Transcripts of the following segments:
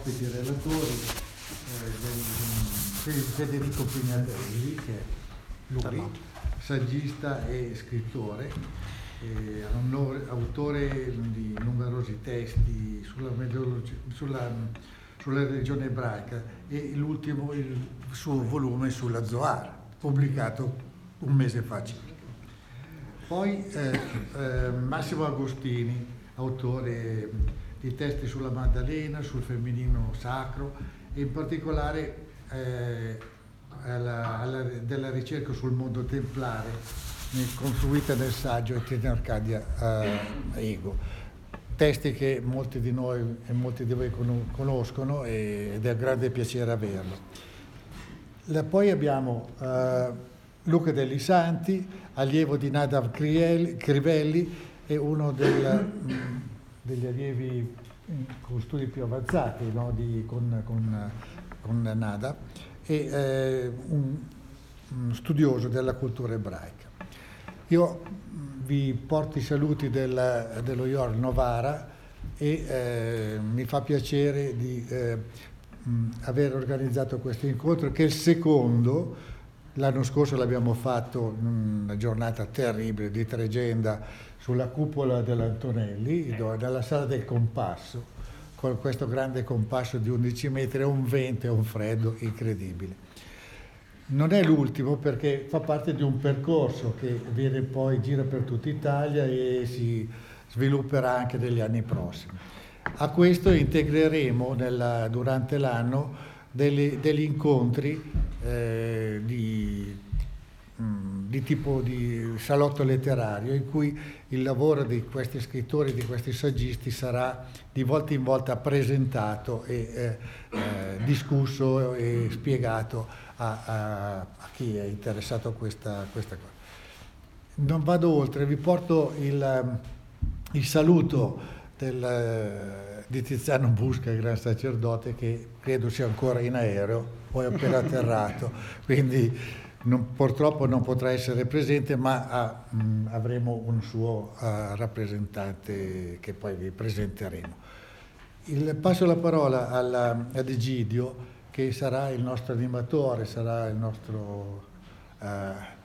ospiti relatori eh, del, Federico Pignatelli, che è lui, saggista e scrittore, eh, autore di numerosi testi sulla, sulla, sulla religione ebraica e l'ultimo il suo volume sulla Zohar, pubblicato un mese fa circa. Poi eh, eh, Massimo Agostini, autore di testi sulla Maddalena, sul femminino sacro e in particolare eh, alla, alla, della ricerca sul mondo templare confluita nel saggio e Arcadia eh, Ego. Testi che molti di noi e molti di voi conoscono ed è un grande piacere averlo. Poi abbiamo eh, Luca Degli Santi, allievo di Nadav Crivelli e uno del, degli allievi mm, con studi più avanzati no, di, con, con, con, Nadav e eh, un, un, studioso della cultura ebraica. Io mm, vi porto i saluti del, dello IOR Novara e eh, mi fa piacere di eh, aver organizzato questo incontro che è il secondo L'anno scorso l'abbiamo fatto in una giornata terribile di tregenda sulla cupola dell'Antonelli, eh. dalla sala del compasso, con questo grande compasso di 11 metri un vento e un freddo incredibile. Non è l'ultimo perché fa parte di un percorso che viene poi, gira per tutta Italia e si svilupperà anche negli anni prossimi. A questo integreremo nella, durante l'anno degli, degli incontri eh, di, di, tipo di salotto letterario in cui il lavoro di questi scrittori, di questi saggisti sarà di volta in volta presentato e eh, eh, discusso e spiegato a, a, a, chi è interessato a questa, questa cosa. Non vado oltre, vi porto il, il saluto del di Tiziano Busca, il gran sacerdote, che credo sia ancora in aereo, poi appena atterrato, quindi non, purtroppo non potrà essere presente, ma ah, mh, avremo un suo uh, rappresentante che poi vi presenteremo. Il, passo la parola alla, ad Egidio, che sarà il nostro animatore, il nostro... Uh,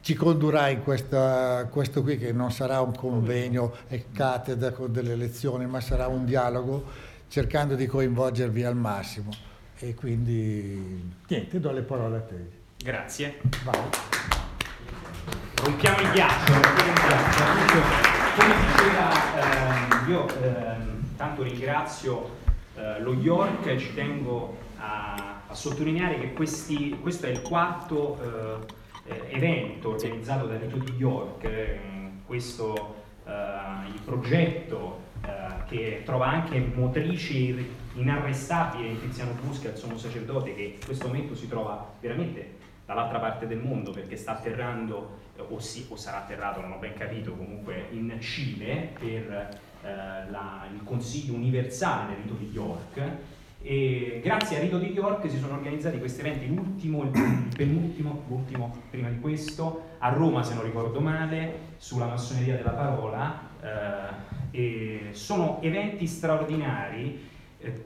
ci condurrà in questa, questo qui che non sarà un convegno e cattedra con delle lezioni, ma sarà un dialogo cercando di coinvolgervi al massimo. E quindi niente, do le parole a te. Grazie. Vai. Rompiamo il ghiaccio. Come diceva, eh, io eh, tanto ringrazio eh, lo York e ci tengo a, a sottolineare che questi, questo è il quarto eh, evento organizzato da Rito di York, eh, questo eh, il progetto che trova anche motrici inarrestabili in Tiziano Busca, il sommo sacerdote, che in questo momento si trova veramente dall'altra parte del mondo perché sta atterrando o, si, o sarà atterrato, non ho ben capito, comunque in Cile per eh, la, il Consiglio universale del rito di York e grazie a Rito di York si sono organizzati questi eventi, l'ultimo, il penultimo, l'ultimo prima di questo, a Roma se non ricordo male, sulla massoneria della parola. Eh, sono eventi straordinari eh,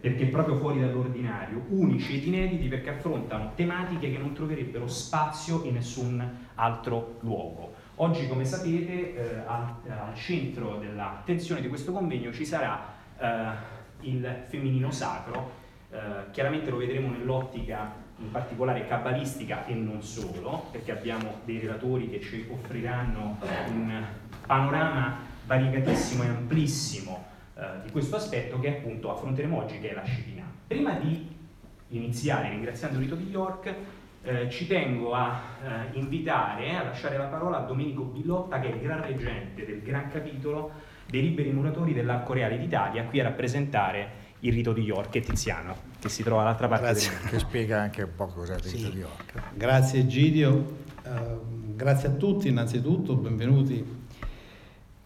perché proprio fuori dall'ordinario, unici ed inediti perché affrontano tematiche che non troverebbero spazio in nessun altro luogo. Oggi, come sapete, eh, al, al, centro dell'attenzione di questo convegno ci sarà eh, il femminino sacro, eh, chiaramente lo vedremo nell'ottica in particolare cabalistica e non solo, perché abbiamo dei relatori che ci offriranno un panorama variegatissimo e amplissimo eh, di questo aspetto che appunto affronteremo oggi, che è la Scipina. Prima di iniziare, ringraziando il rito di York, eh, ci tengo a eh, invitare, a lasciare la parola a Domenico Billotta, che è il gran reggente del gran capitolo dei liberi muratori dell'Arco Reale d'Italia, qui a rappresentare il rito di York e Tiziano, che si trova dall'altra parte grazie, del. Che spiega anche un po' cos'è il rito sì. di York. Grazie Egidio, uh, grazie a tutti innanzitutto, benvenuti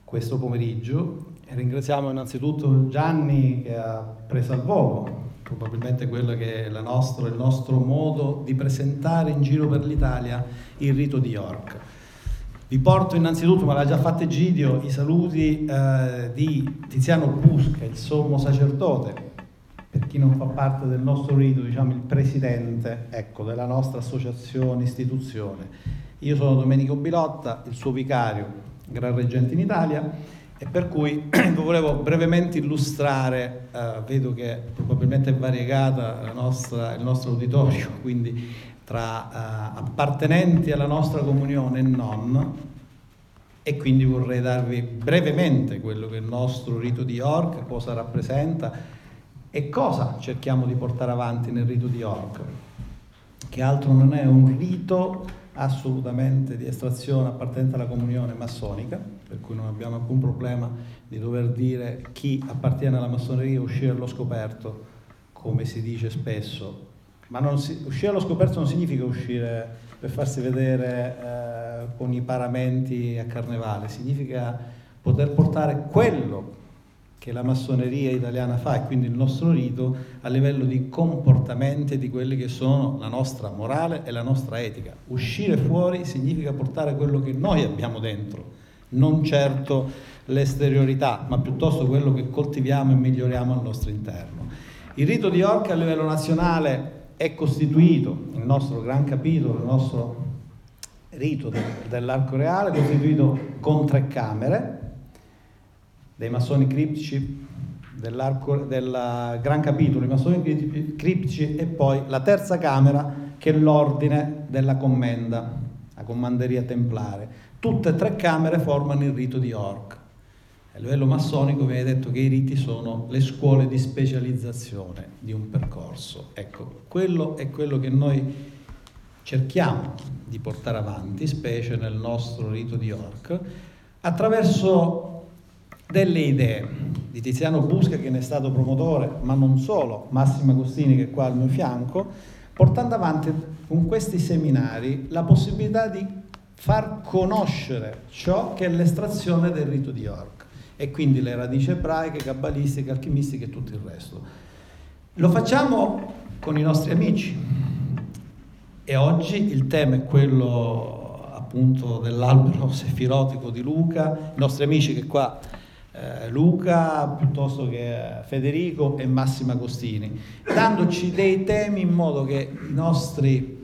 questo pomeriggio. Ringraziamo innanzitutto Gianni che ha preso al volo probabilmente quello che è nostro, il nostro modo di presentare in giro per l'Italia il rito di York. Vi porto innanzitutto, ma l'ha già fatto Egidio, i saluti eh, di Tiziano Busca, il sommo sacerdote. Per chi non fa parte del nostro rito, diciamo il presidente ecco, della nostra associazione, istituzione. Io sono Domenico Bilotta, il suo vicario, Gran Reggente in Italia e per cui volevo brevemente illustrare, eh, vedo che probabilmente è variegata nostra, il nostro uditorio, quindi tra eh, appartenenti alla nostra comunione e non, e quindi vorrei darvi brevemente quello che è il nostro rito di York, cosa rappresenta e cosa cerchiamo di portare avanti nel rito di York, che altro non è un rito assolutamente di estrazione appartenente alla comunione massonica, per cui non abbiamo alcun problema di dover dire chi appartiene alla massoneria uscire allo scoperto, come si dice spesso, ma si, uscire allo scoperto non significa uscire per farsi vedere eh, con i paramenti a carnevale, significa poter portare quello che la massoneria italiana fa e quindi il nostro rito a livello di comportamenti di quelli che sono la nostra morale e la nostra etica. Uscire fuori significa portare quello che noi abbiamo dentro, non certo l'esteriorità, ma piuttosto quello che coltiviamo e miglioriamo al nostro interno. Il rito di Orca a livello nazionale è costituito, il nostro gran capitolo, il nostro rito dell'arco reale, è costituito con tre camere, dei massoni criptici del gran capitolo, i massoni criptici e poi la terza camera che è l'ordine della commenda, la commanderia templare. Tutte e tre camere formano il rito di Orc. A livello massonico viene detto che i riti sono le scuole di specializzazione di un percorso. Ecco, quello è quello che noi cerchiamo di portare avanti, specie nel nostro rito di York, attraverso delle idee di Tiziano Busca che ne è stato promotore, ma non solo, Massimo Agostini che è qua al mio fianco, portando avanti con questi seminari la possibilità di far conoscere ciò che è l'estrazione del rito di York e quindi le radici ebraiche, cabalistiche, alchimistiche e tutto il resto. Lo facciamo con i nostri amici e oggi il tema è quello appunto dell'albero sefirotico di Luca, i nostri amici che qua eh, Luca piuttosto che Federico e Massimo Agostini, dandoci dei temi in modo che i nostri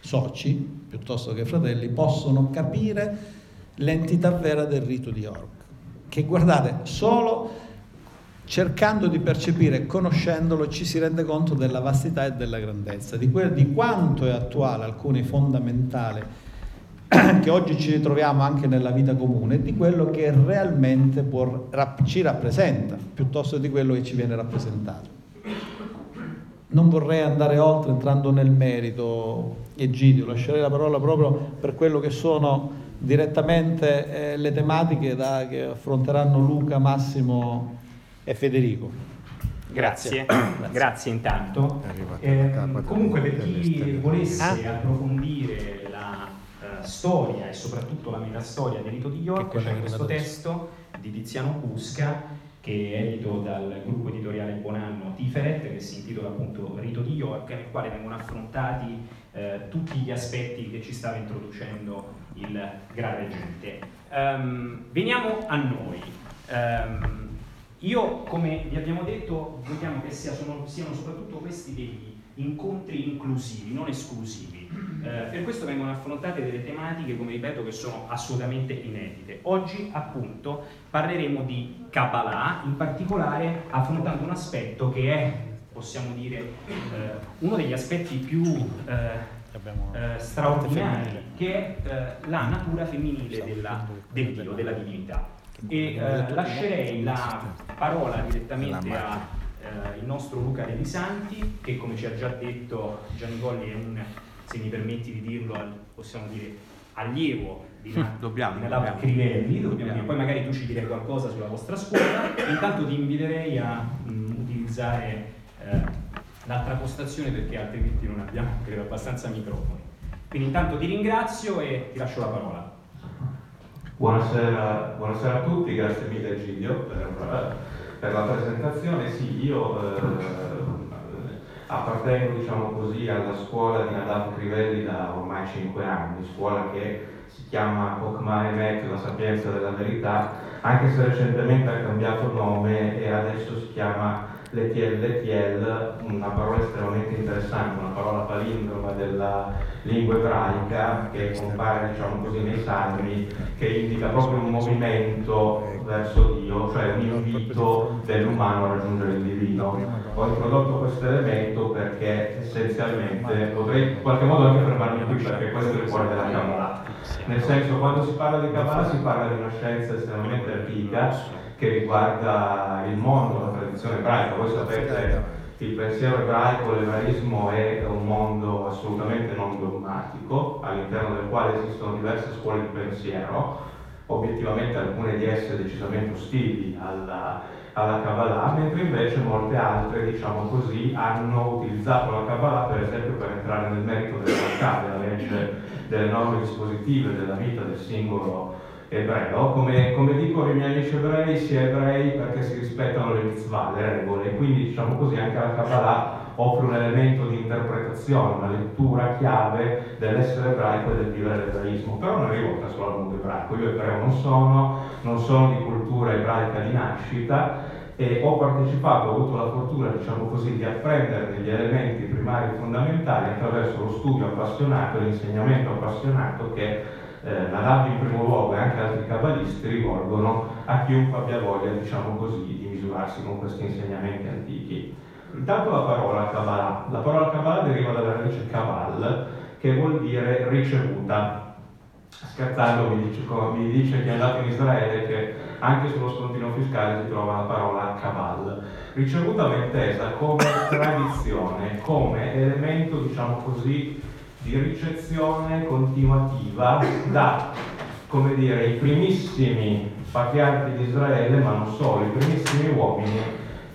soci, piuttosto che fratelli, possono capire l'entità vera del rito di York, che guardate, solo cercando di percepire e conoscendolo ci si rende conto della vastità e della grandezza, di, que- di quanto è attuale alcuni fondamentali che oggi ci ritroviamo anche nella vita comune, di quello che realmente può, ci rappresenta, piuttosto di quello che ci viene rappresentato. Non vorrei andare oltre entrando nel merito, Egidio, lascerei la parola proprio per quello che sono direttamente eh, le tematiche da, che affronteranno Luca, Massimo e Federico. Grazie, grazie, grazie intanto. Eh, comunque per chi volesse ah? approfondire la uh, storia e soprattutto la metastoria del rito di York, c'è questo testo di Tiziano Cusca che è edito dal gruppo editoriale Buonanno Tiferet, che si intitola appunto Rito di York, nel quale vengono affrontati eh, tutti gli aspetti che ci stava introducendo il Gran Reggente. Um, veniamo a noi. Um, io, come vi abbiamo detto, vogliamo che sia, sono, siano soprattutto questi degli incontri inclusivi, non esclusivi. Eh, per questo vengono affrontate delle tematiche, come ripeto, che sono assolutamente inedite. Oggi, appunto, parleremo di Kabbalah, in particolare affrontando un aspetto che è, possiamo dire, eh, uno degli aspetti più eh, eh, straordinari, che è eh, la natura femminile della, del Dio, della divinità. E eh, lascerei la parola direttamente al nostro Luca Deli Santi, che come ci ha già detto Gianni Colli è un, se mi permetti di dirlo, possiamo dire allievo di, dobbiamo, Nadav Crivelli, dobbiamo dire. poi magari tu ci direi qualcosa sulla vostra scuola. Intanto ti inviterei a mh, mm, utilizzare eh, l'altra postazione perché altrimenti non abbiamo credo abbastanza microfoni. Quindi intanto ti ringrazio e ti lascio la parola. Buonasera, buonasera a tutti, grazie mille Giglio per, per la presentazione. Sì, io eh, appartengo diciamo così, alla scuola di Nadav Crivelli da ormai 5 anni, scuola che si chiama Okma Emet, la sapienza della verità, anche se recentemente ha cambiato nome e adesso si chiama l'ETL, l'ETL, una parola estremamente interessante, una parola palindroma della lingua ebraica che compare diciamo così nei salmi, che indica proprio un movimento verso Dio, cioè un invito dell'umano a raggiungere il divino. Ho introdotto questo elemento perché essenzialmente potrei in qualche modo anche fermarmi qui perché questo è il cuore della Kabbalah. Nel senso, quando si parla di Kabbalah si parla di una scienza estremamente antica che riguarda il mondo, la tradizione ebraica. Voi sapete il pensiero ebraico, l'ebraismo è un mondo assolutamente non dogmatico, all'interno del quale esistono diverse scuole di pensiero, obiettivamente alcune di esse decisamente ostili alla, alla Kabbalah, mentre invece molte altre, diciamo così, hanno utilizzato la Kabbalah per esempio per entrare nel merito della realtà, della legge, delle norme dispositive della vita del singolo ebreo, come, come dicono i miei amici ebrei, si è ebrei perché si rispettano le mitzvah, le regole, e quindi diciamo così anche la Kabbalah offre un elemento di interpretazione, una lettura chiave dell'essere ebraico e del vivere l'ebraismo, però non è rivolta solo al mondo ebraico, io ebreo non sono, non sono di cultura ebraica di nascita, e ho partecipato, ho avuto la fortuna, diciamo così, di apprendere degli elementi primari fondamentali attraverso lo studio appassionato, l'insegnamento appassionato che eh, la DAP in primo luogo e anche altri cabalisti rivolgono a chiunque abbia voglia, diciamo così, di misurarsi con questi insegnamenti antichi. Intanto la parola Kabbalah. La parola Kabbalah deriva dalla radice Kabal, che vuol dire ricevuta. Scherzando mi dice, mi dice chi è andato in Israele che anche sullo scontino fiscale si trova la parola Kabal. Ricevuta ma intesa come tradizione, come elemento, diciamo così, di ricezione continuativa da, come dire, i primissimi patriarchi di Israele, ma non solo, i primissimi uomini,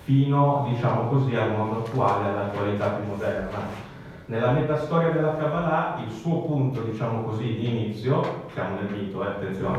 fino, diciamo così, al mondo attuale, all'attualità più moderna. Nella metastoria della Kabbalah, il suo punto, diciamo così, di inizio, siamo nel mito, eh, attenzione,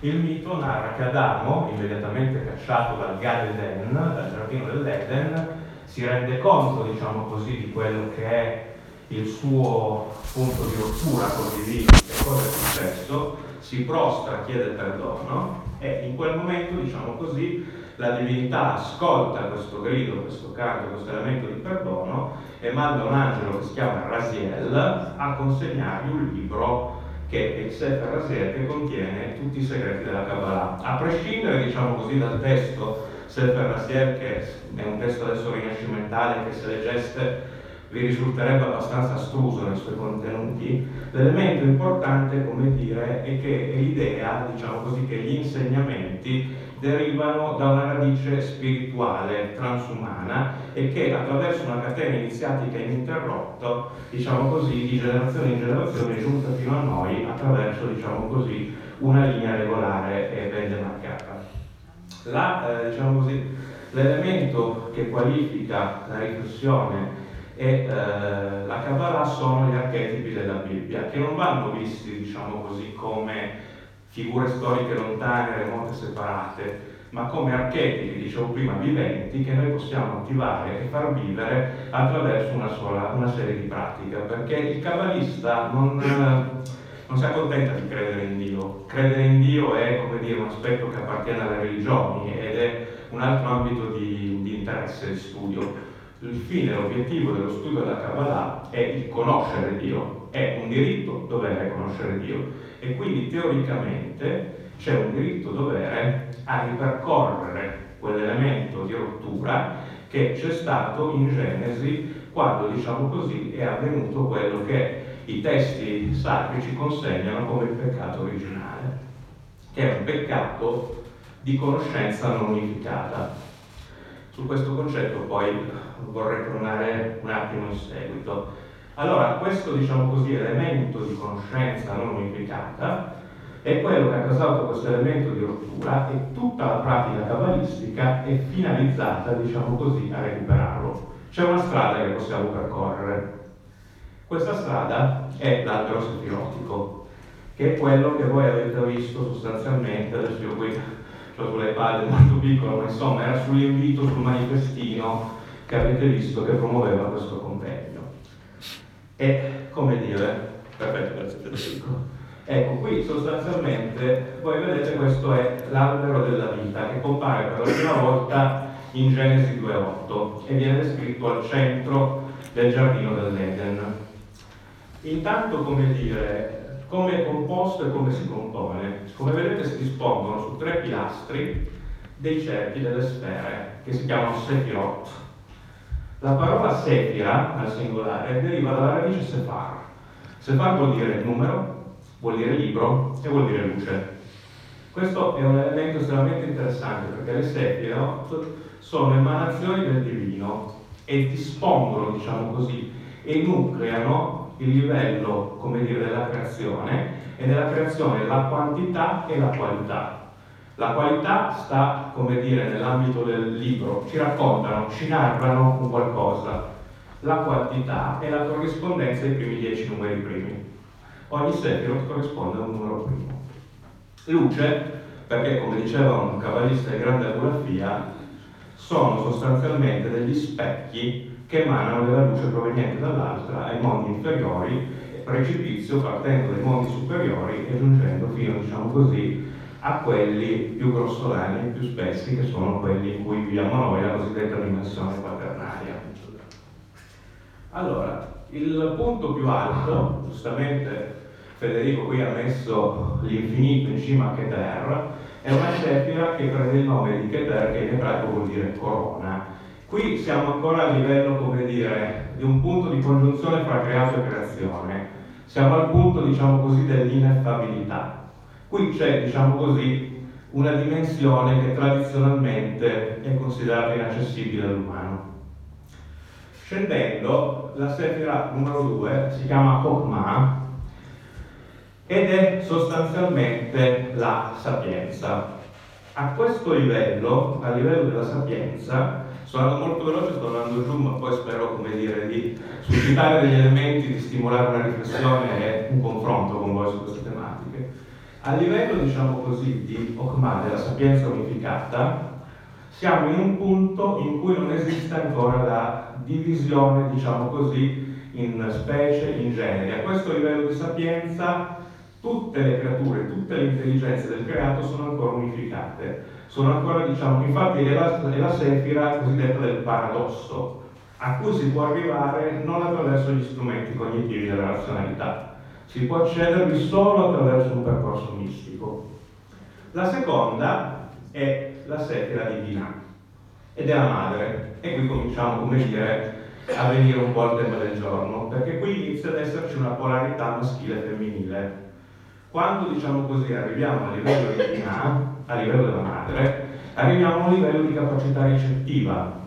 il mito narra che Adamo, immediatamente cacciato dal Gad Eden, dal giardino dell'Eden, si rende conto, diciamo così, di quello che è il suo punto di rottura con il divino, che cosa è successo, si prostra, chiede perdono e in quel momento, diciamo così, la divinità ascolta questo grido, questo canto, questo elemento di perdono e manda un angelo che si chiama Raziel a consegnargli un libro che è il Sefer Raziel che contiene tutti i segreti della Kabbalah. A prescindere, diciamo così, dal testo Sefer Raziel, che è un testo adesso rinascimentale che se leggeste vi risulterebbe abbastanza astruso nei suoi contenuti, l'elemento importante, come dire, è che è l'idea, diciamo così, che gli insegnamenti derivano da una radice spirituale, transumana, e che attraverso una catena iniziatica ininterrotta, diciamo così, di generazione in generazione è giunta fino a noi attraverso, diciamo così, una linea regolare e ben demarcata. La, eh, diciamo così, l'elemento che qualifica la riflessione e eh, la Kabbalah sono gli archetipi della Bibbia, che non vanno visti, diciamo così, come figure storiche lontane, remote, separate, ma come archetipi, dicevo prima, viventi che noi possiamo attivare e far vivere attraverso una, sola, una serie di pratiche, perché il kabbalista non, non si accontenta di credere in Dio. Credere in Dio è, dire, un aspetto che appartiene alle religioni ed è un altro ambito di, di interesse e di studio il fine, l'obiettivo dello studio della Kabbalah è il conoscere Dio, è un diritto dovere conoscere Dio e quindi teoricamente c'è un diritto dovere a ripercorrere quell'elemento di rottura che c'è stato in Genesi quando, diciamo così, è avvenuto quello che i testi sacri ci consegnano come il peccato originale, che è un peccato di conoscenza non unificata. Su questo concetto poi vorrei tornare un attimo in seguito. Allora, questo diciamo così, elemento di conoscenza non unificata è quello che ha causato questo elemento di rottura e tutta la pratica cabalistica è finalizzata, diciamo così, a recuperarlo. C'è una strada che possiamo percorrere. Questa strada è l'albero sefirotico, che è quello che voi avete visto sostanzialmente, adesso io qui palle molto piccolo, ma insomma era sull'invito, sul manifestino che avete visto che promuoveva questo convegno. E come dire, perfetto, grazie Federico. Ecco, qui sostanzialmente voi vedete questo è l'albero della vita che compare per la prima volta in Genesi 2.8 e viene descritto al centro del giardino dell'Eden. Intanto, come dire, come è composto e come si compone? Come vedete si dispongono su tre pilastri dei cerchi delle sfere che si chiamano Sefirot. La parola Sefira al singolare deriva dalla radice Sefar. Sefar vuol dire numero, vuol dire libro e vuol dire luce. Questo è un elemento estremamente interessante perché le Sefirot sono emanazioni del divino e dispongono, diciamo così, e nucleano il livello, come dire, della creazione e nella creazione la quantità e la qualità. La qualità sta, come dire, nell'ambito del libro, ci raccontano, ci narrano un qualcosa. La quantità è la corrispondenza ai primi dieci numeri primi. Ogni sefirot corrisponde a un numero primo. Luce, perché come diceva un cavalista di grande agulafia, sono sostanzialmente degli specchi che emanano della luce proveniente dall'altra ai mondi inferiori, precipizio partendo dai mondi superiori e giungendo fino, diciamo così, a quelli più grossolani, più spessi, che sono quelli in cui viviamo noi, la cosiddetta dimensione quaternaria. Allora, il punto più alto, giustamente Federico qui ha messo l'infinito in cima a Keter, è una sefira che prende il nome di Keter, che in ebraico vuol dire corona. Qui siamo ancora a livello, come dire, di un punto di congiunzione fra creato e creazione. Siamo al punto, diciamo così, dell'ineffabilità. Qui c'è, diciamo così, una dimensione che tradizionalmente è considerata inaccessibile all'umano. Scendendo, la sefira numero 2 si chiama Chokmah ed è sostanzialmente la sapienza. A questo livello, a livello della sapienza, sono molto veloce, sto andando giù, ma poi spero, come dire, di suscitare degli elementi, di stimolare una riflessione e un confronto con voi su queste tematiche. A livello, diciamo così, di Okma, della sapienza unificata, siamo in un punto in cui non esiste ancora la divisione, diciamo così, in specie, in generi. A questo livello di sapienza tutte le creature, tutte le intelligenze del creato sono ancora unificate, sono ancora, diciamo, infatti è la, è la sefira cosiddetta del paradosso, a cui si può arrivare non attraverso gli strumenti cognitivi della razionalità, si può accedervi solo attraverso un percorso mistico. La seconda è la sefira divina ed è la madre, e qui cominciamo, come dire, a venire un po' al tema del giorno, perché qui inizia ad esserci una polarità maschile e femminile quando diciamo così arriviamo a livello di DNA, a livello della madre, arriviamo a un livello di capacità ricettiva.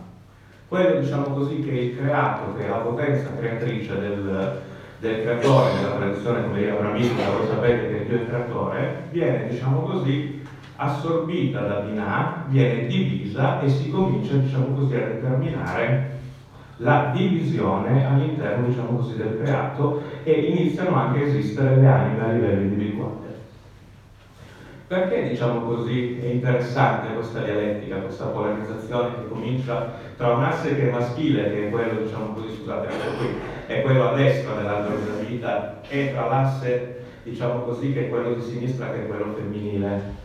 Quello diciamo così che il creato, che è la potenza creatrice del, del creatore, nella tradizione come dire abramitica, voi sapete che Dio è il creatore, viene diciamo così assorbita da DNA, viene divisa e si comincia diciamo così a determinare la divisione all'interno diciamo così, del creato e iniziano anche a esistere le anime a livello individuale. Perché diciamo così è interessante questa dialettica, questa polarizzazione che comincia tra un asse che è maschile, che è quello, diciamo così, scusate, qui, è quello a destra dell'albero della vita, e tra l'asse, diciamo così, che è quello di sinistra, che è quello femminile.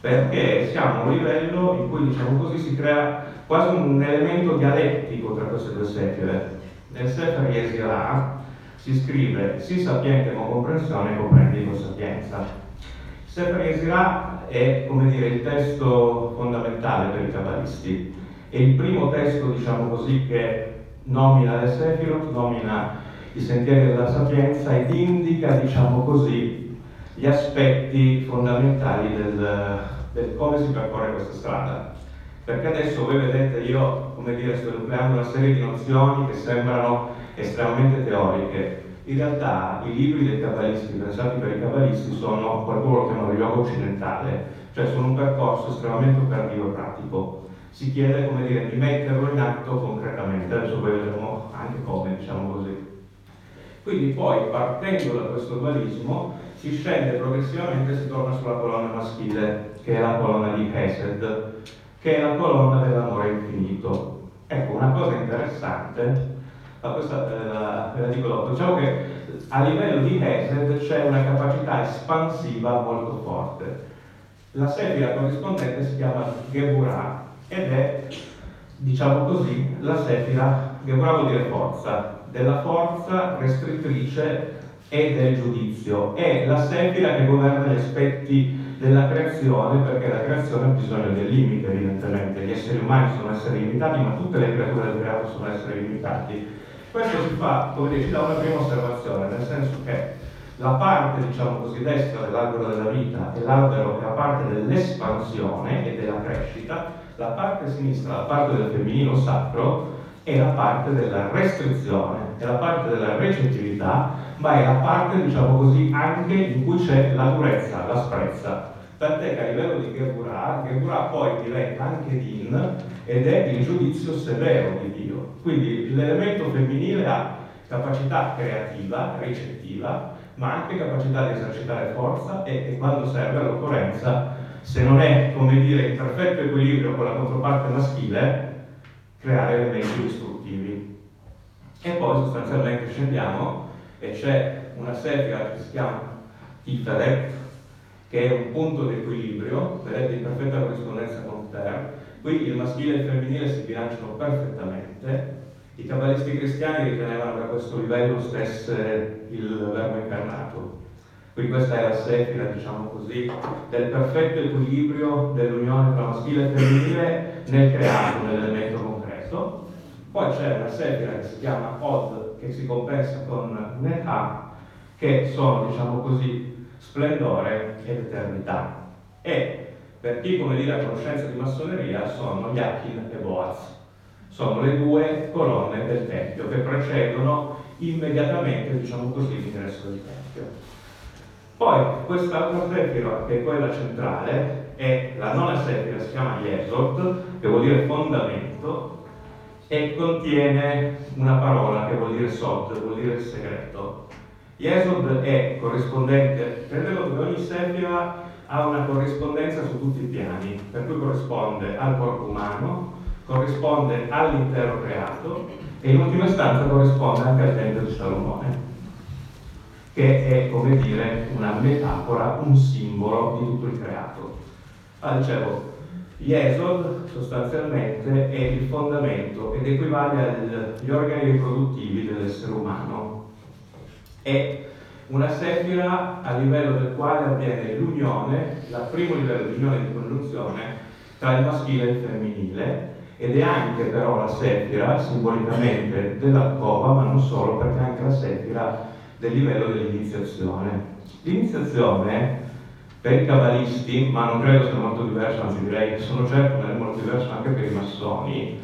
Perché siamo a un livello in cui, diciamo così, si crea quasi un elemento dialettico tra queste due sefere. Nel Sefer Yesirah si scrive si sapiente con comprensione comprendi con sapienza. Sefer Yesirah è dire il testo fondamentale per i cabalisti, è il primo testo, diciamo così, che nomina le Sefirot, nomina i sentieri della sapienza ed indica, diciamo così, gli aspetti fondamentali del, del come si percorre questa strada. Perché adesso voi vedete, io, come dire, sto enucleando una serie di nozioni che sembrano estremamente teoriche. In realtà i libri dei cabalisti, pensati per i cabalisti, sono qualcuno lo chiama yoga occidentale, cioè sono un percorso estremamente operativo e pratico. Si chiede, come dire, di metterlo in atto concretamente, adesso poi vedremo anche come, diciamo così. Quindi poi, partendo da questo dualismo, si scende progressivamente e si torna sulla colonna maschile, che è la colonna di Hesed, che è la colonna dell'amore infinito. Ecco, una cosa interessante, ma questa ve la, ve la diciamo che a livello di Hesed c'è una capacità espansiva molto forte. La sefira corrispondente si chiama Geburah ed è diciamo così, la sefira, Geburah vuol dire forza, della forza restrittrice e del giudizio. È la sefira che governa gli aspetti della creazione, perché la creazione ha bisogno del limite, evidentemente. Gli esseri umani sono esseri limitati, ma tutte le creature del creato sono esseri limitati. Questo si fa, come dici, da una prima osservazione, nel senso che la parte, diciamo così, destra dell'albero della vita è l'albero è la parte dell'espansione e della crescita, la parte sinistra, la parte del femminile sacro, è la parte della restrizione, è la parte della recettività, ma è la parte, diciamo così, anche in cui c'è la durezza, l'asprezza. Tant'è che a livello di Geburah, Geburah poi diventa anche Din ed è il giudizio severo di Dio. Quindi l'elemento femminile ha capacità creativa, ricettiva, ma anche capacità di esercitare forza e, e quando serve all'occorrenza, se non è, come dire, in perfetto equilibrio con la controparte maschile, creare elementi distruttivi. E poi sostanzialmente scendiamo e c'è una sefira che si chiama Tiferet, che è un punto di equilibrio, vedete in perfetta corrispondenza con Ter. Qui il maschile e il femminile si bilanciano perfettamente. I cabalisti cristiani ritenevano che questo livello stesse il verbo incarnato. Quindi questa è la sefira, diciamo così, del perfetto equilibrio dell'unione tra maschile e femminile nel creato, nell'elemento concreto. Poi c'è una sefira che si chiama Od, che si compensa con Neha, che sono, diciamo così, splendore ed eternità. E per chi, come dire, ha conoscenza di massoneria, sono Yakin e Boaz. Sono le due colonne del Tempio che precedono immediatamente, diciamo così, l'ingresso del Tempio. Poi quest'altra sefira, che è quella centrale, è la nona sefira, si chiama Yesod, che vuol dire fondamento, e contiene una parola che vuol dire Sod, vuol dire segreto. Yesod è corrispondente, prendete che ogni sefira ha una corrispondenza su tutti i piani, per cui corrisponde al corpo umano, corrisponde all'intero creato e in ultima istanza corrisponde anche al Tempio di Salomone, che è come dire una metafora, un simbolo di tutto il creato. Ah, dicevo, Yesod sostanzialmente è il fondamento ed equivale agli organi riproduttivi dell'essere umano. È una sefira a livello del quale avviene l'unione, il primo livello di unione di congiunzione tra il maschile e il femminile, ed è anche però la sefira simbolicamente dell'alcova, ma non solo, perché è anche la sefira del livello dell'iniziazione. L'iniziazione per i cabalisti, ma non credo sia molto diverso, anzi direi che sono certo che è molto diverso anche per i massoni,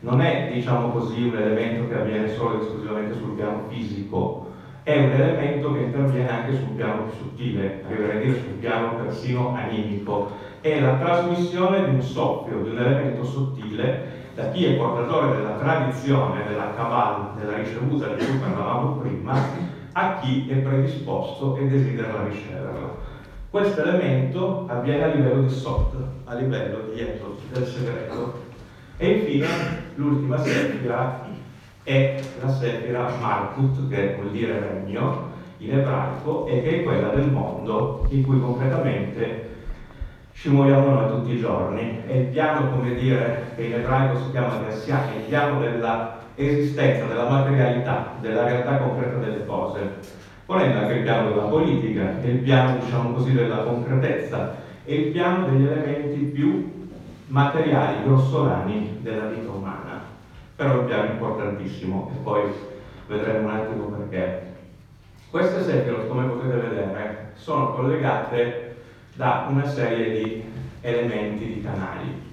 non è, diciamo così, un elemento che avviene solo ed esclusivamente sul piano fisico, è un elemento che interviene anche sul piano più sottile, arriverei a dire sul piano persino animico, è la trasmissione di un soffio, di un elemento sottile da chi è portatore della tradizione, della Kabbalah, della ricevuta di cui parlavamo prima, a chi è predisposto e desidera riceverla. Questo elemento avviene a livello di Sot, a livello di Etos, del segreto. E infine l'ultima sefira è la sefira Malkut, che vuol dire regno in ebraico, e che è quella del mondo in cui concretamente ci muoviamo noi tutti i giorni. È il piano, come dire, che in ebraico si chiama Gersia, è il piano della esistenza, della materialità, della realtà concreta delle cose volendo anche il piano della politica, è il piano, diciamo così, della concretezza, è il piano degli elementi più materiali, grossolani della vita umana. Però è un piano importantissimo e poi vedremo un attimo perché. Queste sefirot, come potete vedere, sono collegate da una serie di elementi, di canali.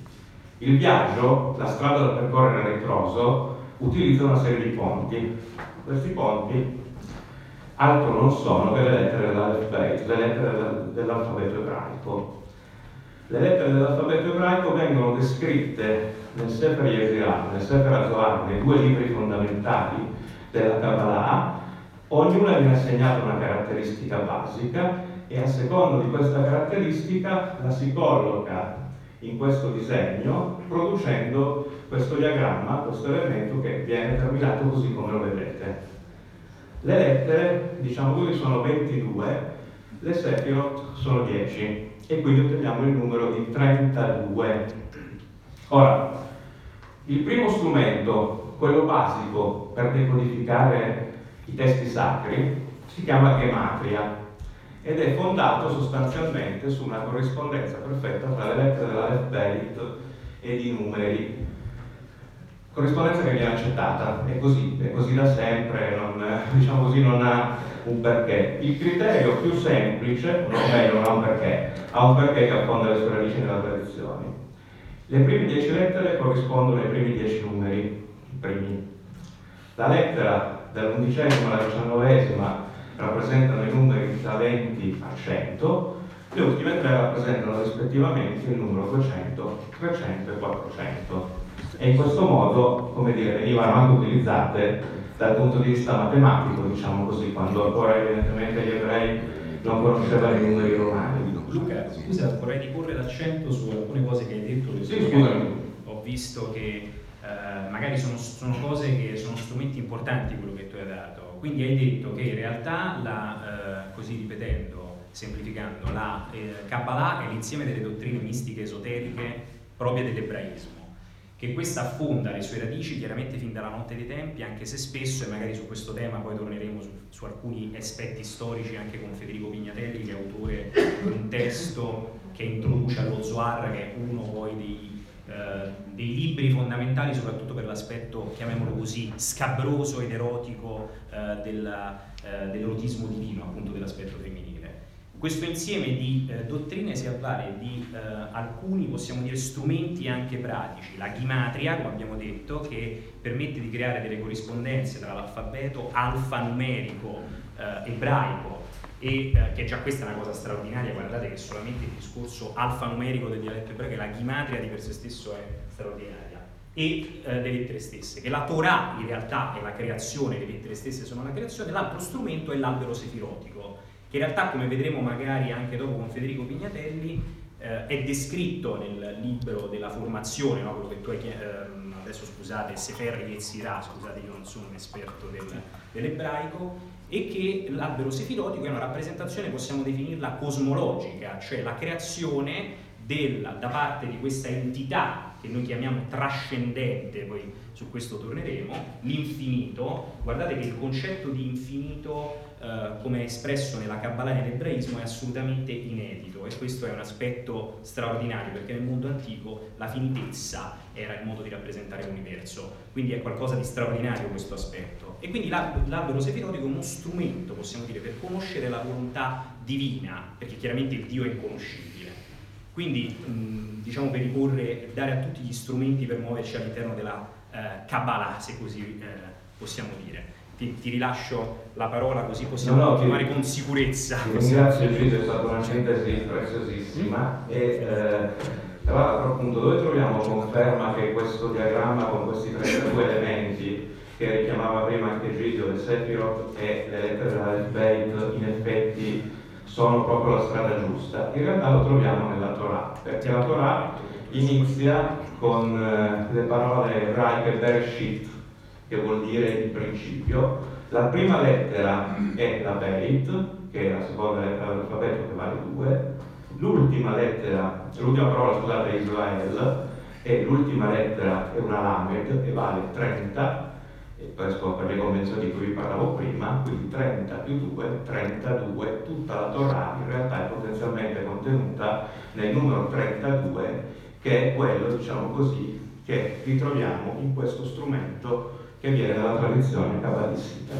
Il viaggio, la strada da percorrere a ritroso, utilizza una serie di ponti. Questi ponti altro non sono che le lettere dell'alfabeto ebraico. Le lettere dell'alfabeto ebraico vengono descritte nel Sefer Yezirah, nel Sefer Azohar, nei due libri fondamentali della Kabbalah, ognuna viene assegnata una caratteristica basica e a secondo di questa caratteristica la si colloca in questo disegno producendo questo diagramma, questo elemento che viene terminato così come lo vedete. Le lettere, diciamo così, sono 22, le Sephiroth sono 10 e quindi otteniamo il numero di 32. Ora, Il primo strumento, quello basico per decodificare i testi sacri, si chiama gematria ed è fondato sostanzialmente su una corrispondenza perfetta tra le lettere dell'alfabeto ed i numeri. Corrispondenza che viene accettata, è così, è così da sempre, non, diciamo così, non ha un perché. Il criterio più semplice, o meglio, non ha un perché, ha un perché che affonda le sue radici nella tradizione. Le prime dieci lettere corrispondono ai primi dieci numeri, i primi. La lettera dall'undicesima alla diciannovesima rappresentano i numeri da 20 a 100, le ultime tre rappresentano rispettivamente il numero 200, 300 e 400. E in questo modo, come dire, venivano anche utilizzate dal punto di vista matematico, diciamo così, quando ancora evidentemente gli ebrei non conoscevano i numeri romani. Luca, scusa, vorrei riporre l'accento su alcune cose che hai detto. Sì, scusami. Ho visto che eh, magari sono, sono, cose che sono strumenti importanti quello che tu hai dato. Quindi hai detto che in realtà, la, eh, così ripetendo, semplificando, la eh, Kabbalah è l'insieme delle dottrine mistiche esoteriche proprie dell'ebraismo che questa affonda le sue radici chiaramente fin dalla notte dei tempi, anche se spesso, e magari su questo tema poi torneremo su, su alcuni aspetti storici anche con Federico Pignatelli, che è autore di un testo che introduce allo Zohar, che è uno poi dei, eh, dei libri fondamentali, soprattutto per l'aspetto, chiamiamolo così, scabroso ed erotico eh, della, eh, dell'erotismo divino, appunto dell'aspetto femminile. Questo insieme di eh, dottrine si avvale di eh, alcuni, possiamo dire, strumenti anche pratici. La ghimatria, come abbiamo detto, che permette di creare delle corrispondenze tra l'alfabeto alfanumerico eh, ebraico e eh, che già questa è una cosa straordinaria, guardate che solamente il discorso alfanumerico del dialetto ebraico, la ghimatria di per sé stesso è straordinaria e eh, le lettere stesse, che la Torah in realtà è la creazione, le lettere stesse sono la creazione, l'altro strumento è l'albero sefirotico, che in realtà come vedremo magari anche dopo con Federico Pignatelli eh, è descritto nel libro della formazione, no? quello che tu hai ehm, adesso scusate, Sefer Yetzirah, scusate io non sono un esperto del, dell'ebraico, e che l'albero sefirotico è una rappresentazione, possiamo definirla cosmologica, cioè la creazione del, da parte di questa entità che noi chiamiamo trascendente, poi su questo torneremo, l'infinito. Guardate che il concetto di infinito eh, come espresso nella Kabbalah e nell'ebraismo, è assolutamente inedito e questo è un aspetto straordinario perché nel mondo antico la finitezza era il modo di rappresentare l'universo, quindi è qualcosa di straordinario questo aspetto. E quindi l'albero sefirotico è uno strumento, possiamo dire, per conoscere la volontà divina, perché chiaramente il Dio è inconoscibile. Quindi, diciamo, per riporre, dare a tutti gli strumenti per muoverci all'interno della eh, Kabbalah, se così eh, possiamo dire ti, ti, rilascio la parola così possiamo no, no, continuare con sicurezza. Ti ringrazio Gigi, è stata una sintesi preziosissima e eh, tra l'altro appunto dove troviamo conferma che questo diagramma con questi 32 elementi che richiamava prima anche Gidio, le Sephiroth e le lettere dell'Alphabet in effetti sono proprio la strada giusta. In realtà lo troviamo nella Torah, perché la Torah inizia con eh, le parole Rai e Bereshit, che vuol dire il principio. La prima lettera è la Beit, che è la seconda lettera dell'alfabeto che vale 2. L'ultima lettera, l'ultima parola scusate è Israel, e l'ultima lettera è una Lamed e vale 30, e questo per le convenzioni di cui vi parlavo prima, quindi 30 più 2, 32, tutta la Torah in realtà è potenzialmente contenuta nel numero 32, che è quello, diciamo così, che ritroviamo in questo strumento che viene dalla tradizione cabalistica.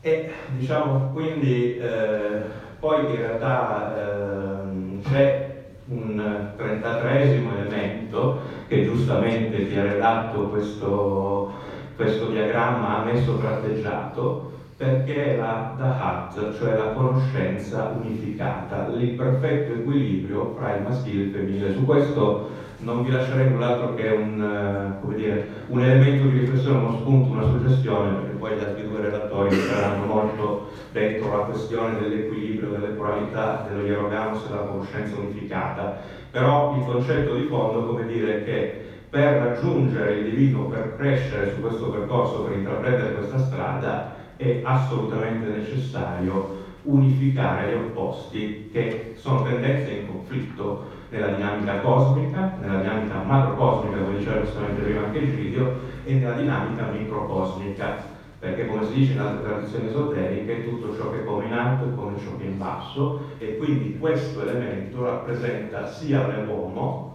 E diciamo quindi eh, poi in realtà eh, c'è un 33 elemento che giustamente ti ha redatto questo, questo diagramma a me sovratteggiato perché è la Dahat, cioè la conoscenza unificata, l'imperfetto equilibrio fra il maschile e il femminile. Su questo non vi lascerei null'altro che un, uh, dire, un, elemento di riflessione, uno spunto, una suggestione, perché poi gli altri due relatori saranno molto dentro la questione dell'equilibrio, delle qualità, dello ierogamos e della conoscenza unificata. Però il concetto di fondo, come dire, che per raggiungere il divino, per crescere su questo percorso, per intraprendere questa strada, è assolutamente necessario unificare gli opposti che sono tendenze in conflitto nella dinamica cosmica, nella dinamica macrocosmica, come diceva giustamente prima anche il video, e nella dinamica microcosmica, perché come si dice in altre tradizioni esoteriche, tutto ciò che è come in alto è come ciò che è in basso, e quindi questo elemento rappresenta sia nell'uomo,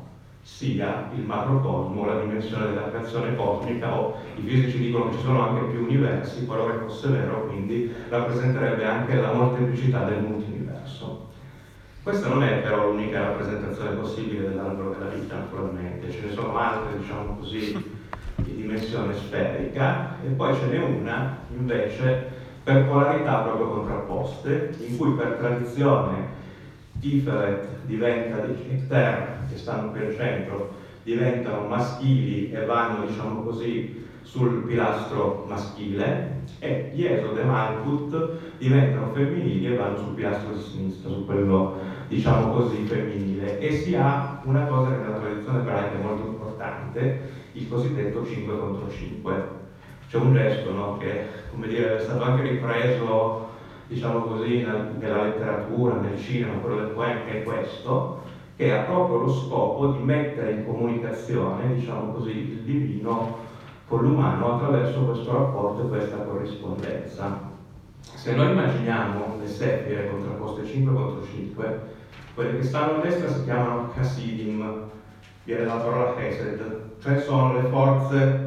sia il macrocosmo, la dimensione della creazione cosmica, o i fisici dicono che ci sono anche più universi, qualora fosse vero, quindi rappresenterebbe anche la molteplicità del multiverso. Questa non è però l'unica rappresentazione possibile dell'albero della vita, naturalmente, ce ne sono altre, diciamo così, di dimensione sferica, e poi ce n'è una, invece, per polarità proprio contrapposte, in cui per tradizione Tiferet diventa di Ter, che stanno al centro, diventano maschili e vanno, diciamo così, sul pilastro maschile e Jesod e Malkut diventano femminili e vanno sul pilastro di sinistra, su quello diciamo così femminile e si ha una cosa che nella tradizione ebraica è molto importante, il cosiddetto 5 contro 5. C'è un gesto no, che come dire, è stato anche ripreso diciamo così, nella letteratura, nel cinema, quello del poema, è questo, che ha proprio lo scopo di mettere in comunicazione, diciamo così, il divino con l'umano attraverso questo rapporto e questa corrispondenza. Se noi immaginiamo le sefire contrapposte 5 contro 5, quelle che stanno a destra si chiamano Hasidim, viene la parola Hesed, cioè sono le forze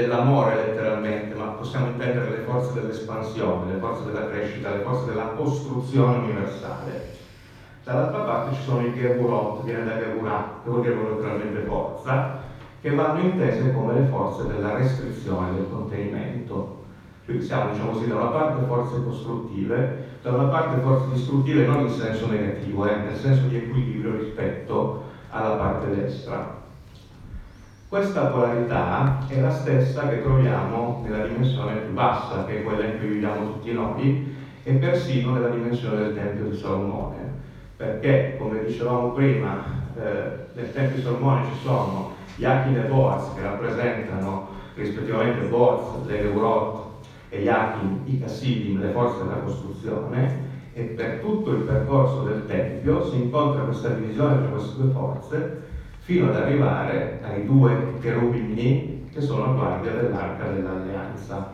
dell'amore letteralmente, ma possiamo intendere le forze dell'espansione, le forze della crescita, le forze della costruzione universale. Dall'altra parte ci sono i Gerburot, viene da Gerburah, che vuol dire letteralmente forza, che vanno intese come le forze della restrizione, del contenimento. Quindi siamo, diciamo così, da una parte forze costruttive, da una parte forze distruttive non in senso negativo, eh, nel senso di equilibrio rispetto alla parte destra. Questa polarità è la stessa che troviamo nella dimensione più bassa, che è quella in cui viviamo tutti noi, e persino nella dimensione del Tempio di Salomone. Perché, come dicevamo prima, eh, nel Tempio di Salomone ci sono Yachin e Boaz che rappresentano rispettivamente Boaz, l'Eurot, e Yachin, i Cassidim, le forze della costruzione, e per tutto il percorso del Tempio si incontra questa divisione tra queste due forze fino ad arrivare ai due cherubini che sono a guardia dell'arca dell'alleanza.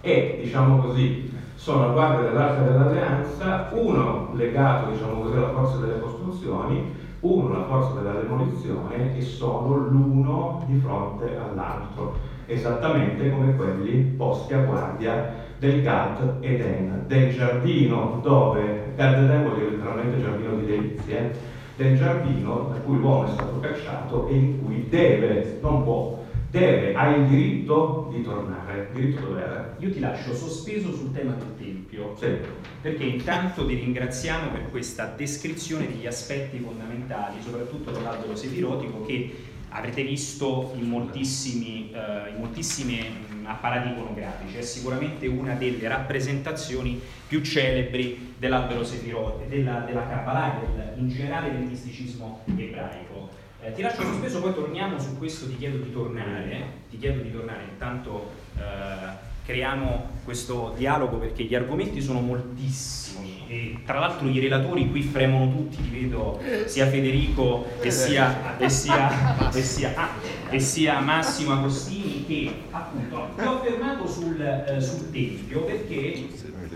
E, diciamo così, sono a guardia dell'arca dell'alleanza, uno legato, diciamo così, alla forza delle costruzioni, uno alla forza della demolizione e sono l'uno di fronte all'altro, esattamente come quelli posti a guardia del Gad Eden, del giardino dove, Gad Eden vuol dire letteralmente giardino di delizie, del giardino da cui l'uomo è stato cacciato e in cui deve, non può, deve, ha il diritto di tornare, diritto dovere. Io ti lascio sospeso sul tema del Tempio, sì. perché intanto ti ringraziamo per questa descrizione degli aspetti fondamentali, soprattutto dell'albero sefirotico che avrete visto in moltissimi, uh, in moltissimi apparati iconografici, è sicuramente una delle rappresentazioni più celebri dell'albero sefirote, della, della Kabbalah e in generale del misticismo ebraico. Eh, ti lascio sospeso, poi torniamo su questo, ti chiedo di tornare, ti chiedo di tornare, intanto eh, creiamo questo dialogo perché gli argomenti sono moltissimi e tra l'altro i relatori qui fremono tutti, li vedo sia Federico e sia, e sia, e sia, ah, e sia Massimo Agostini che appunto ti ho fermato sul, eh, sul Tempio perché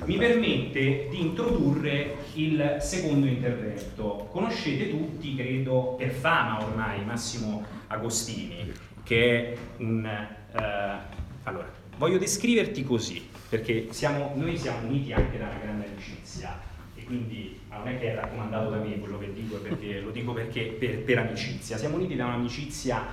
mi permette di introdurre il secondo intervento. Conoscete tutti, credo, per fama ormai, Massimo Agostini, che è un... Eh, allora, Voglio descriverti così, perché siamo, noi siamo uniti anche da una grande amicizia e quindi non è che è raccomandato da me quello che dico, perché, lo dico perché per, per amicizia. Siamo uniti da un'amicizia,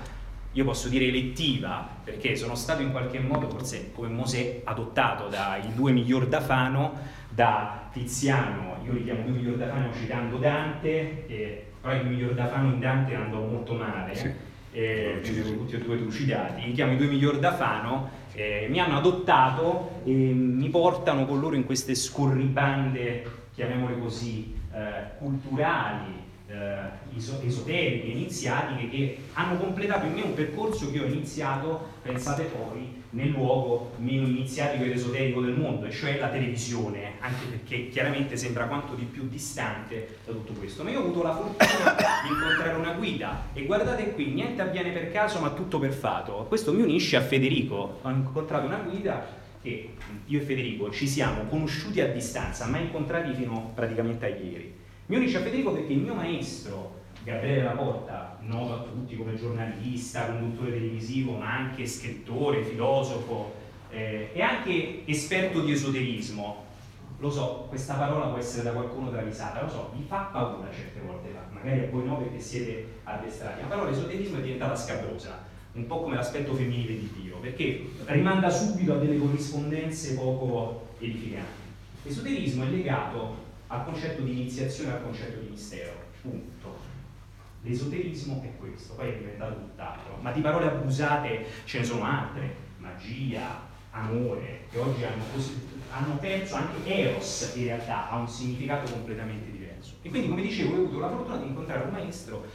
io posso dire elettiva, perché sono stato in qualche modo, forse come Mosè, adottato dai due miglior da Fano, da Tiziano, io li chiamo due miglior da Fano citando Dante, che, però i due miglior da Fano in Dante andò molto male. Sì. Eh, tutti e due trucidati, li chiamo i due miglior da Fano eh, mi hanno adottato e mi portano con loro in queste scorribande, chiamiamole così, eh, culturali, eh, esoteriche, iniziatiche che hanno completato in me un percorso che ho iniziato, pensate poi, nel luogo meno iniziatico ed esoterico del mondo, e cioè la televisione, anche perché chiaramente sembra quanto di più distante da tutto questo. Ma io ho avuto la fortuna di incontrare una guida e guardate qui, niente avviene per caso ma tutto per fato. Questo mi unisce a Federico, ho incontrato una guida che io e Federico ci siamo conosciuti a distanza, ma incontrati fino praticamente a ieri. Mi unisce a Federico perché il mio maestro, Gabriele Laporta, noto a tutti come giornalista, conduttore televisivo, ma anche scrittore, filosofo eh, e anche esperto di esoterismo. Lo so, questa parola può essere da qualcuno travisata, lo so, vi fa paura certe volte, magari a voi no perché siete addestrati. La parola esoterismo è diventata scabrosa, un po' come l'aspetto femminile di Dio, perché rimanda subito a delle corrispondenze poco edificanti. L'esoterismo è legato al concetto di iniziazione al concetto di mistero. Punto. L'esoterismo è questo, poi è diventato tutt'altro, ma di parole abusate ce ne sono altre, magia, amore, che oggi hanno, hanno perso anche Eros in realtà, ha un significato completamente diverso. E quindi come dicevo ho avuto la fortuna di incontrare un maestro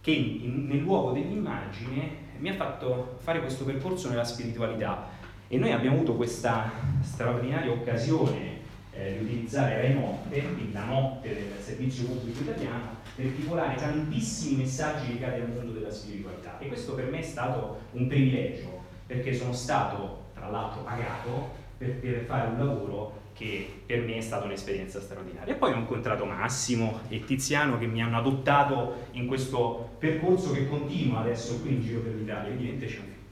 che in, nel luogo dell'immagine mi ha fatto fare questo percorso nella spiritualità e noi abbiamo avuto questa straordinaria occasione eh, di utilizzare Rai Notte, quindi la notte del servizio pubblico italiano, per articolare tantissimi messaggi legati al mondo della spiritualità. E questo per me è stato un privilegio, perché sono stato, tra l'altro, pagato per, per fare un lavoro che per me è stata un'esperienza straordinaria. E poi ho incontrato Massimo e Tiziano che mi hanno adottato in questo percorso che continua adesso qui in giro per l'Italia,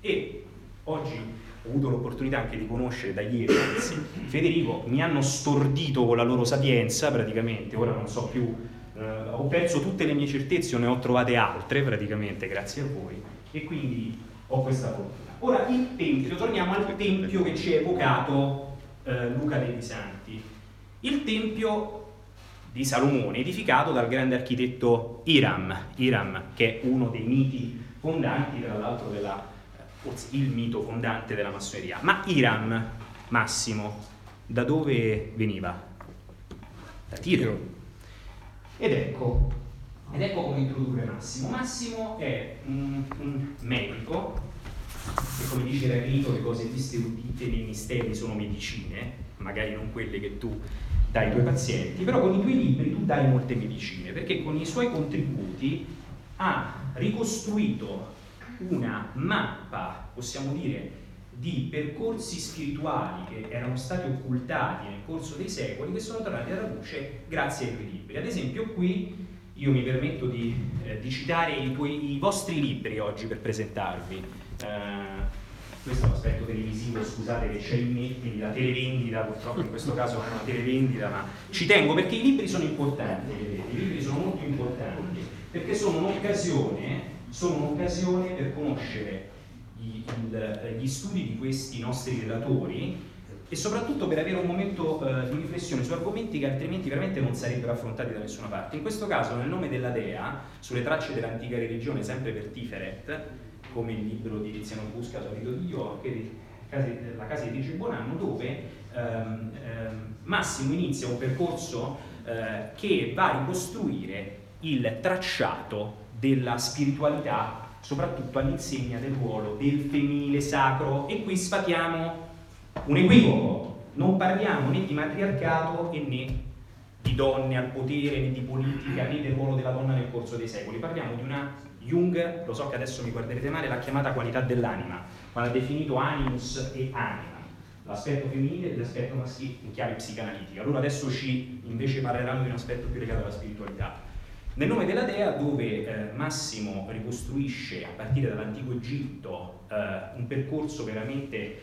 E oggi ho avuto l'opportunità anche di conoscere da ieri, anzi, Federico, mi hanno stordito con la loro sapienza praticamente, ora non so più, eh, ho perso tutte le mie certezze, ne ho trovate altre praticamente grazie a voi e quindi ho questa fortuna. Ora il tempio, torniamo al tempio che ci ha evocato eh, Luca dei Santi. Il tempio di Salomone, edificato dal grande architetto Iram, Iram che è uno dei miti fondanti tra l'altro della il mito fondante della massoneria. Ma Iram, Massimo, da dove veniva? Da Tiro. Ed ecco, ed ecco come introdurre Massimo. Massimo è un, un medico, e come dice Eremito, le cose viste udite nei misteri sono medicine, magari non quelle che tu dai ai tuoi pazienti, però con i tuoi libri tu dai molte medicine, perché con i suoi contributi ha ricostruito una mappa, possiamo dire, di percorsi spirituali che erano stati occultati nel corso dei secoli che sono tornati alla luce grazie ai tuoi libri. Ad esempio qui io mi permetto di, eh, di citare i, tuoi, i, vostri libri oggi per presentarvi. Eh, questo è un aspetto televisivo, scusate che c'è in quindi la televendita, purtroppo in questo caso non è una televendita, ma ci tengo perché i libri sono importanti, i libri sono molto importanti, perché sono un'occasione sono un'occasione per conoscere gli, il, gli studi di questi nostri relatori e soprattutto per avere un momento eh, di riflessione su argomenti che altrimenti veramente non sarebbero affrontati da nessuna parte. In questo caso, nel nome della Dea, sulle tracce dell'antica religione, sempre per Tiferet, come il libro di Tiziano Busca, Solito di York, la casa di Dice Bonanno, dove ehm, ehm, Massimo inizia un percorso eh, che va a ricostruire il tracciato della spiritualità, soprattutto all'insegna del ruolo del femminile sacro. E qui sfatiamo un equivoco, non parliamo né di matriarcato né di donne al potere, né di politica, né del ruolo della donna nel corso dei secoli, parliamo di una Jung, lo so che adesso mi guarderete male, l'ha chiamata qualità dell'anima, quando ha definito animus e anima, l'aspetto femminile e l'aspetto maschile in chiave psicanalitica. Loro adesso ci invece parleranno di un aspetto più legato alla spiritualità. Nel nome della dea, dove eh, Massimo ricostruisce a partire dall'antico Egitto eh, un percorso veramente eh,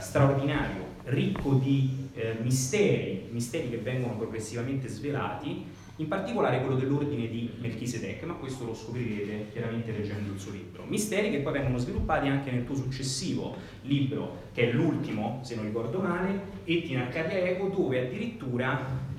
straordinario, ricco di eh, misteri, misteri che vengono progressivamente svelati, in particolare quello dell'ordine di Melchisedec, ma questo lo scoprirete chiaramente leggendo il suo libro. Misteri che poi vengono sviluppati anche nel tuo successivo libro, che è l'ultimo, se non ricordo male, Etina Arcadia Ego, dove addirittura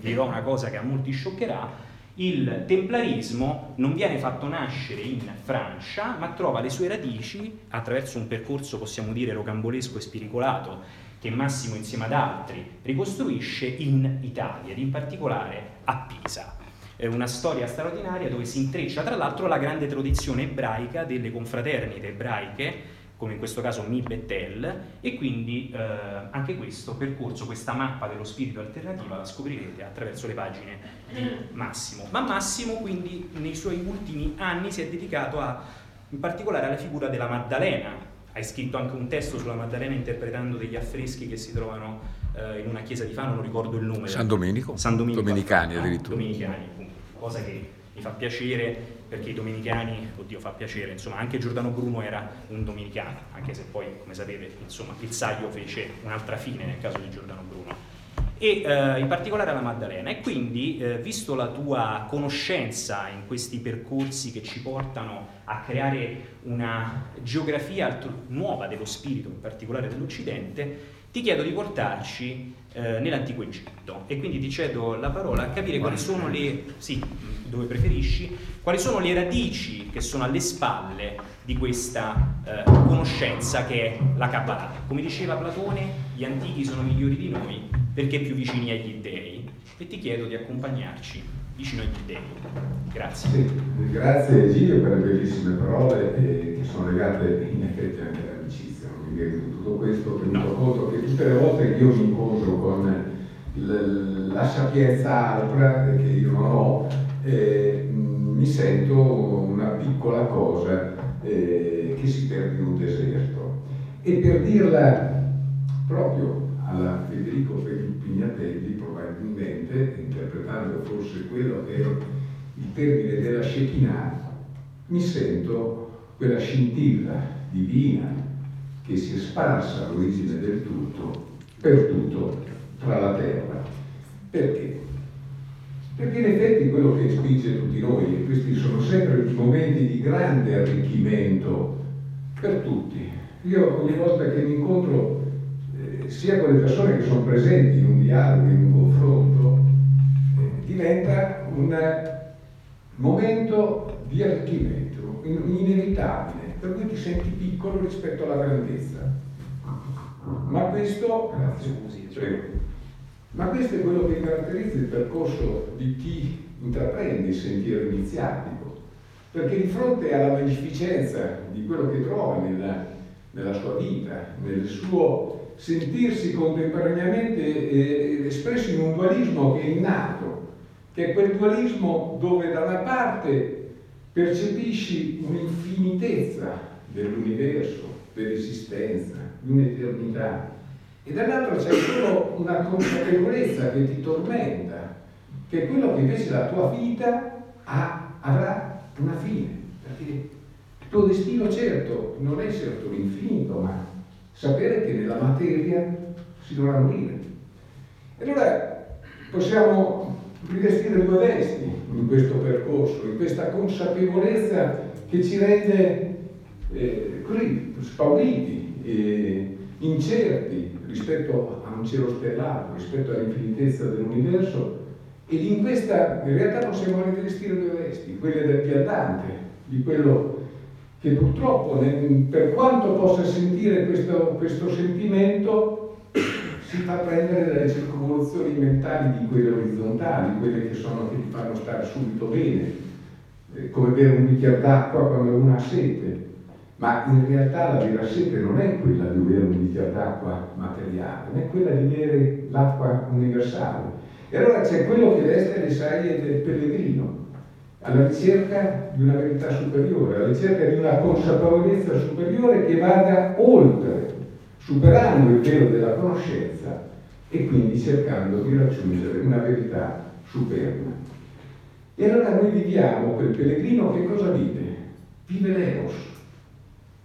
dirò una cosa che a molti scioccherà, il templarismo non viene fatto nascere in Francia, ma trova le sue radici attraverso un percorso, possiamo dire, rocambolesco e spiricolato, che Massimo insieme ad altri ricostruisce in Italia, ed in particolare a Pisa. una storia straordinaria dove si intreccia tra l'altro la grande tradizione ebraica delle confraternite ebraiche come in questo caso Mi Bettel, e quindi eh, anche questo percorso, questa mappa dello spirito alternativa la scoprirete attraverso le pagine di Massimo. Ma Massimo quindi nei suoi ultimi anni si è dedicato a, in particolare alla figura della Maddalena. Hai scritto anche un testo sulla Maddalena interpretando degli affreschi che si trovano eh, in una chiesa di Fano, non ricordo il nome. San Domenico? San Domenico. Domenicani addirittura. Domenicani, appunto, cosa che mi fa piacere perché i domenicani, oddio fa piacere, insomma anche Giordano Bruno era un domenicano, anche se poi come sapete insomma il Saio fece un'altra fine nel caso di Giordano Bruno. E eh, in particolare la Maddalena. E quindi eh, visto la tua conoscenza in questi percorsi che ci portano a creare una geografia nuova dello spirito, in particolare dell'Occidente, ti chiedo di portarci eh, nell'antico Egitto. E quindi ti cedo la parola a capire quali sono le, sì, dove preferisci, quali sono le radici che sono alle spalle di questa eh, conoscenza che è la Kabbalah. Come diceva Platone, gli antichi sono migliori di noi perché più vicini agli dei e ti chiedo di accompagnarci vicino agli dei. Grazie. Sì, grazie Gilio per le bellissime parole eh, che sono legate in effetti anche all'amicizia, non mi viene tutto questo, tenuto no. conto che tutte le volte che io mi incontro con la sapienza altra che io non ho, eh, mi sento una piccola cosa eh, che si perde in un deserto. E per dirla proprio alla Federico Pignatelli, probabilmente, interpretando forse quello che è il termine della Shekinah, mi sento quella scintilla divina che si è sparsa all'origine del tutto, per tutto, tra la terra. Perché? Perché in effetti quello che spinge tutti noi, e questi sono sempre momenti di grande arricchimento per tutti. Io ogni volta che mi incontro eh, sia con le persone che sono presenti in un dialogo, in un confronto, eh, diventa un momento di arricchimento inevitabile, per cui ti senti piccolo rispetto alla grandezza. Ma questo, grazie, scusi, cioè, ma questo è quello che caratterizza il percorso di chi intraprende il sentiero iniziatico, perché di fronte alla magnificenza di quello che trova nella, nella sua vita, nel suo sentirsi contemporaneamente eh, espresso in un dualismo che è innato, che è quel dualismo dove da una parte percepisci un'infinitezza dell'universo, dell'esistenza, di un'eternità, e dall'altro c'è solo una consapevolezza che ti tormenta, che quello che invece la tua vita ha, avrà una fine, perché il tuo destino certo non è certo l'infinito, ma sapere che nella materia si dovrà morire. E allora possiamo rivestire due vesti in questo percorso, in questa consapevolezza che ci rende eh, così spauriti, eh, incerti, rispetto a un cielo stellato, rispetto all'infinitezza dell'universo, ed in questa in realtà possiamo rivestire due vesti, quelle del viandante, di quello che purtroppo per quanto possa sentire questo, questo sentimento si fa prendere dalle circolazioni mentali di quelle orizzontali, quelle che, sono, che ti fanno stare subito bene, eh, come bere un bicchiere d'acqua quando uno ha sete, ma in realtà la vera sete non è quella di bere un bicchiere d'acqua materiale, ma è quella di bere l'acqua universale. E allora c'è quello che veste le saglie del pellegrino, alla ricerca di una verità superiore, alla ricerca di una consapevolezza superiore che vada oltre, superando il velo della conoscenza e quindi cercando di raggiungere una verità superna. E allora noi viviamo, quel pellegrino che cosa vive? Vive l'eros,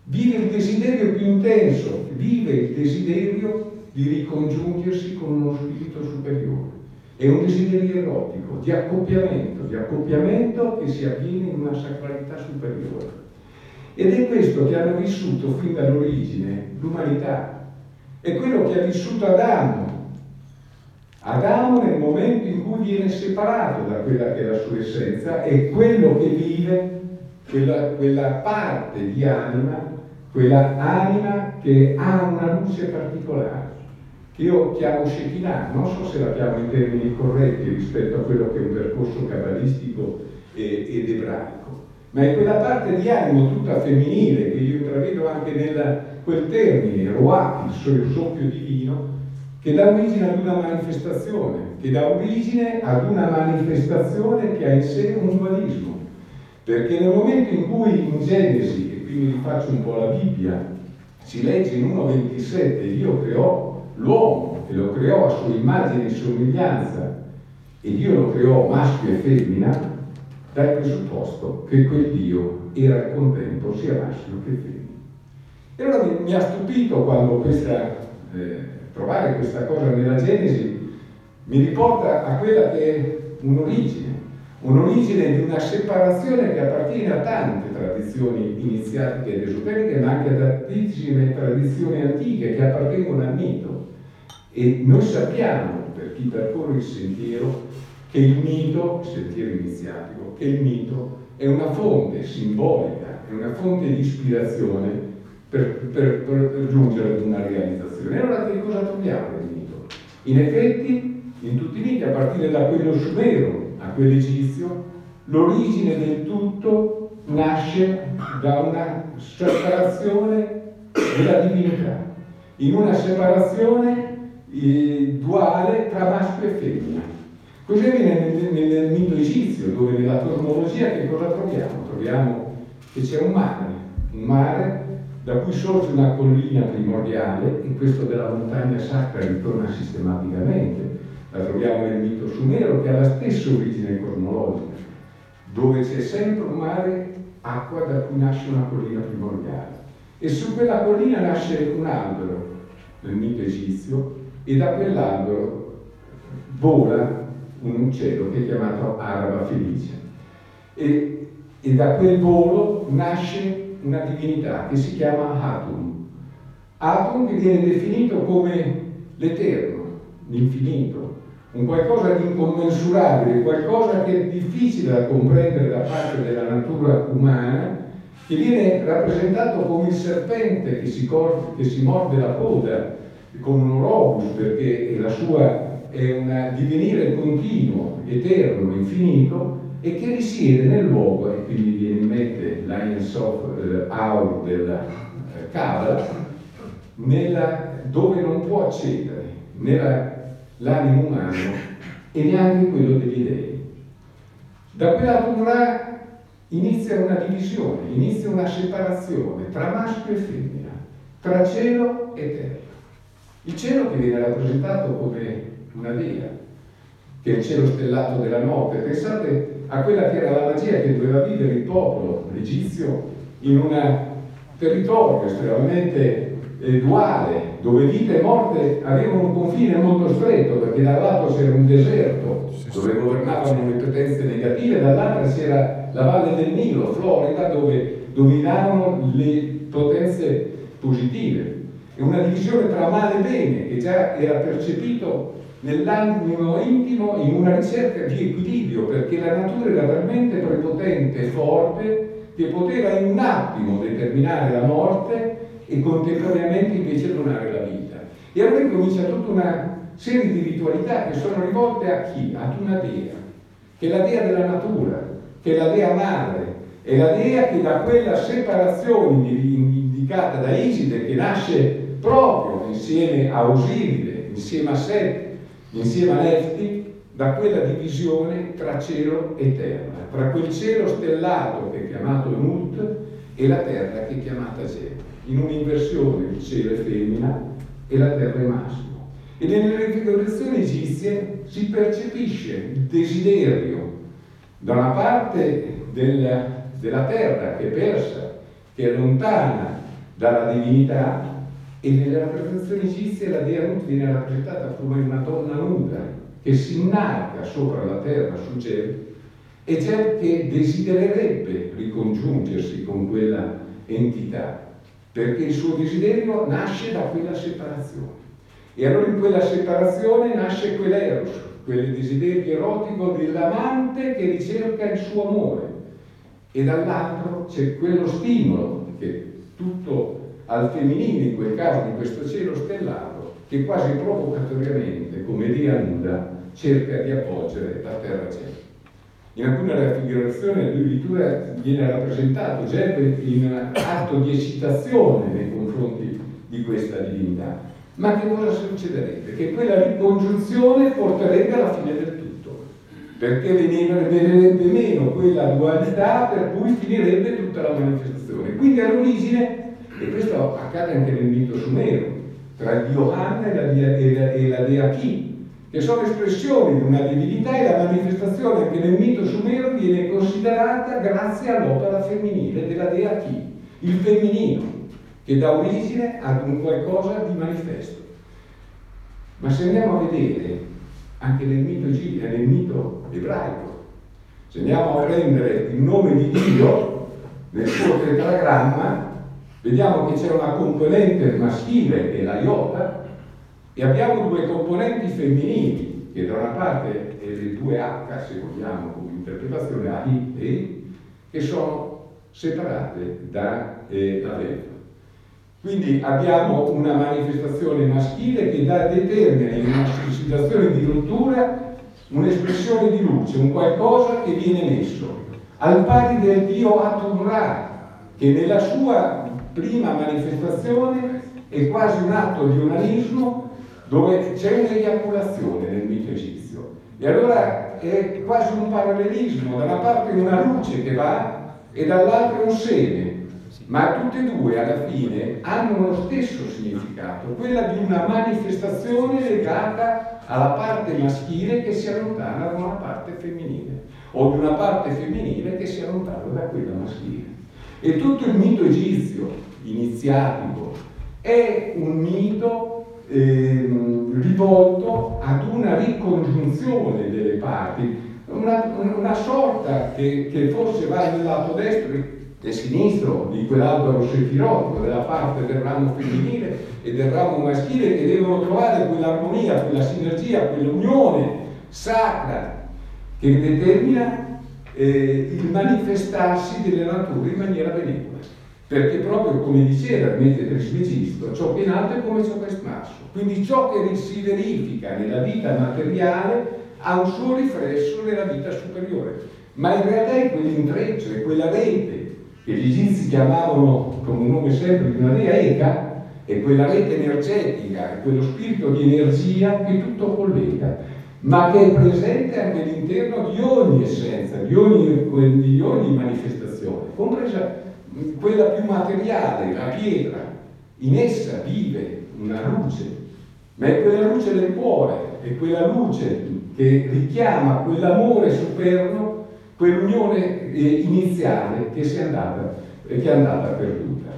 vive il desiderio più intenso, vive il desiderio di ricongiungersi con uno spirito superiore. È un desiderio erotico, di accoppiamento, di accoppiamento che si avviene in una sacralità superiore. Ed è questo che hanno vissuto fin dall'origine l'umanità. È quello che ha vissuto Adamo. Adamo nel momento in cui viene separato da quella che è la sua essenza è quello che vive quella, quella parte di anima quella anima che ha una luce particolare, che io chiamo Shekinah, non so se la chiamo in termini corretti rispetto a quello che è un percorso cabalistico ed ebraico, ma è quella parte di animo tutta femminile che io intravedo anche nel quel termine, Ruach, il soffio divino, che dà origine ad una manifestazione, che dà origine ad una manifestazione che ha in sé un dualismo. Perché nel momento in cui in Genesi, qui mi rifaccio un po' la Bibbia, si legge in 1.27, Dio creò l'uomo e lo creò a sua immagine e somiglianza e Dio lo creò maschio e femmina, dà il presupposto che quel Dio era al contempo sia maschio che femmina. E allora mi, mi ha stupito quando questa, eh, trovare questa cosa nella Genesi mi riporta a quella che è un'origine, un'origine di una separazione che appartiene a tante tradizioni iniziatiche ed esoteriche, ma anche a tantissime tradizioni antiche che appartengono al mito. E noi sappiamo, per chi percorre il sentiero, che il mito, il sentiero iniziatico, che il mito è una fonte simbolica, è una fonte di ispirazione per, per, per giungere ad una realizzazione. E allora che cosa troviamo nel mito? In effetti, in tutti i miti, a partire da quello sumero a quello egizio, l'origine del tutto nasce da una separazione della divinità, in una separazione eh, duale tra maschio e femmina. Così avviene nel, nel, mito egizio, dove nella cosmologia che cosa troviamo? Troviamo che c'è un mare, un mare da cui sorge una collina primordiale e questo della montagna sacra ritorna sistematicamente. La troviamo nel mito sumero che ha la stessa origine cosmologica, dove c'è sempre un mare, acqua da cui nasce una collina primordiale. E su quella collina nasce un albero nel mito egizio e da quell'albero vola un uccello che è chiamato araba felice. E, e da quel volo nasce una divinità che si chiama Atum. Atum che viene definito come l'eterno, l'infinito, un qualcosa di incommensurabile, qualcosa che è difficile da comprendere da parte della natura umana, che viene rappresentato come il serpente che si, cor- che si morde la coda, come un orobus, perché la sua è un divenire continuo, eterno, infinito, e che risiede nel luogo, e quindi viene in mente l'Ain Sof eh, Aur della eh, Kabbalah, dove non può accedere l'animo umano e neanche quello degli dei. Da quella Torah inizia una divisione, inizia una separazione tra maschio e femmina, tra cielo e terra. Il cielo che viene rappresentato come una dea, che è il cielo stellato della notte. Pensate a quella che era la magia che doveva vivere il popolo egizio in un territorio estremamente eh, duale, dove vita e morte avevano un confine molto stretto, perché da un lato c'era un deserto dove governavano le potenze negative, dall'altra c'era la valle del Nilo, Florida, dove dominavano le potenze positive. E una divisione tra male e bene che già era percepito nell'animo intimo in una ricerca di equilibrio, perché la natura era talmente prepotente e forte che poteva in un attimo determinare la morte e contemporaneamente invece donare la vita. E allora incomincia tutta una serie di ritualità che sono rivolte a chi? Ad una dea, che è la dea della natura, che è la dea madre, è la dea che da quella separazione indicata da Iside, che nasce proprio insieme a Osiride, insieme a Set, insieme a Lefti, da quella divisione tra cielo e terra, tra quel cielo stellato che è chiamato Nut e la terra che è chiamata Zeb. In un'inversione il cielo è femmina e la terra è maschio. E nelle ricordazioni egizie si percepisce il desiderio da una parte del, della terra che è persa, che è lontana dalla divinità, e nelle rappresentazioni egizie la dea Nut viene rappresentata come una donna nuda che si innalza sopra la terra su Geb e Geb che desidererebbe ricongiungersi con quella entità perché il suo desiderio nasce da quella separazione e allora in quella separazione nasce quell'eros quel desiderio erotico dell'amante che ricerca il suo amore e dall'altro c'è quello stimolo che tutto al femminile in quel caso di questo cielo stellato che quasi provocatoriamente, come dea nuda, cerca di appoggiare la terra celta. In alcune raffigurazioni addirittura viene rappresentato Giebe in atto di eccitazione nei confronti di questa divinità. Ma che cosa succederebbe? Che quella ricongiunzione porterebbe alla fine del tutto, perché venirebbe meno quella dualità per cui finirebbe tutta la manifestazione. Quindi all'origine, e questo accade anche nel mito sumero, tra il dio Han e la, e la, e la dea Ki, che sono espressioni di una divinità e la manifestazione che nel mito sumero viene considerata grazie all'opera femminile della dea Chi, il femminino, che dà origine ad un qualcosa di manifesto. Ma se andiamo a vedere anche nel mito, nel mito ebraico, se andiamo a prendere il nome di Dio nel suo tetragramma, vediamo che c'è una componente maschile che è la iota e abbiamo due componenti femminili, che da una parte è le due H, se vogliamo, come interpretazione A, e I, che sono separate da eh. Quindi abbiamo una manifestazione maschile che dà, determina in una situazione di rottura un'espressione di luce, un qualcosa che viene messo, al pari del dio Atum-Ra, che nella sua prima manifestazione è quasi un atto di unanismo dove c'è un'eiaculazione nel mito egizio. E allora è quasi un parallelismo, da una parte una luce che va e dall'altra un seme, ma tutte e due alla fine hanno lo stesso significato, quella di una manifestazione legata alla parte maschile che si allontana da una parte femminile, o di una parte femminile che si allontana da quella maschile. E tutto il mito egizio iniziatico è un mito eh, rivolto ad una ricongiunzione delle parti, una, una sorta che, che, forse va nel lato destro e sinistro di quell'albero sefirotico, della parte del ramo femminile e del ramo maschile che devono trovare quell'armonia, quella sinergia, quell'unione sacra che determina eh, il manifestarsi delle nature in maniera benevola perché proprio come diceva il Trismegisto, ciò che è nato è come ciò che è sparso. Quindi ciò che si verifica nella vita materiale ha un suo riflesso nella vita superiore, ma in realtà è quell'intreccio, è quella rete che gli egizi chiamavano con un nome sempre di una dea è quella rete energetica, è quello spirito di energia che tutto collega, ma che è presente anche all'interno di ogni essenza, di ogni, di ogni manifestazione, compresa quella più materiale, la pietra, in essa vive una luce, ma è quella luce del cuore, è quella luce che richiama quell'amore superno, quell'unione eh, iniziale che, è andata, che è andata perduta.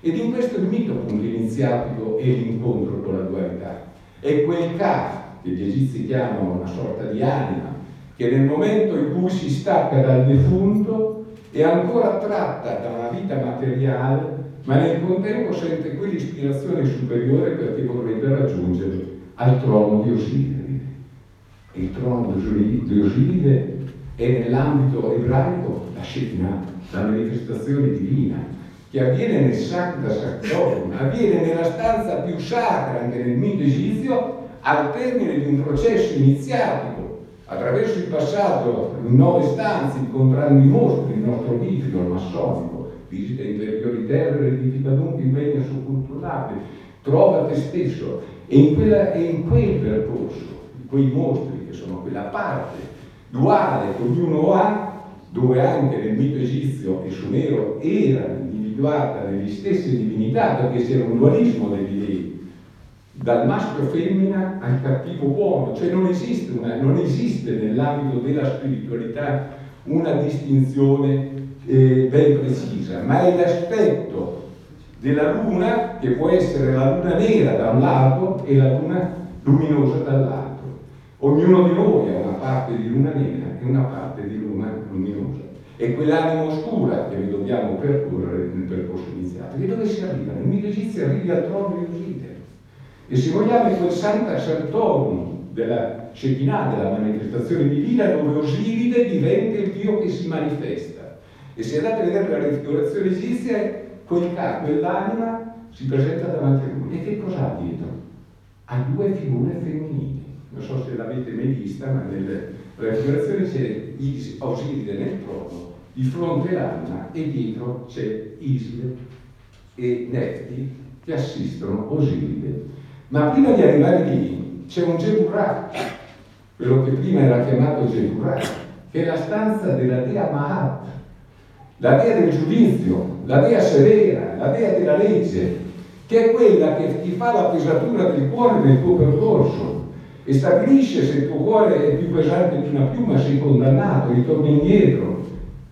Ed in questo il mito appunto iniziatico è l'incontro con la dualità. È quel Ka, che gli egizi chiamano una sorta di anima, che nel momento in cui si stacca dal defunto è ancora tratta da una vita materiale, ma nel contempo sente quell'ispirazione superiore perché vorrebbe raggiungere al trono di Osiride. Il trono di Osiride è nell'ambito ebraico la Shekinah, la manifestazione divina, che avviene nel Sacra Sacrorum, avviene nella stanza più sacra nel mito egizio, al termine di un processo iniziatico attraverso il passato in nove stanze, incontrando i mostri, il nostro rifio, il massonico, visita interiori terre, edifica dunque impegno su culturale, trova te stesso. E in, quella, e in quel percorso, quei mostri che sono quella parte duale che ognuno ha, dove anche nel mito egizio e sumero era individuata nelle stesse divinità, perché c'era un dualismo degli dei, dal maschio femmina al cattivo buono, cioè non esiste, una, non esiste nell'ambito della spiritualità una distinzione eh, ben precisa, ma è l'aspetto della luna che può essere la luna nera da un lato e la luna luminosa dall'altro. Ognuno di noi ha una parte di luna nera e una parte di luna luminosa. È quell'anima oscura che dobbiamo percorrere nel percorso iniziato. E dove si arriva? Nel mito egizio arrivi al trono di Osite e se vogliamo è quel Santa Sartorum della Shekinah, della manifestazione divina, dove Osiride diventa il Dio che si manifesta. E se andate a vedere la raffigurazione egizia, quel quell'anima si presenta davanti a lui. E che cosa ha dietro? ha due figure femminili. Non so se l'avete mai vista, ma nelle raffigurazioni c'è Osiride nel trono, di fronte l'Anna e dietro c'è Iside e Nefti che assistono Osiride. Ma prima di arrivare lì c'è un Geburah, quello che prima era chiamato Geburah, che è la stanza della dea Mahat, la dea del giudizio, la dea severa, la dea della legge, che è quella che ti fa la pesatura del cuore nel tuo percorso e stabilisce se il tuo cuore è più pesante di una piuma, sei condannato, ritorni indietro.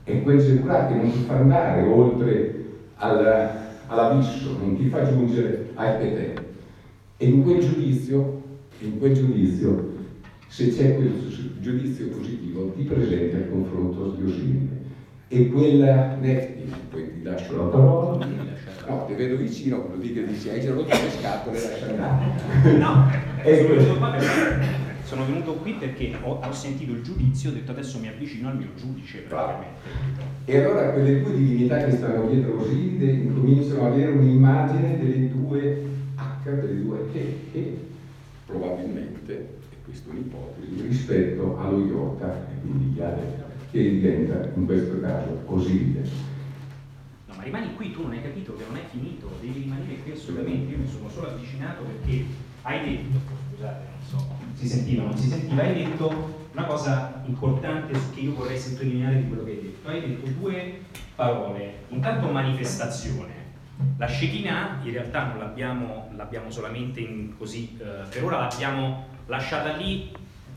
È quel Geburah che non ti fa andare oltre al, all'abisso, non ti fa giungere al petè. E in quel giudizio, in quel giudizio, se c'è quel giudizio positivo, ti presenti al confronto di Osiride. E quella Nefti, poi ti lascio la parola, no, ti vedo vicino, quello lì che dici, hai già rotto le scatole, lascia andare. No, sono venuto qua perché, sono venuto qui perché ho, ho, sentito il giudizio, ho detto adesso mi avvicino al mio giudice praticamente. E allora quelle due divinità che stanno dietro Osiride incominciano ad avere un'immagine delle due H, delle due che, che probabilmente, e questa è un'ipotesi, rispetto allo Iota e quindi Yade, che diventa in questo caso Osiride. No, ma rimani qui, tu non hai capito che non è finito, devi rimanere qui assolutamente, io mi sono solo avvicinato perché hai detto, scusate, non so, si sentiva, non si sentiva, hai detto una cosa importante che io vorrei sottolineare di quello che hai detto. Hai detto due parole, intanto manifestazione. La Shekinah in realtà non l'abbiamo, l'abbiamo solamente così, eh, per ora l'abbiamo lasciata lì,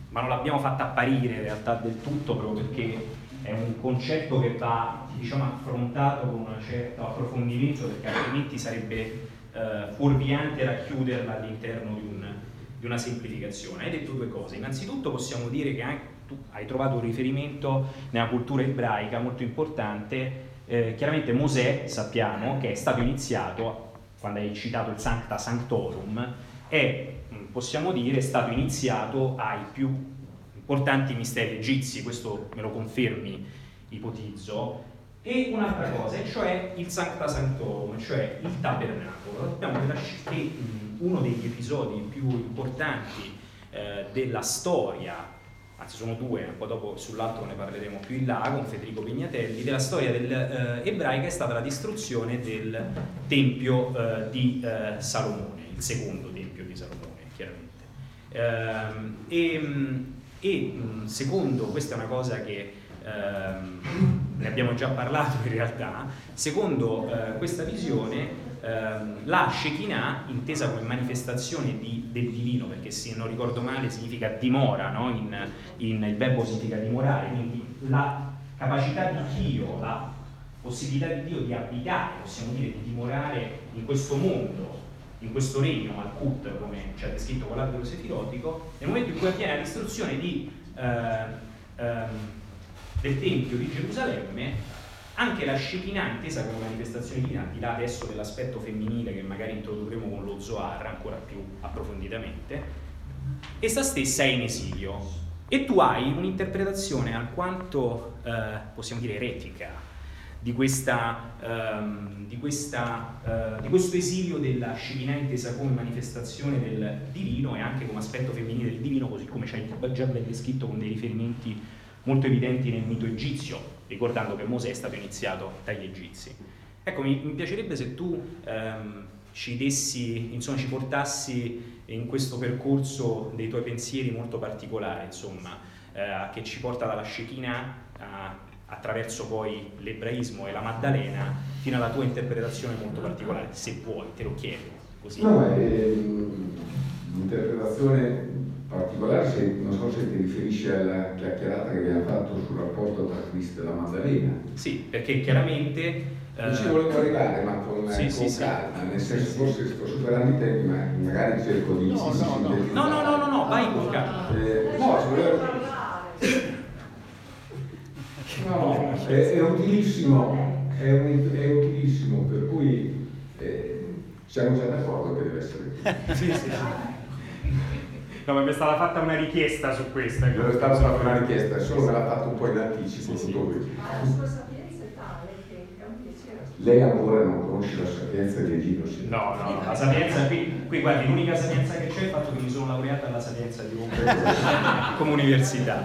ma non l'abbiamo fatta apparire in realtà del tutto proprio perché è un concetto che va diciamo, affrontato con un certo approfondimento perché altrimenti sarebbe eh, fuorviante racchiuderla all'interno di un, di una semplificazione. Hai detto due cose. Innanzitutto possiamo dire che anche tu hai trovato un riferimento nella cultura ebraica molto importante. Eh, chiaramente Mosè, sappiamo, che è stato iniziato, quando hai citato il Sancta Sanctorum, è, possiamo dire, stato iniziato ai più importanti misteri egizi, questo me lo confermi, ipotizzo, e un'altra cosa, cioè il Sancta Sanctorum, cioè il tabernacolo. Abbiamo che uno degli episodi più importanti eh, della storia, anzi sono due, un po' dopo sull'altro ne parleremo più in là con Federico Pignatelli, della storia del, eh, è stata la distruzione del Tempio eh, di eh, Salomone, il secondo Tempio di Salomone, chiaramente. Ehm, e, e secondo, questa è una cosa che ehm, ne abbiamo già parlato in realtà, secondo eh, questa visione ehm, la Shekinah, intesa come manifestazione di, del divino, perché se non ricordo male significa dimora, no? in, in, il verbo significa dimorare, quindi la capacità di Dio, la possibilità di Dio di abitare, possiamo dire di dimorare in questo mondo, in questo regno, Malkut, come ci ha descritto con l'albero sefirotico, nel momento in cui avviene la distruzione di, eh, eh, del Tempio di Gerusalemme, anche la Shekinah intesa come manifestazione divina, al di là adesso dell'aspetto femminile che magari introdurremo con lo Zohar ancora più approfonditamente, essa stessa è in esilio. E tu hai un'interpretazione alquanto, eh, possiamo dire, eretica di, questa, ehm, di, questa, eh, di questo esilio della Shekinah intesa come manifestazione del divino e anche come aspetto femminile del divino, così come hai già ben descritto con dei riferimenti molto evidenti nel mito egizio, ricordando che Mosè è stato iniziato dagli egizi. Ecco, mi, mi piacerebbe se tu ehm, ci dessi, insomma, ci portassi in questo percorso dei tuoi pensieri molto particolari, insomma, eh, che ci porta dalla Shekinah attraverso poi l'ebraismo e la Maddalena fino alla tua interpretazione molto particolare, se vuoi, te lo chiedo. Così. No, è l'interpretazione particolare, se, non so se ti riferisci alla chiacchierata che abbiamo fatto sul rapporto tra Cristo e la Maddalena. Sì, perché chiaramente... Non ci volevo arrivare, ma con, sì, con sì, calma, sì. nel senso forse sto superando i tempi, ma magari cerco di... No, no, no, no, no, no, no, no, vai con calma. Eh, no, volevo... No, è, è utilissimo, è, un, è, utilissimo, per cui eh, siamo già d'accordo che deve essere così. sì, sì, sì. No, ma mi è stata fatta una richiesta su questo. Mi è stata fatta una richiesta, solo me l'ha fatto un po' in anticipo. Sì, sì. Ma la sua sapienza è tale che è un piacere. Lei ancora non conosci la sapienza di Egino No, no, la sapienza qui, qui guardi, l'unica sapienza che c'è è il fatto che mi sono laureata alla sapienza di come università.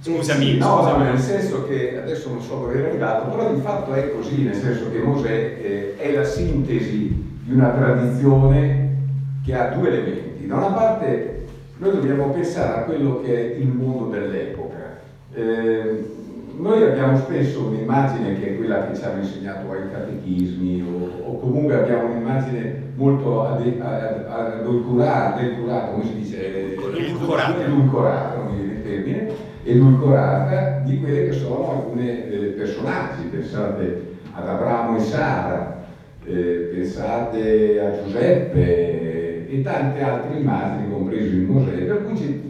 Scusami, no, scusami. nel senso che adesso non so dove è arrivato, però di fatto è così, nel senso che Mosè eh, è la sintesi di una tradizione che ha due elementi. Da una parte noi dobbiamo pensare a quello che è il mondo dell'epoca. Eh, noi abbiamo spesso un'immagine che è quella che ci hanno insegnato ai catechismi o, o comunque abbiamo un'immagine molto adulcorata, come si dice? Edulcorata. Non mi viene il termine, edulcorata di quelle che sono alcuni eh, personaggi. Pensate ad Abramo e Sara, eh, pensate a Giuseppe e tante altre immagini, compreso il Mosè, per cui ci,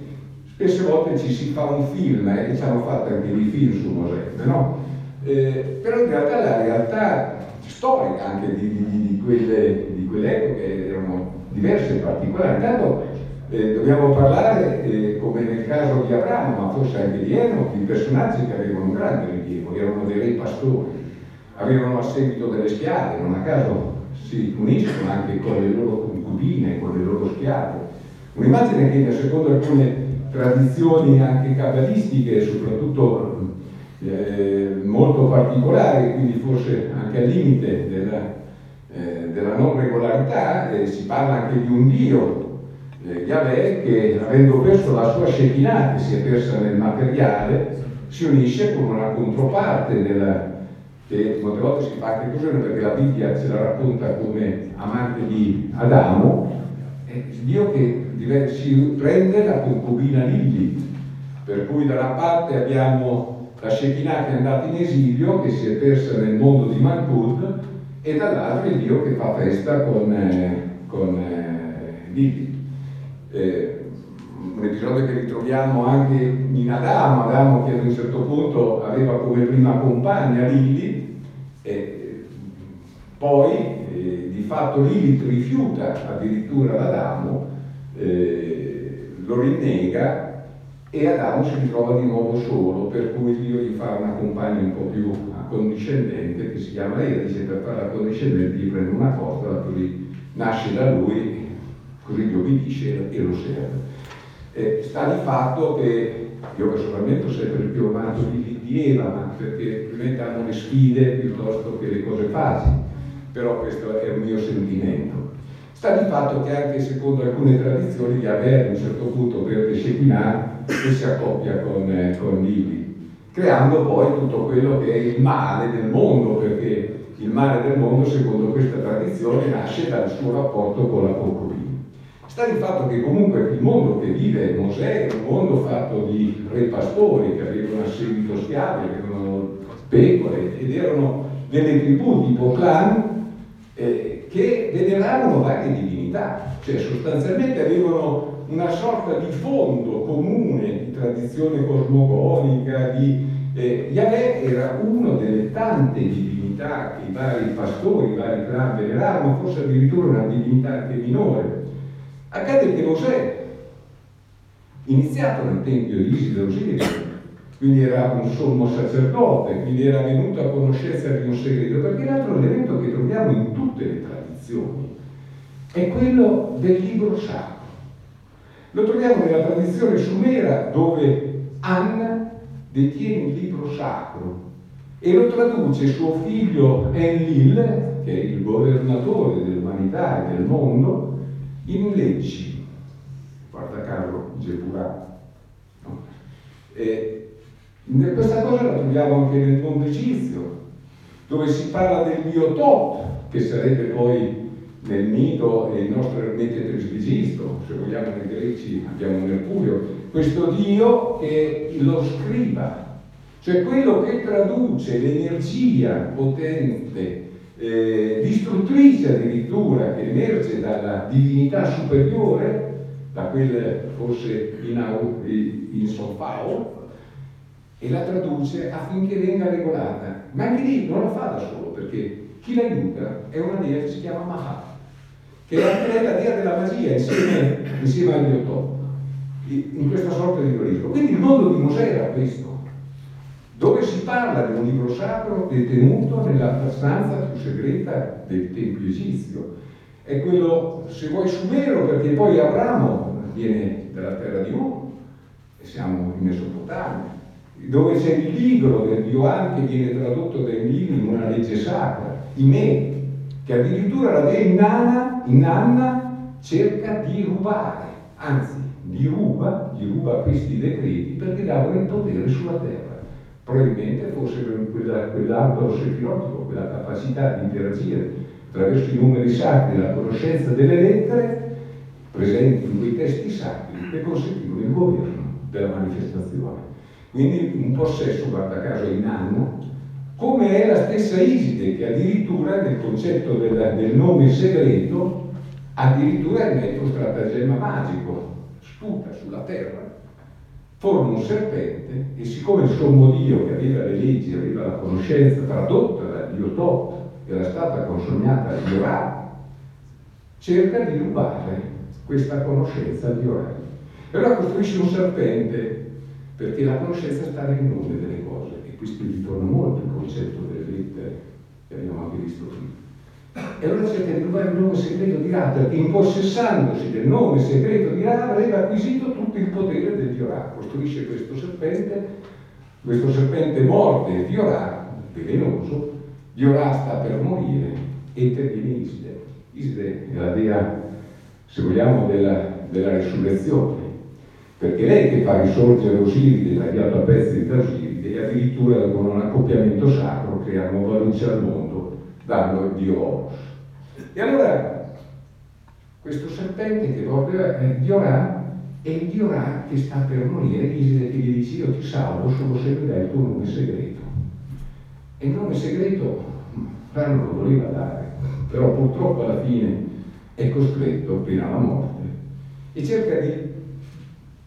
Spesse volte ci si fa un film, eh, e ci hanno fatto anche dei film su Mosè, no? Eh, però in realtà la realtà storica anche di, di, di, quelle, di quelle, erano diverse e particolari. Intanto eh, dobbiamo parlare, eh, come nel caso di Abramo, ma forse anche di Enoch, di personaggi che avevano un grande rilievo, erano dei re pastori, avevano a seguito delle schiave, non a caso si uniscono anche con le loro concubine, con le loro schiave. Un'immagine che secondo alcune tradizioni anche cabalistiche, soprattutto eh, molto particolari, quindi forse anche al limite della, eh, della non regolarità, eh, si parla anche di un Dio, eh, Yahweh, che avendo perso la sua Shekinah, che si è persa nel materiale, si unisce con una controparte della, che molte volte si fa così perché la Bibbia ce la racconta come amante di Adamo, Dio che si prende la concubina Lilli, per cui da una parte abbiamo la Shekinah che è andata in esilio, che si è persa nel mondo di Malkud, e dall'altro il Dio che fa festa con, eh, con eh, Lilli. Eh, un episodio che ritroviamo anche in Adamo, Adamo che ad un certo punto aveva come prima compagna Lilli, e poi eh, di fatto Lilith rifiuta addirittura l'Adamo eh, lo rinnega e Adamo si ritrova di nuovo solo, per cui Dio gli fa una compagna un po' più accondiscendente che si chiama Eva, dice per fare l'accondiscendente gli prende una costola, così nasce da lui, così gli obbedisce e lo serve. Eh, sta di fatto che io personalmente sempre più amato di, di Eva, ma perché probabilmente hanno le sfide piuttosto che le cose facili, però questo è un mio sentimento. Sta di fatto che anche secondo alcune tradizioni Yahweh a un certo punto per Shekinah si accoppia con, eh, con Lili, creando poi tutto quello che è il male del mondo, perché il male del mondo secondo questa tradizione nasce dal suo rapporto con la concubina. Sta di fatto che comunque il mondo che vive Mosè è un mondo fatto di re pastori che avevano a seguito schiavi, avevano pecore ed erano delle tribù tipo clan eh, che veneravano varie divinità, cioè sostanzialmente avevano una sorta di fondo comune di tradizione cosmogonica, di, eh, Yahweh era una delle tante divinità che i vari pastori, i vari clan veneravano, forse addirittura una divinità anche minore. Accade che Mosè, iniziato nel Tempio di Iside Osiris, quindi era un sommo sacerdote, quindi era venuto a conoscenza di un segreto, perché l'altro elemento che troviamo in tutte le tradizioni è quello del libro sacro. Lo troviamo nella tradizione sumera dove Anna detiene il libro sacro e lo traduce suo figlio Enlil, che è il governatore dell'umanità e del mondo, in leggi. Guarda caso, Gepurà. No? E questa cosa la troviamo anche nel mondo egizio, dove si parla del dio Tot, che sarebbe poi nel mito e il nostro Ermete Trismegisto, se vogliamo nei greci abbiamo Mercurio, questo dio che lo scriba, cioè quello che traduce l'energia potente, eh, distruttrice addirittura, che emerge dalla divinità superiore, da quel forse in, in, Sofao, e la traduce affinché venga regolata. Ma anche lì non lo fa da solo, perché chi l'aiuta è una dea che si chiama Mahat, che è la dea della magia insieme, insieme al dio Top, in questa sorta di dualismo. Quindi il mondo di Mosè era questo. Dove si parla di un libro sacro detenuto nella stanza più segreta del Tempio egizio. È quello, se vuoi, sumero, perché poi Abramo viene dalla terra di Ur, e siamo in Mesopotamia, dove c'è il libro del Dio che viene tradotto dai libri in una legge sacra, i me, che addirittura la dea Inanna, Inanna cerca di rubare, anzi li ruba, gli ruba questi decreti perché davano il potere sulla terra. Probabilmente fosse quella, quell'albero sefirotico, quella capacità di interagire attraverso i numeri sacri, la conoscenza delle lettere presenti in quei testi sacri che consentivano il governo della manifestazione. Quindi un possesso, guarda caso, in anno, come è la stessa Iside che addirittura nel concetto del, del nome segreto addirittura emette un stratagemma magico, sputa sulla terra, forma un serpente e siccome il sommo Dio che aveva le leggi, aveva la conoscenza tradotta da Dio Tot, era stata consegnata a Dio Ra, cerca di rubare questa conoscenza di Ora. E allora costruisce un serpente perché la conoscenza sta nel nome delle cose e questo ritorna molto il concetto delle lettere che abbiamo anche visto prima. E allora cerca di rubare il nome segreto di Ra, perché impossessandosi del nome segreto di Ra aveva acquisito tutto il potere Ra. Costruisce questo serpente, questo serpente morde Dio Ra, velenoso, Dio Ra sta per morire e interviene Iside. Iside è la dea, se vogliamo, della, della risurrezione perché lei che fa risorgere Osiride tagliato a pezzi da Osiride e addirittura con un accoppiamento sacro crea nuova luce al mondo dando il dio Horus. E allora questo serpente che morde Dio Ra è il Dio Ra che sta per morire Iside che gli dice io ti salvo solo se mi dai il tuo nome segreto. E il nome segreto Ra non lo voleva dare, però purtroppo alla fine è costretto fino alla morte. E cerca di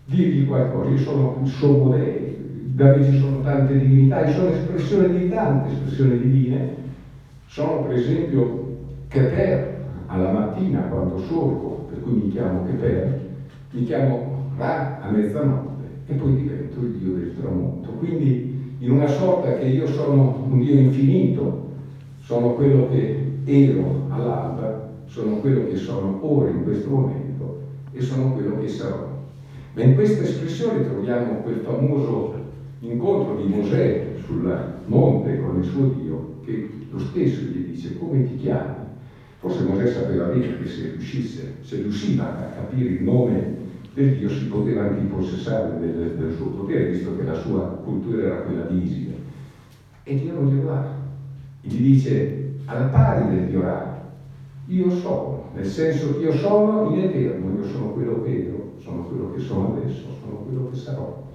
dirgli qualcosa, io sono il suo modello, da me ci sono tante divinità, io sono espressione di tante espressioni divine, sono per esempio Keter alla mattina quando sorgo, per cui mi chiamo Keter, mi chiamo Ra a mezzanotte e poi divento il Dio del tramonto. Quindi in una sorta che io sono un Dio infinito, sono quello che ero all'alba, sono quello che sono ora in questo momento e sono quello che sarò. Ma in questa espressione troviamo quel famoso incontro di Mosè sul monte con il suo Dio che lo stesso gli dice come ti chiami? Forse Mosè sapeva bene che se riuscisse, se riusciva a capire il nome Dio si poteva anche impossessare del, del suo potere, visto che la sua cultura era quella di Iside. E Dio non glielo dà. Gli dice, alla pari del Ra, io sono, nel senso che io sono in eterno, io sono quello che ero sono quello che sono adesso, sono quello che sarò.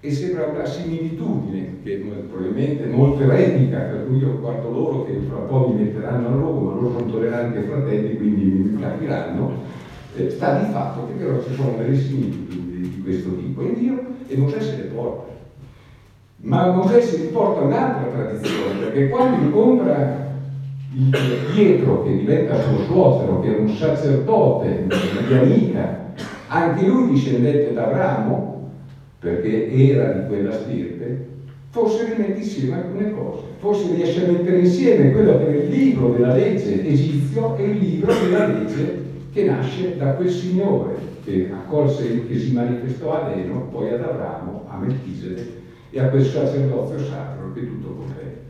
E sembra una similitudine che probabilmente molto eretica, per cui io guardo loro che fra un po' mi metteranno a loro, ma loro sono tolleranti ai fratelli, quindi mi capiranno. Eh, sta di fatto che però ci sono delle similitudini di questo tipo e Dio e Mosè se le porta. Ma Mosè si riporta un'altra tradizione, perché quando incontra Pietro, che diventa suo suocero, che era un sacerdote di Amica, anche lui discendente da Abramo, perché era di quella stirpe, forse rimette insieme alcune cose, forse riesce a mettere insieme quello che è il libro della legge egizio e il libro della legge che nasce da quel Signore che accolse, che si manifestò ad Eno, poi ad Abramo, a Melchisede e a quel sacerdozio sacro che tutto compete.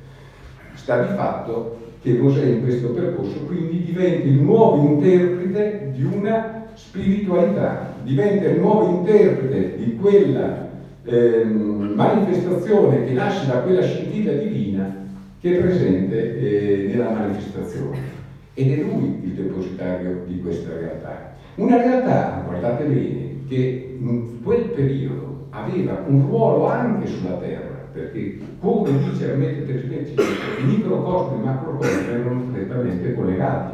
Sta di fatto che Mosè in questo percorso quindi diventa il nuovo interprete di una spiritualità, diventa il nuovo interprete di quella eh, manifestazione che nasce da quella scintilla divina che è presente eh, nella manifestazione. Ed è lui il depositario di questa realtà. Una realtà, guardate bene, che in quel periodo aveva un ruolo anche sulla Terra, perché come dice Hermete Trismeci, il microcosmo e macrocosmo erano strettamente collegati.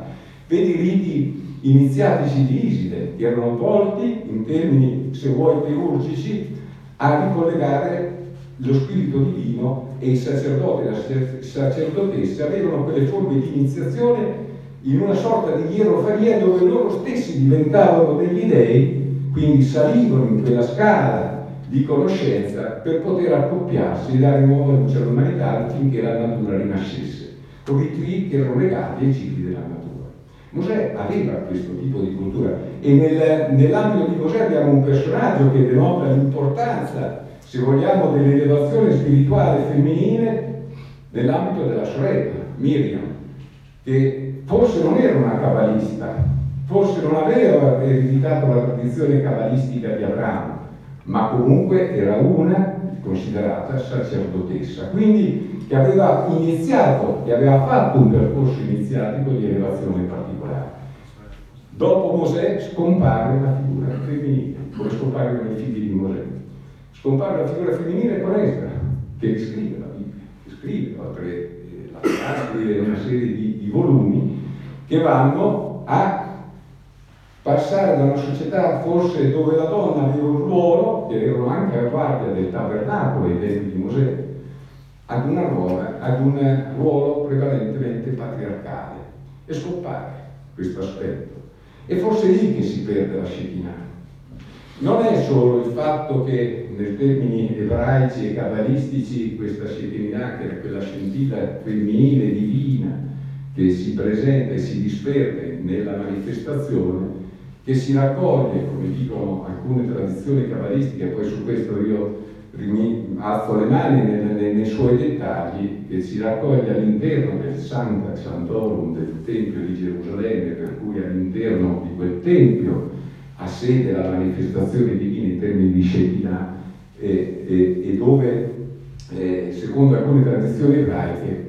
Vedi i riti iniziatici di Iside, che erano volti in termini, se vuoi, teurgici, a ricollegare lo spirito divino e il sacerdote e la sacerdotessa avevano quelle forme di iniziazione in una sorta di ierofaria dove loro stessi diventavano degli dei, quindi salivano in quella scala di conoscenza per poter accoppiarsi e dare nuova luce all'umanità affinché la natura rinascesse, con i tri che erano legati ai cicli della natura. Mosè aveva questo tipo di cultura e nel, nell'ambito di Mosè abbiamo un personaggio che denota l'importanza, se vogliamo, dell'elevazione spirituale femminile nell'ambito della sorella, Miriam, che forse non era una cabalista, forse non aveva ereditato la tradizione cabalistica di Abramo, ma comunque era una considerata sacerdotessa, quindi che aveva iniziato, che aveva fatto un percorso iniziatico di elevazione particolare. Dopo Mosè scompare la figura femminile, come scompaiono i figli di Mosè. Scompare la figura femminile con Esra, che scrive la Bibbia, che scrive oltre eh, la scrive una serie di, di volumi che vanno a passare da una società forse dove la donna aveva un ruolo, che erano anche a guardia del tabernacolo ai tempi di Mosè, ad, ruolo, ad un ruolo prevalentemente patriarcale e scoppare questo aspetto. E forse lì che si perde la Shekinah. Non è solo il fatto che nei termini ebraici e cabalistici questa Shekinah, che è quella scintilla femminile divina che si presenta e si disperde nella manifestazione, che si raccoglie, come dicono alcune tradizioni cabalistiche, poi su questo io alzo le mani nei, nei, nei, suoi dettagli, che si raccoglie all'interno del Sancta Santorum del Tempio di Gerusalemme, per cui all'interno di quel Tempio ha sede la manifestazione divina in termini di Shekinah e, e, e dove, eh, secondo alcune tradizioni ebraiche,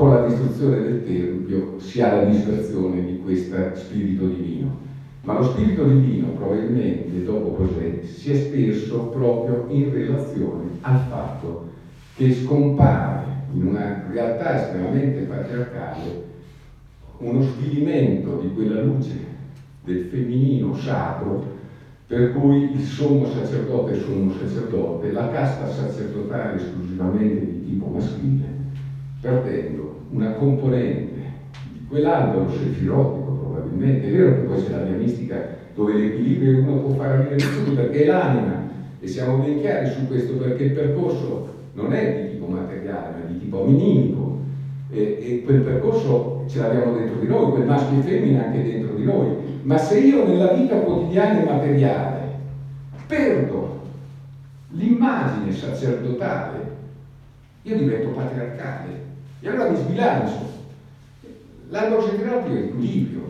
con la distruzione del Tempio si ha la dispersione di questo spirito divino. Ma lo spirito divino probabilmente dopo Cosè si è speso proprio in relazione al fatto che scompare in una realtà estremamente patriarcale uno svilimento di quella luce del femminino sacro per cui il sommo sacerdote è sommo sacerdote, la casta sacerdotale esclusivamente di tipo maschile, perdendo una componente di quell'albero sefirotico probabilmente. È vero che poi c'è la diamistica dove l'equilibrio uno può fare avere tutto perché è l'anima e siamo ben chiari su questo perché il percorso non è di tipo materiale ma di tipo minimico e, e quel percorso ce l'abbiamo dentro di noi, quel maschio e femmina anche dentro di noi. Ma se io nella vita quotidiana e materiale perdo l'immagine sacerdotale, io divento patriarcale e allora mi sbilancio. Centrale è equilibrio,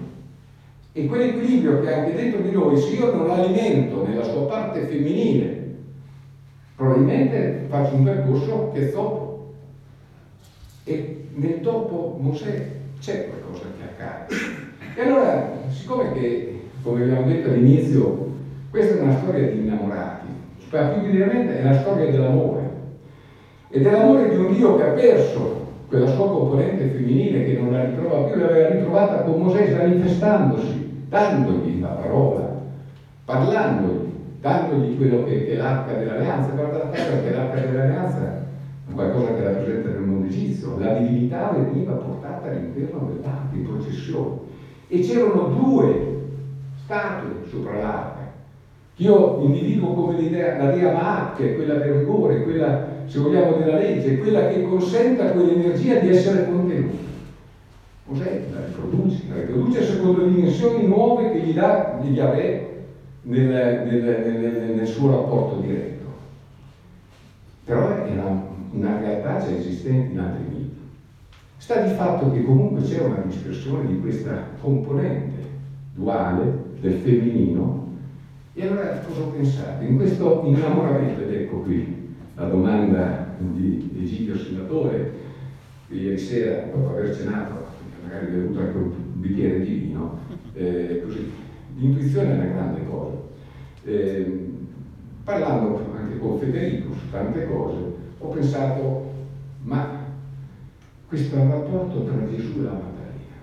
e quell'equilibrio che anche dentro di noi, se io non l'alimento nella sua parte femminile, probabilmente faccio un percorso che è dopo. E nel dopo Mosè c'è qualcosa che accade. E allora, siccome che, come abbiamo detto all'inizio, questa è una storia di innamorati, ma più generalmente è la storia dell'amore. E dell'amore di un Dio che ha perso quella sua componente femminile che non la ritrova più, l'aveva ritrovata con Mosè manifestandosi dandogli la parola, parlandogli, dandogli quello che, è l'arca dell'alleanza. Guardate che l'arca dell'alleanza è qualcosa che rappresenta nel mondo egizio, la divinità veniva portata all'interno dell'arca in processione e c'erano due statue sopra l'arca. Io individuo come la dea Maat, che è quella del rigore, quella, se vogliamo, della legge, quella che consente a quell'energia di essere contenuta. Cos'è? La riproduce, la riproduce secondo dimensioni nuove che gli dà Yahweh nel, nel, nel, nel, suo rapporto diretto. Però è una, una realtà già esistente in altri miti. Sta di fatto che comunque c'è una dispersione di questa componente duale del femminino e allora cosa pensate? In questo innamoramento, ed ecco qui la domanda di Egidio Senatore, ieri sera, dopo aver cenato, magari bevuto anche un bicchiere di vino, eh, così. L'intuizione è una grande cosa. Eh, parlando anche con Federico su tante cose, ho pensato, ma questo rapporto tra Gesù e la Maddalena,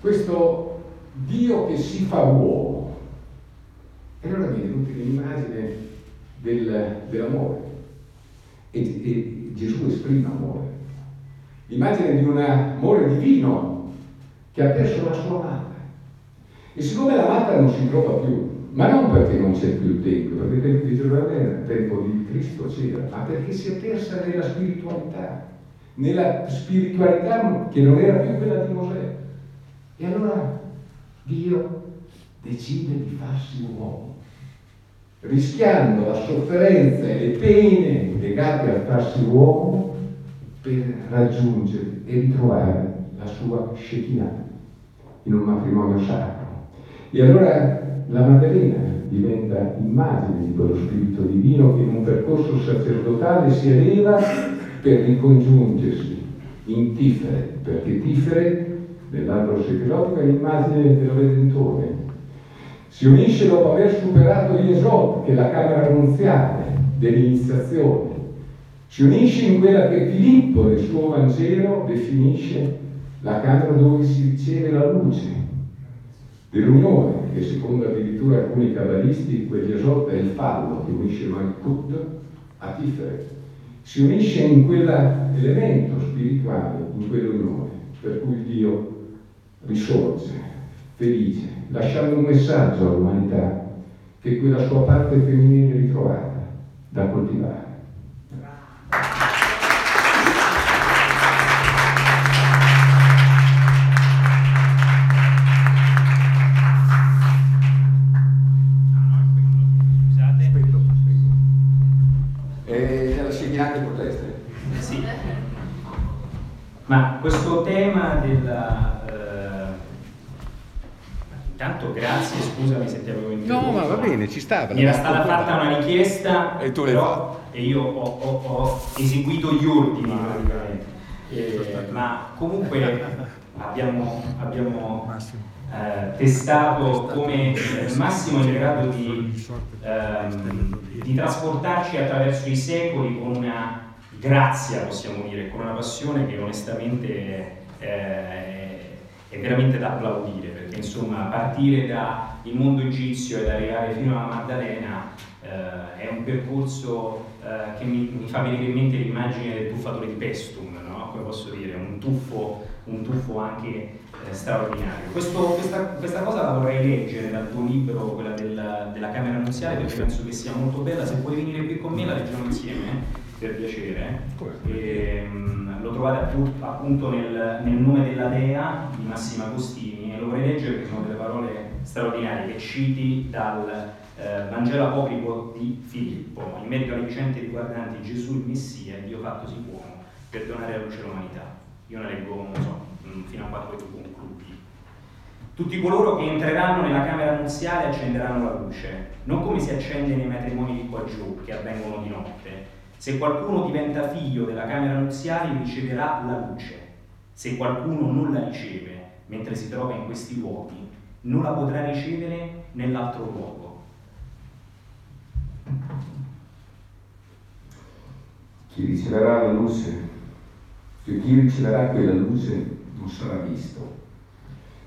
questo Dio che si fa uomo, e allora mi è venuta l'immagine del, dell'amore, e, e Gesù esprime amore l'immagine di un amore divino che ha perso la sua amata. E siccome l'amata non si trova più, ma non perché non c'è più il Tempio, perché il Tempio di Gerusalemme, il tempo di Cristo c'era, ma perché si è persa nella spiritualità, nella spiritualità che non era più quella di Mosè. E allora Dio decide di farsi uomo, rischiando la sofferenza e le pene legate al farsi uomo per raggiungere e ritrovare la sua Shekinah in un matrimonio sacro. E allora la Maddalena diventa immagine di quello spirito divino che in un percorso sacerdotale si eleva per ricongiungersi in Tifere, perché Tifere nell'albero sefirotico è l'immagine del Redentore. Si unisce dopo aver superato Yesod, che è la camera annunziale dell'iniziazione. Si unisce in quella che Filippo nel suo Vangelo definisce la camera dove si riceve la luce dell'unione, che secondo addirittura alcuni cabalisti quegli esorta è il fallo che unisce Malkut a Tiferet. Si unisce in quell'elemento spirituale, in quell'unione, per cui Dio risorge, felice, lasciando un messaggio all'umanità che quella sua parte femminile ritrovata da coltivare. Ci sta. Mi era stata fatta una richiesta e, tu però, e io ho, ho, ho, eseguito gli ordini praticamente. Eh, ma comunque abbiamo, abbiamo eh, testato come Massimo è in grado di, ehm, di trasportarci attraverso i secoli con una grazia, possiamo dire, con una passione che onestamente eh, è veramente da applaudire, perché insomma partire dal mondo egizio ed arrivare fino alla Maddalena eh, è un percorso eh, che mi, mi, fa venire in mente l'immagine del tuffatore di Pestum, no? come posso dire, un tuffo, un tuffo anche eh, straordinario. Questo, questa, questa, cosa la vorrei leggere dal tuo libro, quella del, della Camera Annunziale, perché penso che sia molto bella. Se puoi venire qui con me la leggiamo insieme per piacere. E, um, lo trovate appunto, appunto nel, nel, nome della Dea di Massimo Agostini e lo vorrei leggere perché sono delle parole straordinarie che citi dal eh, Vangelo apocrifo di Filippo, in merito alle vicende riguardanti Gesù il Messia, Dio fattosi uomo, per donare alla luce l'umanità. Io ne leggo, non so, mm, fino a quattro concludi. Tutti coloro che entreranno nella camera nuziale accenderanno la luce, non come si accende nei matrimoni di qua giù, che avvengono di notte, se qualcuno diventa figlio della camera nuziale riceverà la luce. Se qualcuno non la riceve mentre si trova in questi luoghi, non la potrà ricevere nell'altro luogo. Chi riceverà la luce, cioè chi riceverà quella luce non sarà visto,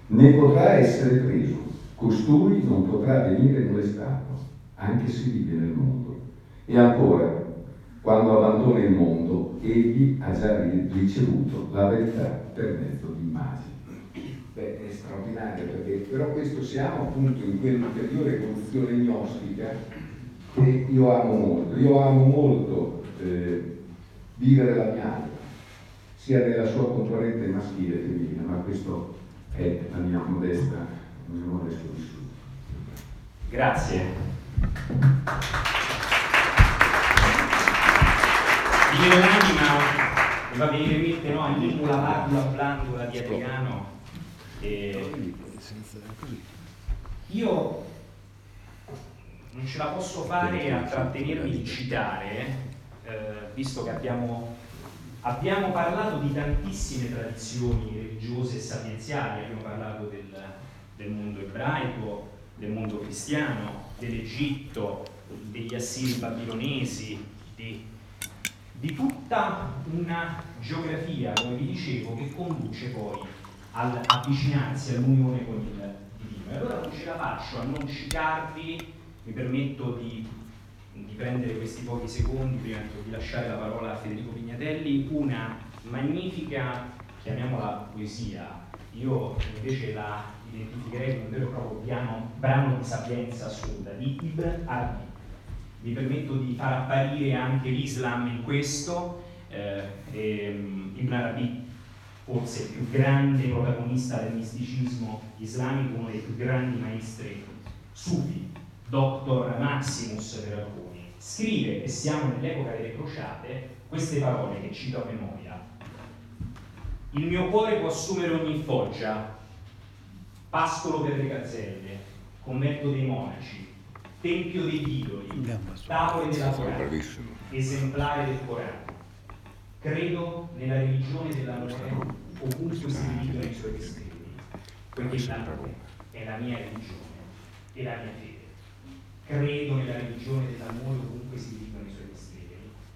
né potrà essere preso. Costui non potrà venire nelle statue, anche se vive nel mondo. E ancora, quando abbandona il mondo, egli ha già ricevuto la verità per mezzo di immagini. Beh, è straordinario perché però questo siamo appunto in quell'ulteriore evoluzione gnostica che io amo molto. Io amo molto eh, vivere la mia anima, sia nella sua componente maschile e femminile, ma questo è la mia modesta, il mio modesto vissuto. Grazie. Mi fa venire in mente no, Animula Vardula Blandula di Adriano. E io non ce la posso fare a trattenermi di citare, eh, visto che abbiamo, abbiamo, parlato di tantissime tradizioni religiose e sapienziali, abbiamo parlato del, del mondo ebraico, del mondo cristiano, dell'Egitto, degli assiri babilonesi, di di tutta una geografia, come vi dicevo, che conduce poi all'avvicinarsi all'unione con il divino. E allora non ce la faccio a non citarvi, mi permetto di, di prendere questi pochi secondi prima di lasciare la parola a Federico Pignatelli, una magnifica, chiamiamola poesia, io invece la identificherei come un vero e proprio piano, brano di sapienza assoluta di Ibn Arabi. Mi permetto di far apparire anche l'Islam in questo, eh, ehm, Ibn Arabi forse il più grande protagonista del misticismo islamico, uno dei più grandi maestri sufi, Dr. Maximus per alcuni, scrive, e siamo nell'epoca delle crociate, queste parole che cito a memoria. Il mio cuore può assumere ogni foggia, pascolo per le gazzelle, convento dei monaci, tempio degli idoli, tavole della Corana, esemplare del Corano. Credo nella religione dell'amore ovunque si dividono i suoi destini, poiché l'amore è la mia religione e la mia fede. Credo nella religione dell'amore ovunque si dividono i suoi destini,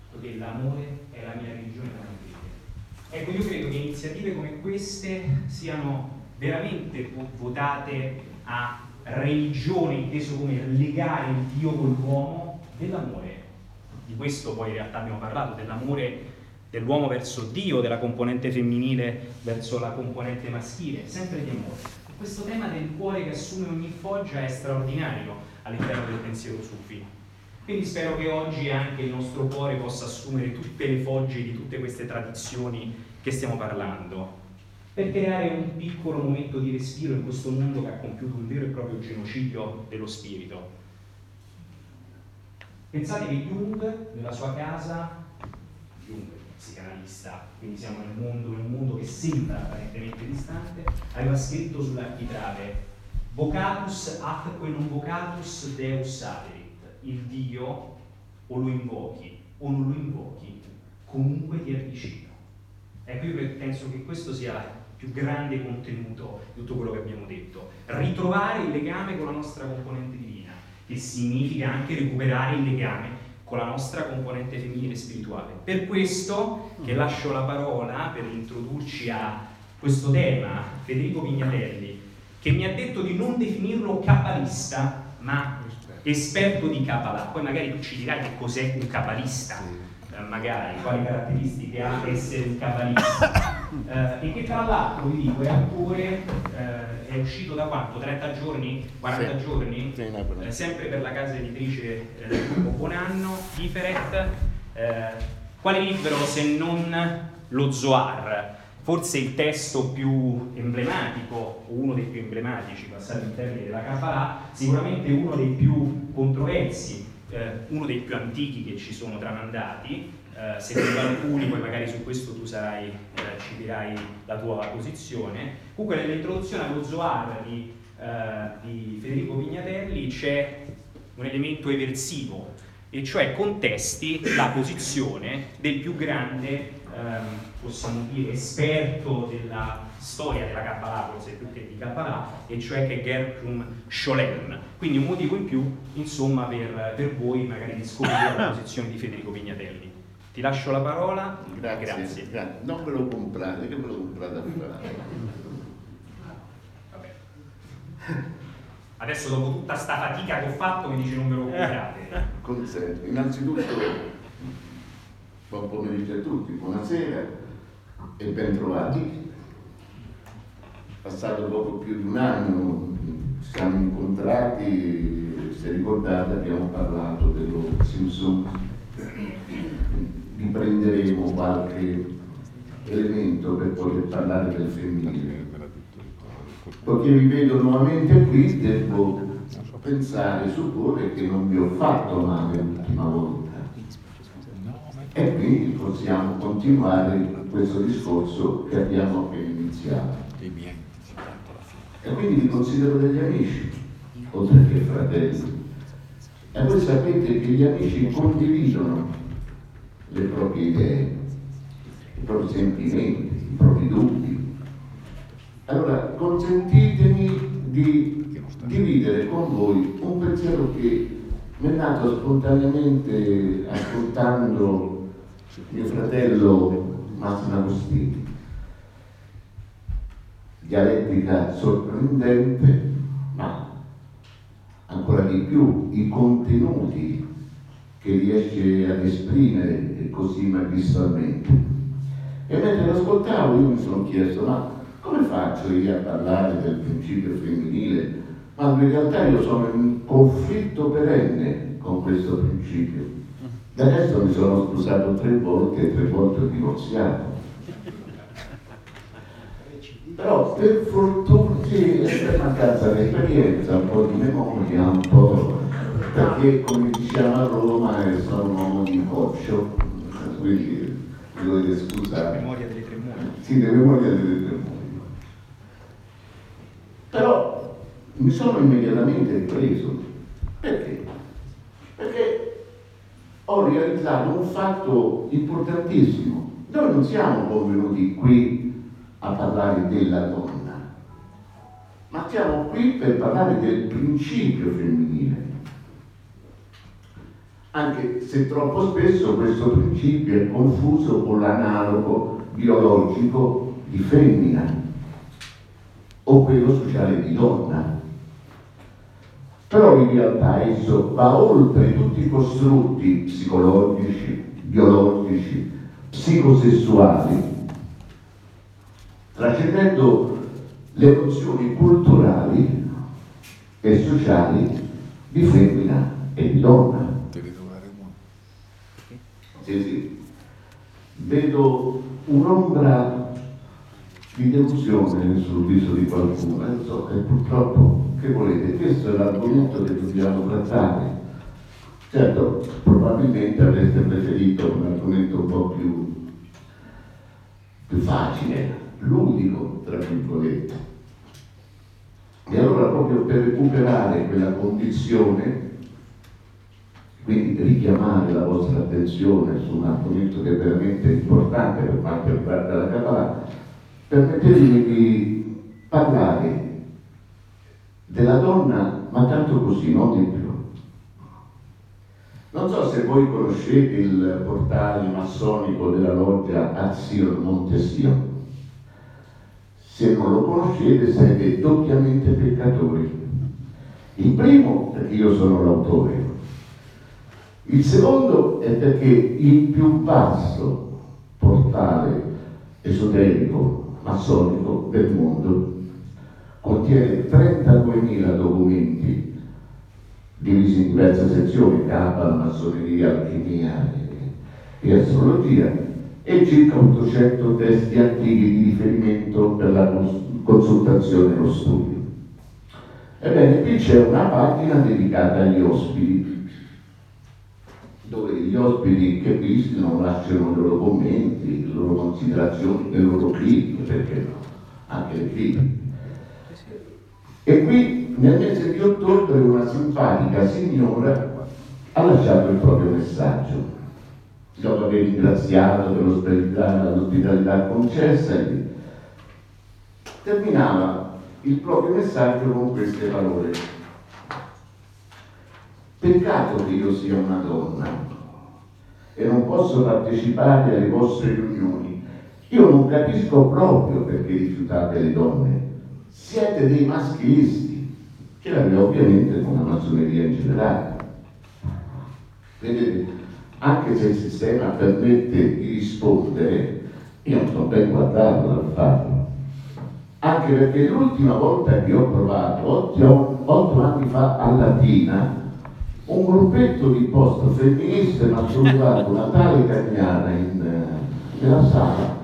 poiché l'amore è la mia religione e la mia fede. Ecco, io credo che iniziative come queste siano veramente votate a religione inteso come legare il Dio con l'uomo dell'amore. Di questo poi in realtà abbiamo parlato, dell'amore dell'uomo verso Dio, della componente femminile verso la componente maschile, sempre di amore. Questo tema del cuore che assume ogni foggia è straordinario all'interno del pensiero sufi. Quindi spero che oggi anche il nostro cuore possa assumere tutte le fogge di tutte queste tradizioni che stiamo parlando, per creare un piccolo momento di respiro in questo mondo che ha compiuto un vero e proprio genocidio dello spirito. Pensate che Jung, nella sua casa, Jung, psicanalista, quindi siamo nel mondo, nel mondo che sembra apparentemente distante, aveva scritto sull'architrave Vocatus atque non vocatus Deus aderit, il Dio o lo invochi o non lo invochi, comunque ti è. Ecco, io penso che questo sia più grande contenuto di tutto quello che abbiamo detto. Ritrovare il legame con la nostra componente divina, che significa anche recuperare il legame con la nostra componente femminile spirituale. Per questo che mm. lascio la parola per introdurci a questo tema Federico Pignatelli, che mi ha detto di non definirlo cabalista, ma esperto di Kabbalah. Poi magari tu ci dirai che cos'è un cabalista, eh, magari quali caratteristiche ha essere un cabalista. Eh, e che tra l'altro vi dico è autore eh, è uscito da quanto? 30 giorni? 40 sì. giorni? Sì, eh, sempre per la casa editrice eh, Buonanno, Iferet. Eh, quale libro se non lo Zohar? Forse il testo più emblematico, o uno dei più emblematici, passati in termini della Kabbalah, sicuramente uno dei più controversi, eh, uno dei più antichi che ci sono tramandati, eh, seguendo alcuni, poi magari su questo tu sarai, eh, ci dirai la tua posizione. Comunque nell'introduzione allo Zohar di, eh, di Federico Pignatelli c'è un elemento eversivo, e cioè contesti la posizione del più grande, ehm, possiamo dire, esperto della storia della Kabbalah, forse più che di Kabbalah, e cioè che è Gertrum Scholem. Quindi un motivo in più, insomma, per, per voi magari di scoprire la posizione di Federico Pignatelli. Ti lascio la parola. Grazie. Grazie. Grazie. Non me lo comprate, che me lo comprate a fare? Vabbè. Adesso dopo tutta sta fatica che ho fatto mi dice non me lo comprate. Consente. Innanzitutto, buon pomeriggio a tutti, buonasera e ben trovati. Passato poco più di un anno siamo incontrati, se ricordate abbiamo parlato dello Simpson riprenderemo qualche elemento per poter parlare del femminile. Poiché vi vedo nuovamente qui, devo pensare, supporre che non vi ho fatto male l'ultima volta. E quindi possiamo continuare questo discorso che abbiamo appena iniziato. E quindi vi considero degli amici, oltre che fratelli. E voi sapete che gli amici condividono le proprie idee, i propri sentimenti, i propri dubbi. Allora consentitemi di dividere con voi un pensiero che mi è nato spontaneamente ascoltando mio fratello Massimo Agostini. Dialettica sorprendente, ma ancora di più i contenuti che riesce ad esprimere così magistralmente. E mentre lo ascoltavo io mi sono chiesto, ma come faccio io a parlare del principio femminile quando in realtà io sono in conflitto perenne con questo principio? E adesso mi sono sposato tre volte e tre volte ho divorziato. Però per fortuna sì, per mancanza di esperienza, un po' di memoria, un po' perché come diciamo a Roma sono un uomo di coccio, quindi dovete scusare. Memoria delle tre mogli. Sì, di memoria delle tre mogli. Però mi sono immediatamente ripreso. Perché? Perché ho realizzato un fatto importantissimo. Noi non siamo convenuti qui a parlare della donna, ma siamo qui per parlare del principio femminile. Anche se troppo spesso questo principio è confuso con l'analogo biologico di femmina o quello sociale di donna. Però in realtà esso va oltre tutti i costrutti psicologici, biologici, psicosessuali, trascendendo le nozioni culturali e sociali di femmina e di donna. Sì. Vedo un'ombra di delusione sul viso di qualcuno, e so, e purtroppo, che volete, questo è l'argomento che dobbiamo trattare. Certo, probabilmente avreste preferito un argomento un po' più, più facile, ludico, tra virgolette. E allora proprio per recuperare quella condizione, quindi richiamare la vostra attenzione su un argomento che è veramente importante per quanto riguarda la Kabbalah, permettetemi di parlare della donna, ma tanto così, non di più. Non so se voi conoscete il portale massonico della loggia Azion Montesio. Se non lo conoscete siete doppiamente peccatori. Il primo perché io sono l'autore. Il secondo è perché il più vasto portale esoterico massonico del mondo contiene 32.000 documenti divisi in diverse sezioni, Kabbalah, massoneria, alchimia e astrologia, e circa 800 testi antichi di riferimento per la consultazione e lo studio. Ebbene, qui c'è una pagina dedicata agli ospiti, dove gli ospiti che visitano lasciano i loro commenti, le loro considerazioni, le loro critiche, perché no? Anche le critiche. E qui nel mese di ottobre una simpatica signora ha lasciato il proprio messaggio. Dopo aver ringraziato per l'ospitalità, l'ospitalità concessa, terminava il proprio messaggio con queste parole. Peccato che io sia una donna e non posso partecipare alle vostre riunioni. Io non capisco proprio perché rifiutate le donne. Siete dei maschilisti, che l'aveva ovviamente con la massoneria in generale. Vedete, anche se il sistema permette di rispondere, io non sono ben guardato dal farlo. Anche perché l'ultima volta che ho provato, otto, anni fa a Latina, un gruppetto di post femministe mi ha trovato una tale cagnana in, nella sala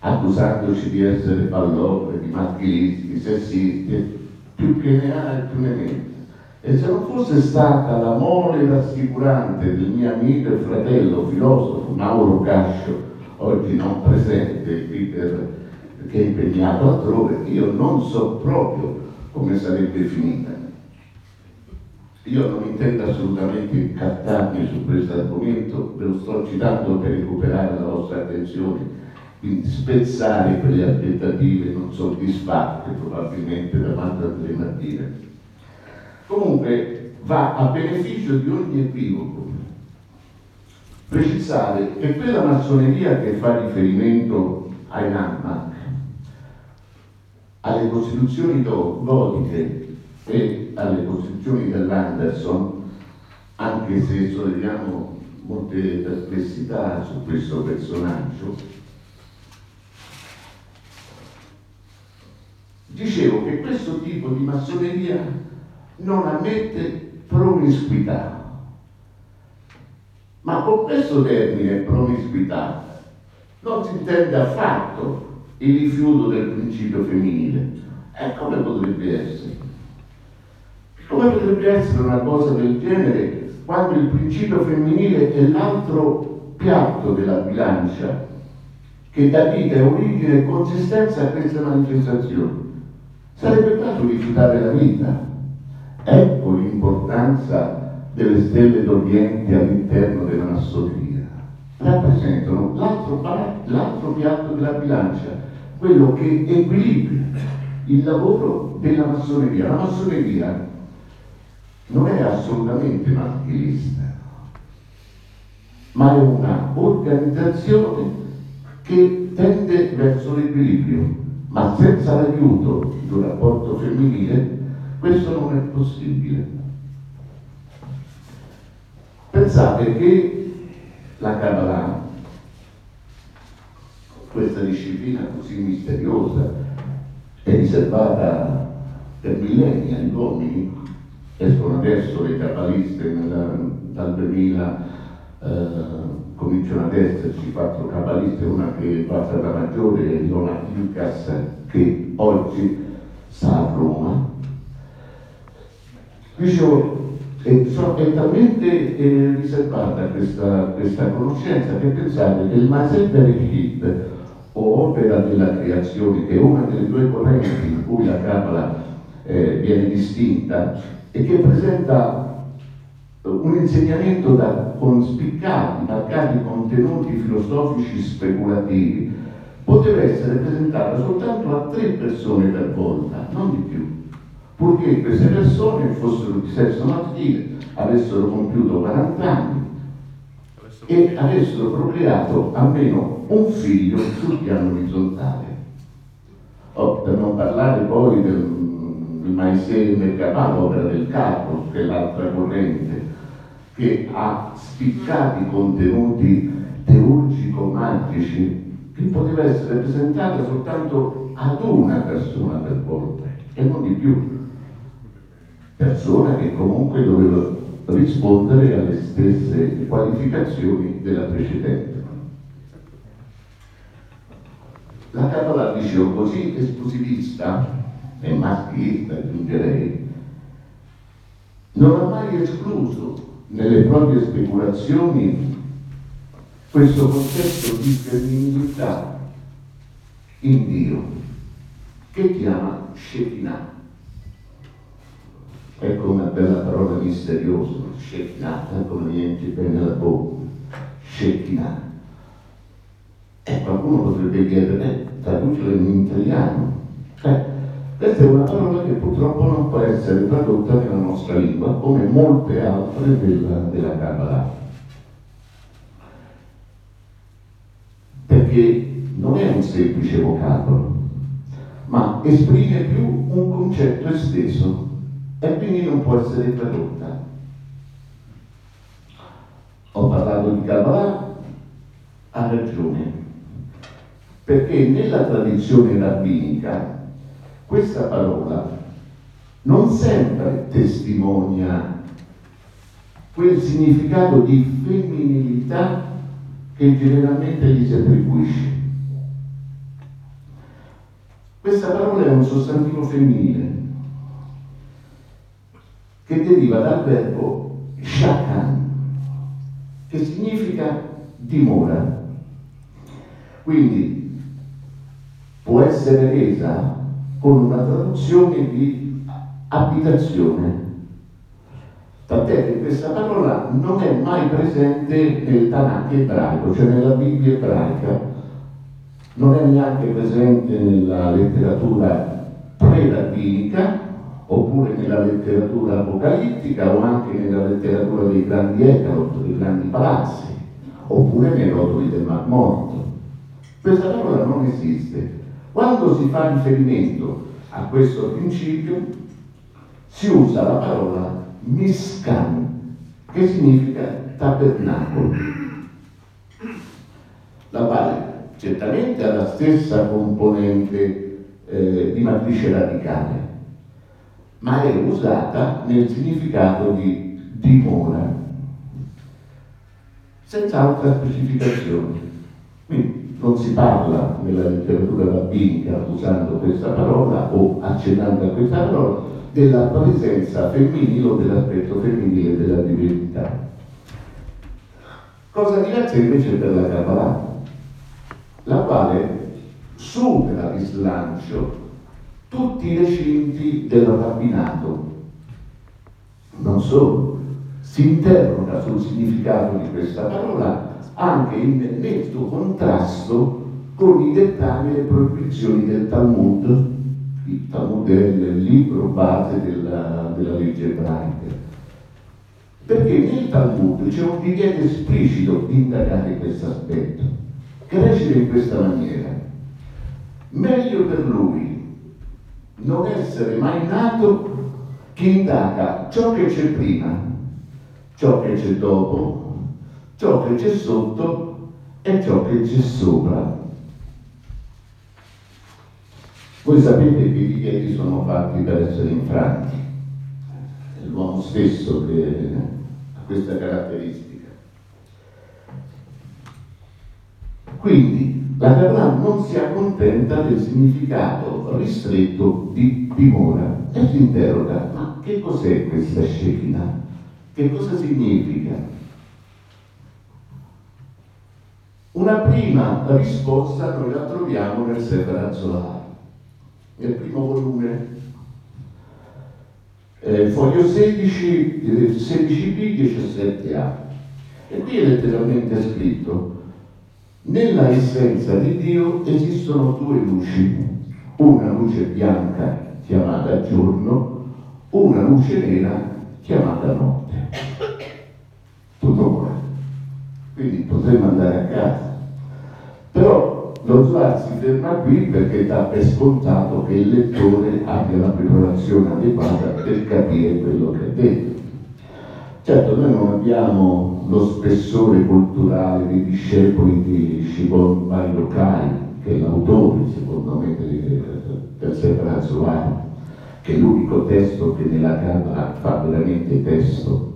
accusandoci di essere pallobre, di maschilisti, sessisti, più che ne ha e più ne mette. E se non fosse stata la mole rassicurante del mio amico e fratello filosofo Mauro Cascio, oggi non presente qui per, è impegnato altrove, io non so proprio come sarebbe finita. Io non intendo assolutamente incattarmi su questo argomento, ve lo sto citando per recuperare la vostra attenzione, quindi spezzare quelle aspettative non soddisfatte probabilmente da quanto andremo a dire. Comunque va a beneficio di ogni equivoco precisare che quella massoneria che fa riferimento ai Namma, alle costituzioni gotiche e alle costruzioni dell'Anderson, anche se solleviamo molte perplessità su questo personaggio, dicevo che questo tipo di massoneria non ammette promiscuità. Ma con questo termine promiscuità non si intende affatto il rifiuto del principio femminile. E come potrebbe essere? Come potrebbe essere una cosa del genere quando il principio femminile è l'altro piatto della bilancia che dà vita origine e consistenza a queste manifestazioni? Sarebbe dato rifiutare la vita. Ecco l'importanza delle stelle d'Oriente all'interno della massoneria. Rappresentano l'altro, l'altro piatto della bilancia, quello che equilibra il lavoro della massoneria. La massoneria non è assolutamente maschilista, ma è una organizzazione che tende verso l'equilibrio ma senza l'aiuto di un rapporto femminile questo non è possibile. Pensate che la Kabbalah, questa disciplina così misteriosa, è riservata per millenni agli uomini, escono adesso le kabbaliste dal 2000. Eh, cominciano ad esserci quattro cabaliste, una che va la maggiore Ilona Lucas che oggi sta a Roma. Dicevo, è, è talmente eh, riservata questa, questa, conoscenza che pensate che il Maser Bereshit o opera della creazione, che è una delle due correnti in cui la Kabbalah eh, viene distinta e che presenta un insegnamento da, con spiccati, marcati contenuti filosofici speculativi, poteva essere presentata soltanto a tre persone per volta, non di più, purché queste persone fossero di sesso maschile, avessero compiuto 40 anni e avessero procreato almeno un figlio sul piano orizzontale. Oh, per non parlare poi del, del Maisè Merkabah, opera del capo, che è l'altra corrente, che ha spiccati contenuti teurgico-magici che poteva essere presentata soltanto ad una persona per volta e non di più. Persona che comunque doveva rispondere alle stesse qualificazioni della precedente. La Kabbalah, dicevo, così esclusivista e maschilista, aggiungerei, non ha mai escluso nelle proprie speculazioni questo concetto di femminilità in Dio che chiama Shekinah. Ecco una bella parola misteriosa, Shekinah, come niente bene la bocca, Shekinah. E qualcuno potrebbe chiedere, eh, traducelo in italiano. Eh, questa è una parola che purtroppo non può essere tradotta nella nostra lingua come molte altre della, della Kabbalah. Perché non è un semplice vocabolo, ma esprime più un concetto esteso e quindi non può essere tradotta. Ho parlato di Kabbalah, ha ragione, perché nella tradizione rabbinica questa parola non sempre testimonia quel significato di femminilità che generalmente gli si attribuisce. Questa parola è un sostantivo femminile che deriva dal verbo shakan, che significa dimora. Quindi può essere resa con una traduzione di abitazione. Tant'è che questa parola non è mai presente nel Tanakh ebraico, cioè nella Bibbia ebraica, non è neanche presente nella letteratura pre-rabbinica, oppure nella letteratura apocalittica o anche nella letteratura dei grandi Ecalot, dei grandi palazzi, oppure nei rotoli del Mar Morto. Questa parola non esiste. Quando si fa riferimento a questo principio si usa la parola miscan, che significa tabernacolo, la quale certamente ha la stessa componente eh, di matrice radicale, ma è usata nel significato di dimora, senza altra specificazione. Quindi non si parla nella letteratura rabbinica usando questa parola o accennando a questa parola della presenza femminile o dell'aspetto femminile della divinità. Cosa diversa invece per la Kabbalah, la quale supera di slancio tutti i recinti del rabbinato. Non solo, si interroga sul significato di questa parola anche in netto contrasto con i dettami e le proibizioni del Talmud. Il Talmud è il libro base della, della legge ebraica. Perché nel Talmud c'è un divieto esplicito di indagare questo aspetto, recita in questa maniera. Meglio per lui non essere mai nato che indaga ciò che c'è prima, ciò che c'è dopo, ciò che c'è sotto e ciò che c'è sopra. Voi sapete che i divieti sono fatti per essere infranti, è l'uomo stesso che ha questa caratteristica. Quindi la Kabbalah non si accontenta del significato ristretto di dimora e si interroga, ma che cos'è questa Shekinah? Che cosa significa? Una prima risposta noi la troviamo nel Sefer Azohar, nel primo volume, eh, foglio 16, 16b, 17a. E qui è letteralmente scritto, nella essenza di Dio esistono due luci, una luce bianca chiamata giorno, una luce nera chiamata notte. Tutto qua. Quindi potremmo andare a casa. Però lo Zohar si ferma qui perché dà per scontato che il lettore abbia la preparazione adeguata per capire quello che vede. Certo, noi non abbiamo lo spessore culturale dei discepoli di Shimon Bar Yochai, che è l'autore, secondo me, del Sefer Zohar, che è l'unico testo che nella Camera fa veramente testo.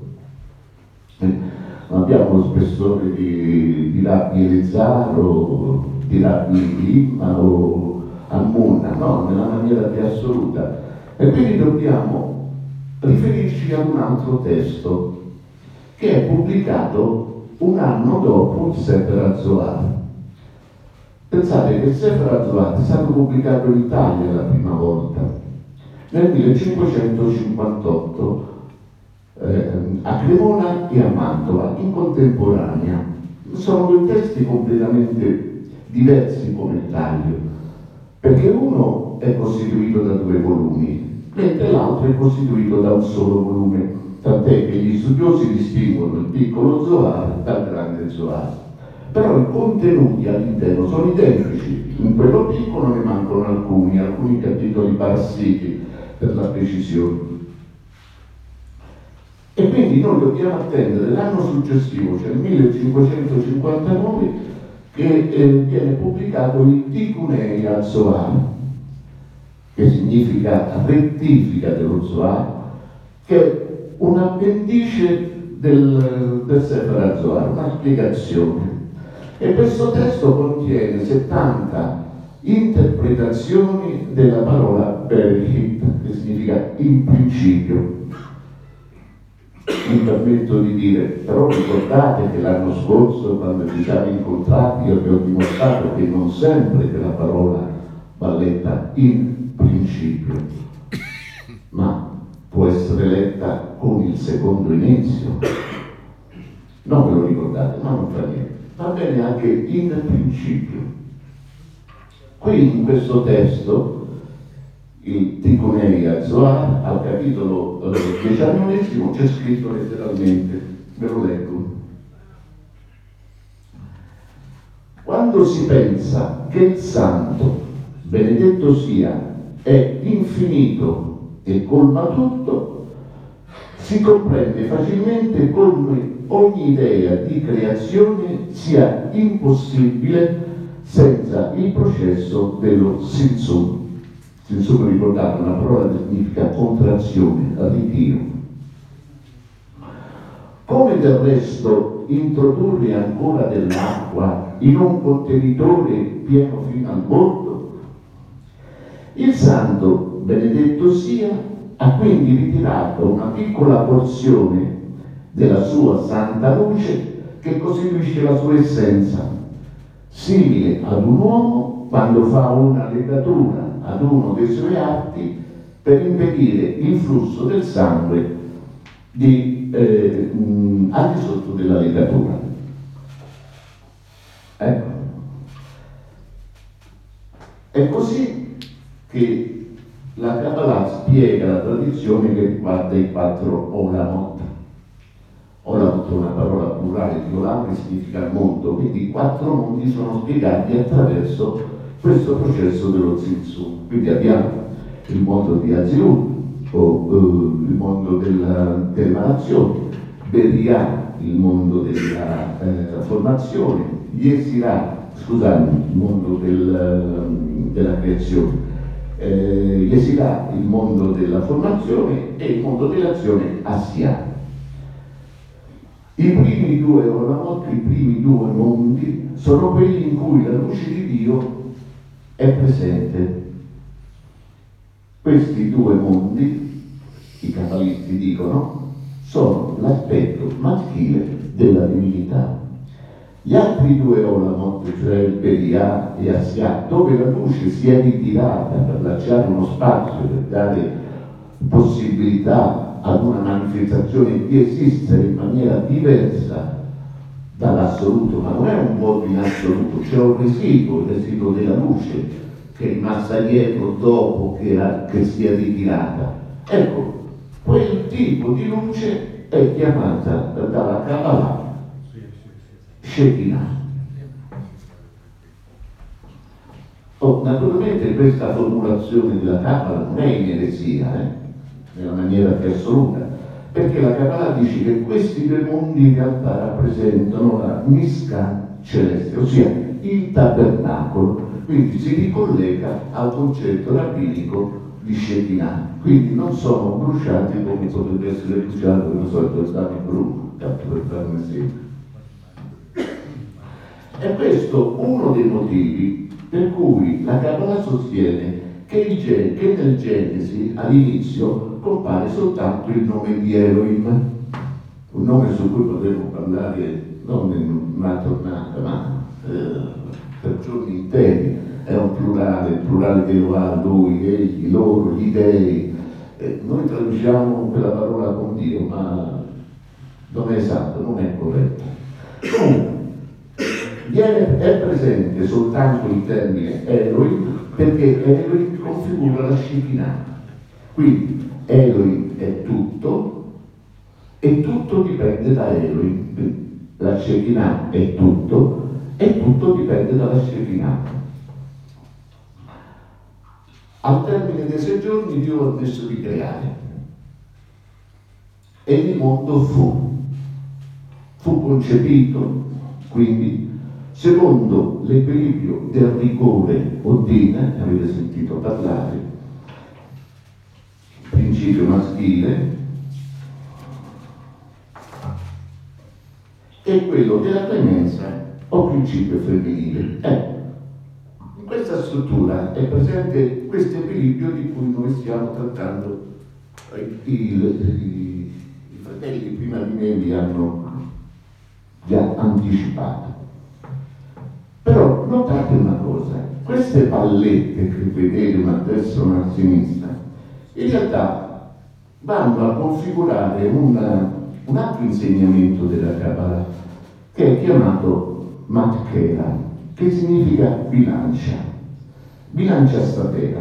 Non abbiamo lo spessore di, di Rabbi Elezzaro, di Rabbi Imma o Ammuna, no, nella maniera più assoluta. E quindi dobbiamo riferirci a un altro testo che è pubblicato un anno dopo il Sefer Zohar. Pensate che il Sefer Zohar è stato pubblicato in Italia la prima volta, nel 1558 eh, a Cremona e a Mantova, in contemporanea. Sono due testi completamente diversi come taglio, perché uno è costituito da due volumi, mentre l'altro è costituito da un solo volume tant'è che gli studiosi distinguono il piccolo Zohar dal grande Zohar. Però i contenuti all'interno sono identici, in quello piccolo ne mancano alcuni, alcuni capitoli parassiti per la precisione. E quindi noi dobbiamo attendere l'anno successivo, cioè il 1559, che eh, viene pubblicato il Tikunei al Zohar, che significa rettifica dello Zohar, che un appendice del, del Sefer Zohar, una spiegazione. E questo testo contiene 70 interpretazioni della parola Berhit, che significa in principio. Mi permetto di dire, però ricordate che l'anno scorso, quando ci siamo incontrati, io vi ho dimostrato che non sempre che la parola va letta in principio, ma può essere letta con il secondo inizio. Non ve lo ricordate, ma non fa niente. Va bene anche in principio. Qui in questo testo, il Ticonei a Zohar, al capitolo diciannovesimo, c'è scritto letteralmente, ve lo leggo. Quando si pensa che il santo, benedetto sia, è infinito e colma tutto, si comprende facilmente come ogni idea di creazione sia impossibile senza il processo dello Insomma ricordate una parola che significa contrazione, ritiro. Come del resto introdurre ancora dell'acqua in un contenitore pieno fino al bordo? Il santo, benedetto sia, ha quindi ritirato una piccola porzione della sua santa luce che costituisce la sua essenza, simile ad un uomo quando fa una legatura ad uno dei suoi atti per impedire il flusso del sangue di, eh, mh, al di sotto della legatura. Ecco. È così che la Kabbalah spiega la tradizione che riguarda i quattro Olamot. Olamot è una parola plurale di Olam che significa mondo, quindi i quattro mondi sono spiegati attraverso questo processo dello Zinzu. Quindi abbiamo il mondo di Azilut, o uh, il mondo della, dell'emanazione, Beria, il mondo della eh, formazione, Yesirah, scusate, il mondo del, della creazione, eh, Yesirah, il mondo della formazione e il mondo dell'azione Asia. I primi due Olamot, i primi due mondi, sono quelli in cui la luce di Dio è presente. Questi due mondi, i cabalisti dicono, sono l'aspetto maschile della divinità. Gli altri due Olamot, cioè il Beria e Asia, dove la luce si è ritirata per lasciare uno spazio, per dare possibilità ad una manifestazione di esistere in maniera diversa dall'assoluto, ma non è un vuoto in assoluto, c'è un residuo, il residuo della luce che è rimasta dietro dopo che, la, che si è ritirata. Ecco, quel tipo di luce è chiamata dalla Kabbalah Shekinah. Oh, naturalmente questa formulazione della Kabbalah non è in eresia, eh? nella maniera più assoluta, perché la Kabbalah dice che questi due mondi in realtà rappresentano la Mishkan celeste, ossia il tabernacolo, quindi si ricollega al concetto rabbinico di Shekinah, quindi non sono bruciati come potrebbe essere bruciato, non so, stato bruno, tanto per fare un esempio. E questo uno dei motivi per cui la Kabbalah sostiene che, che nel Genesi all'inizio compare soltanto il nome di Elohim, un nome su cui potremmo parlare non in una giornata, ma eh, per giorni interi. È un plurale, il plurale che lo ha lui, egli, loro, gli dei. Eh, noi traduciamo quella parola con Dio, ma non è esatto, non è corretto. Comunque, viene, è presente soltanto il termine Elohim perché Elohim configura la Shekinah. Quindi Elohim è tutto e tutto dipende da Elohim. La Shekinah è tutto e tutto dipende dalla Shekinah. Al termine dei sei giorni Dio ha messo di creare e il mondo fu. Fu concepito, quindi, secondo l'equilibrio del rigore Odina, avete sentito parlare, principio maschile e quello della clemenza o principio femminile. Ecco, in questa struttura è presente questo equilibrio di cui noi stiamo trattando. I, fratelli prima di me vi hanno già anticipato. Però notate una cosa, queste pallette che vedete una destra e una sinistra, in realtà vanno a configurare una, un altro insegnamento della Kabbalah che è chiamato Matkera, che significa bilancia, bilancia statera.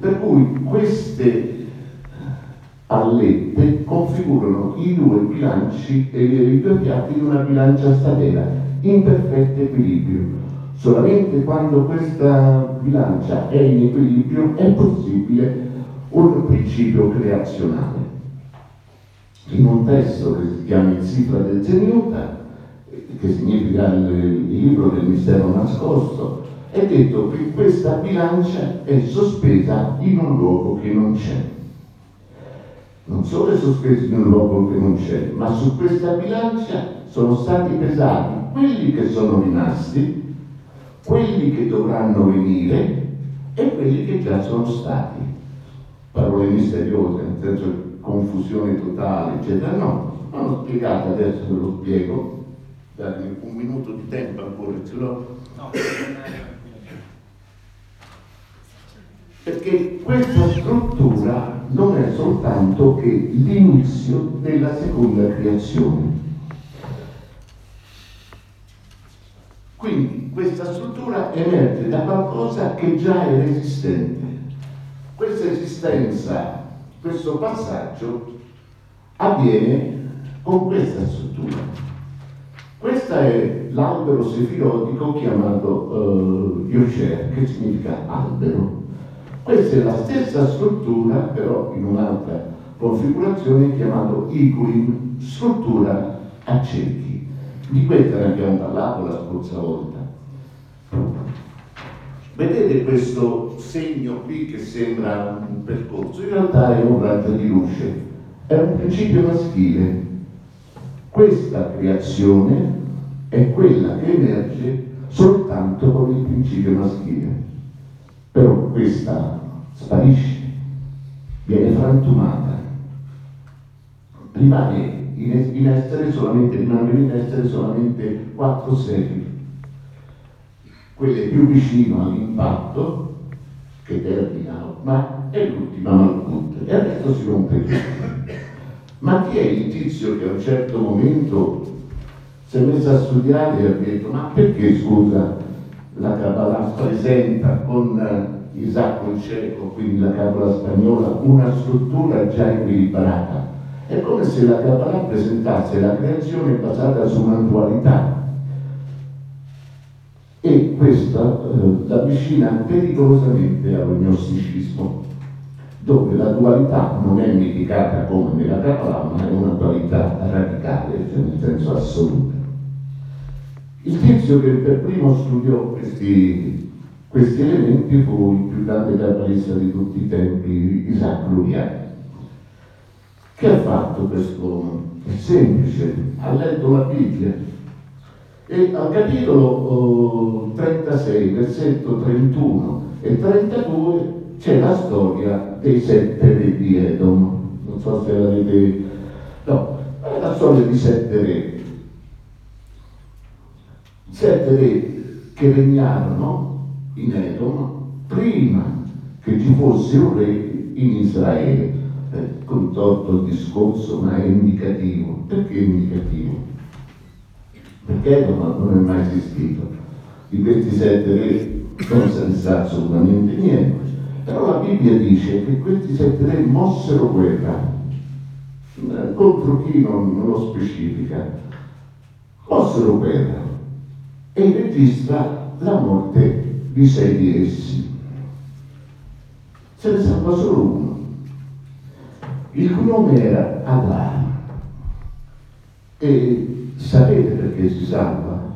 Per cui queste allette configurano i due bilanci e i due piatti di una bilancia statera in perfetto equilibrio. Solamente quando questa bilancia è in equilibrio è possibile un principio creazionale. In un testo che si chiama il Sifra del Zeniuta, che significa il, libro del mistero nascosto, è detto che questa bilancia è sospesa in un luogo che non c'è. Non solo è sospesa in un luogo che non c'è, ma su questa bilancia sono stati pesati quelli che sono rimasti, quelli che dovranno venire e quelli che già sono stati. Parole misteriose, nel senso confusione totale, eccetera. No, non ho spiegato, adesso ve lo spiego. Datemi un minuto di tempo ancora, ce l'ho. No, perché questa struttura non è soltanto che l'inizio della seconda creazione. Quindi questa struttura emerge da qualcosa che già era esistente. Questa esistenza, questo passaggio avviene con questa struttura. Questo è l'albero sefirotico chiamato uh, Yosher, che significa albero. Questa è la stessa struttura, però in un'altra configurazione, chiamato Iguin, struttura a cerchi. Di questa ne abbiamo parlato la scorsa volta. Vedete questo segno qui che sembra un percorso? In realtà è un raggio di luce, è un principio maschile. Questa creazione è quella che emerge soltanto con il principio maschile. Però questa sparisce, viene frantumata, rimane in, essere solamente, rimangono in essere solamente quattro quelle più vicino all'impatto che terminano, ma è l'ultima Malkut e adesso si rompe tutto. Ma chi è il tizio che a un certo momento si è messo a studiare e ha detto ma perché scusa la Kabbalah presenta con Isacco il cieco, quindi la Kabbalah spagnola, una struttura già equilibrata. È come se la Kabbalah presentasse la creazione basata su una dualità. E questa eh, avvicina pericolosamente all'ognosticismo, dove la dualità non è mitigata come nella Kabbalah, ma è una dualità radicale, cioè nel senso assoluto. Il tizio che per primo studiò questi questi elementi fu il più grande cabalista di tutti i tempi, Isaac Luria. Che ha fatto quest'uomo? È semplice, ha letto la Bibbia e al capitolo oh, 36, versetto 31 e 32 c'è la storia dei sette re di Edom. Non so se l'avete... No, è la storia di sette re. Sette re che regnarono in Edom prima che ci fosse un re in Israele. Eh, con torto il discorso, ma è indicativo. Perché è indicativo? Perché Edom non è mai esistito. Questi sette re non se ne sa assolutamente niente. Però la Bibbia dice che questi sette re mossero guerra. Eh, contro chi non, non lo specifica. Mossero guerra. E registra la morte di sei di essi. Se ne salva solo uno. Il cui nome era Adamo. E sapete perché si salva?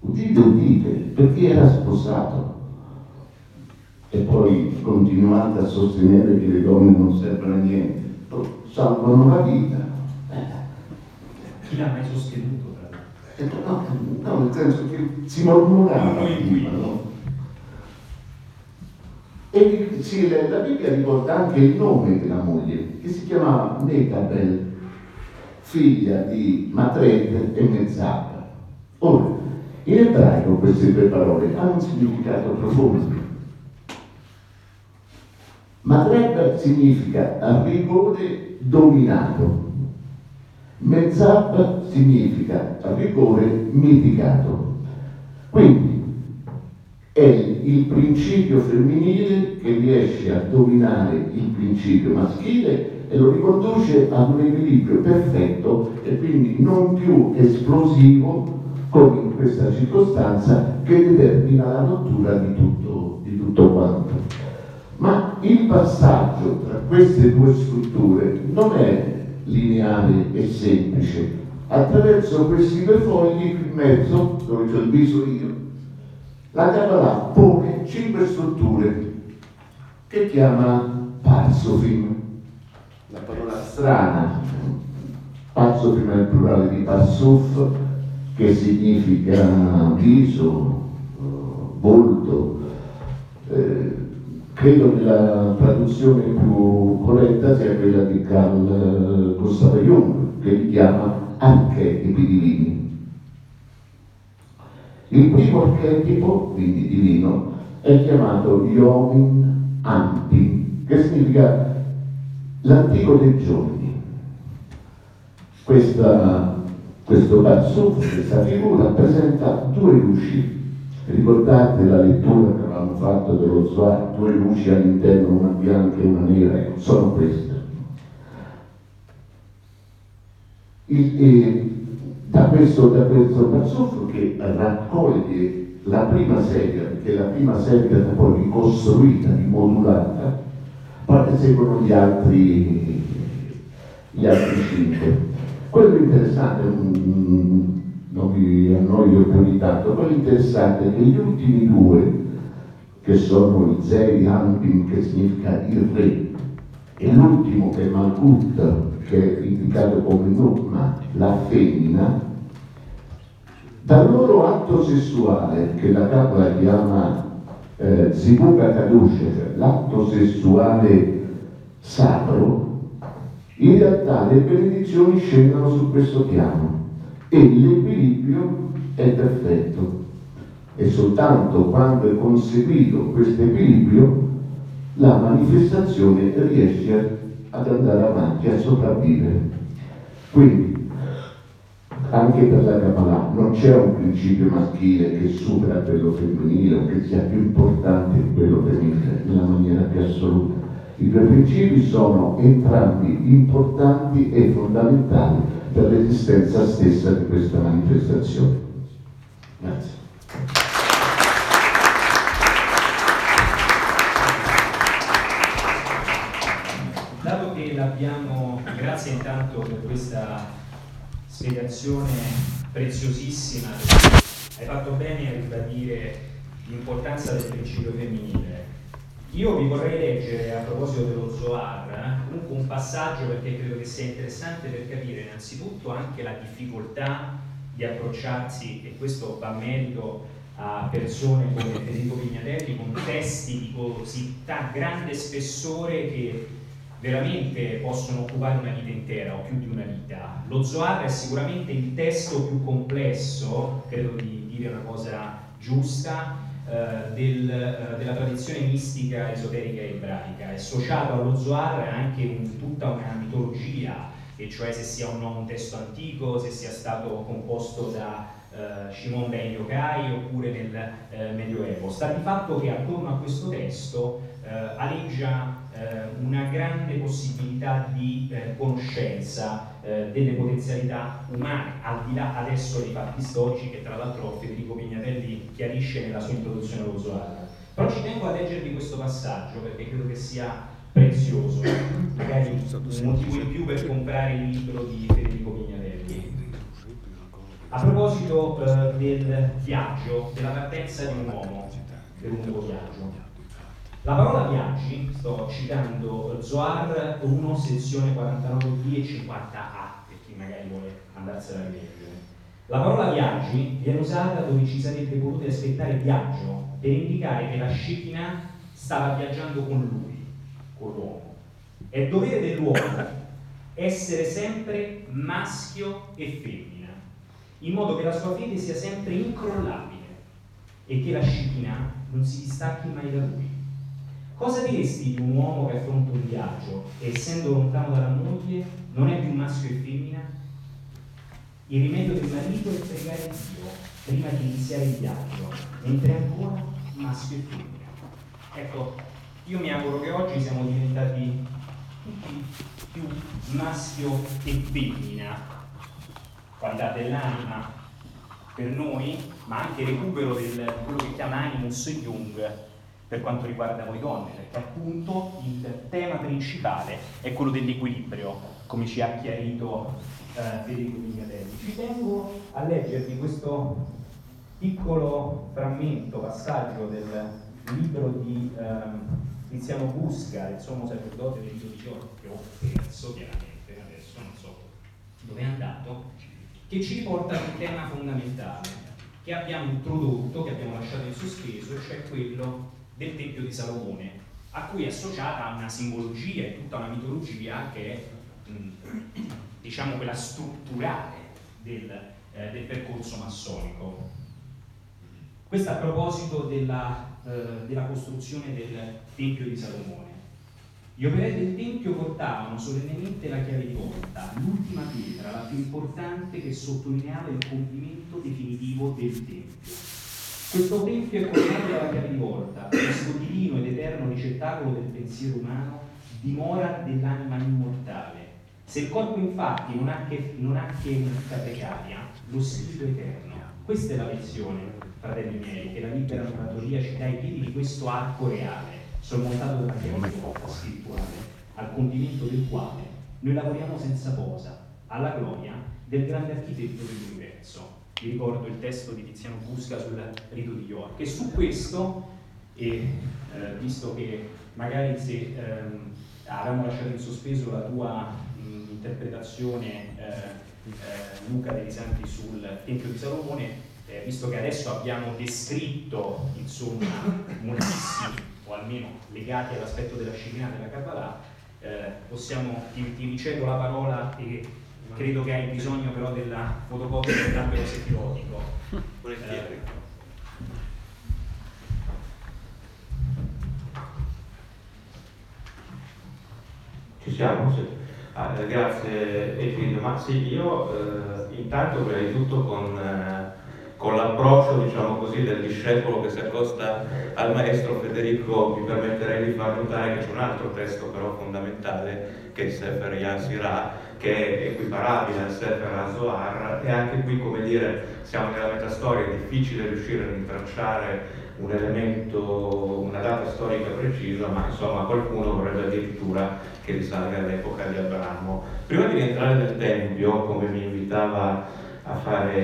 Udite, udite, perché era sposato. E poi continuate a sostenere che le donne non servono a niente, salvano la vita. Chi l'ha mai sostenuto? No, no, nel senso che si mormorava prima, no? E sì, la Bibbia riporta anche il nome della moglie, che si chiamava Metabel, figlia di Matred e Mezzapa. Ora, in ebraico queste due parole hanno un significato profondo. Matred significa a rigore dominato, Mezzab significa rigore mitigato. Quindi è il principio femminile che riesce a dominare il principio maschile e lo riconduce ad un equilibrio perfetto e quindi non più esplosivo come in questa circostanza che determina la rottura di tutto, di tutto quanto. Ma il passaggio tra queste due strutture non è lineare e semplice. Attraverso questi due fogli qui in mezzo, dove c'è il viso io, La Kabbalah pone cinque strutture che chiama Parsofim, parola strana. Parsofim è il plurale di Parsuf, che significa viso, volto. Eh, credo che la traduzione più corretta sia quella di Carl Gustav Jung, che li chiama archetipi divini. Il primo archetipo, quindi divino, è chiamato Yomin Anti, che significa l'antico dei giorni. Questa, questo Batsuf, questa figura, presenta due luci. Ricordate la lettura che avevamo fatto dello Zohar, due luci all'interno, una bianca e una nera, ecco, sono queste. Il, da questo, da questo Bazzufo che raccoglie la prima serie, perché la prima serie è poi ricostruita, rimodulata, poi seguono gli altri, gli altri cinque. Quello interessante, non vi annoio più di tanto, quello interessante è che gli ultimi due, che sono il Zei Anpin, che significa il re, e l'ultimo che è Malkut, che è indicato come Nukma, la femmina, dal loro atto sessuale, che la Kabbalah chiama eh, Zibuka Kadush, cioè l'atto sessuale sacro, in realtà le benedizioni scendono su questo piano e l'equilibrio è perfetto. E soltanto quando è conseguito questo equilibrio la manifestazione riesce ad andare avanti, a sopravvivere. Quindi, anche per la Kabbalah non c'è un principio maschile che supera quello femminile o che sia più importante di quello femminile nella maniera più assoluta. I due principi sono entrambi importanti e fondamentali per l'esistenza stessa di questa manifestazione. Grazie. abbiamo, grazie intanto per questa spiegazione preziosissima, hai fatto bene a ribadire l'importanza del principio femminile. Io vi vorrei leggere a proposito dello Zohar comunque un passaggio perché credo che sia interessante per capire innanzitutto anche la difficoltà di approcciarsi, e questo va merito a persone come Federico Pignatelli, con testi di così grande spessore che veramente possono occupare una vita intera o più di una vita. Lo Zohar è sicuramente il testo più complesso, credo di dire una cosa giusta, eh, del, eh, della tradizione mistica esoterica ebraica. È associato allo Zohar anche un, tutta una mitologia, e cioè se sia o no un testo antico, se sia stato composto da eh, Shimon Ben Yokai oppure nel eh, Medioevo. Sta di fatto che attorno a questo testo eh, aleggia eh, una grande possibilità di eh, conoscenza eh, delle potenzialità umane, al di là adesso dei fatti storici che tra l'altro Federico Pignatelli chiarisce nella sua introduzione allo Zohar. Però ci tengo a leggervi questo passaggio perché credo che sia prezioso, magari un motivo in più per comprare il libro di Federico Pignatelli. A proposito eh, del viaggio, della partenza di un uomo un nuovo viaggio, la parola viaggi, sto citando Zohar 1, sezione 49b e 50a, per chi magari vuole andarsela a rileggere. La parola viaggi viene usata dove ci sarebbe potuto aspettare viaggio per indicare che la Shekinah stava viaggiando con lui, con l'uomo. È dovere dell'uomo essere sempre maschio e femmina, in modo che la sua fede sia sempre incrollabile e che la Shekinah non si distacchi mai da lui. Cosa diresti di un uomo che affronta un viaggio e essendo lontano dalla moglie non è più maschio e femmina? Il rimedio del marito è pregare Dio prima di iniziare il viaggio, mentre ancora maschio e femmina. Ecco, io mi auguro che oggi siamo diventati tutti più maschio e femmina, qualità dell'anima per noi, ma anche recupero di quello che chiama animus Jung, per quanto riguarda voi donne, perché appunto il tema principale è quello dell'equilibrio, come ci ha chiarito eh, Federico Mignatelli. Ci tengo a leggervi questo piccolo frammento, passaggio del libro di ehm, Tiziano Busca, il sommo sacerdote del Dio di Giorgio, che ho perso chiaramente, adesso non so dove è andato, che ci riporta a un tema fondamentale che abbiamo introdotto, che abbiamo lasciato in sospeso, cioè quello del Tempio di Salomone, a cui è associata una simbologia e tutta una mitologia che è, mh, diciamo, quella strutturale del, eh, del percorso massonico. Questo a proposito della, eh, della, costruzione del Tempio di Salomone. Gli operai del Tempio portavano solennemente la chiave di volta, l'ultima pietra, la più importante che sottolineava il compimento definitivo del Tempio. Questo Tempio è coronato dalla chiave di volta, questo divino ed eterno ricettacolo del pensiero umano, dimora dell'anima immortale. Se il corpo infatti non ha che, non ha che una precaria, lo spirito eterno. Questa è la lezione fratelli miei, che la libera narratoria ci dà i piedi di questo arco reale, sormontato da una chiave spirituale, al condimento del quale noi lavoriamo senza posa, alla gloria del grande architetto dell'universo. Vi ricordo il testo di Tiziano Busca sul rito di York. E su questo, e, eh, visto che magari se ehm, avevamo lasciato in sospeso la tua mh, interpretazione eh, eh, Luca dei Santi sul Tempio di Salomone, eh, visto che adesso abbiamo descritto insomma, moltissimi, o almeno legati all'aspetto della Shekhinah della Kabbalah, eh, possiamo, ti, ti ricevo la parola e credo che hai bisogno però della fotocopia dell'albero setirotico. Volentieri. Eh, Ci siamo? Sì. Ah, eh, grazie Egidio, ma sì, io eh, intanto prima di tutto con eh, con l'approccio, diciamo così, del discepolo che si accosta al maestro Federico, mi permetterei di far notare che c'è un altro testo però fondamentale, che è il Sefer Yasirah, che è equiparabile al Sefer Azohar, e anche qui, come dire, siamo nella metastoria, è difficile riuscire a rintracciare un elemento, una data storica precisa, ma insomma qualcuno vorrebbe addirittura che risalga all'epoca di Abramo. Prima di rientrare nel Tempio, come mi invitava a fare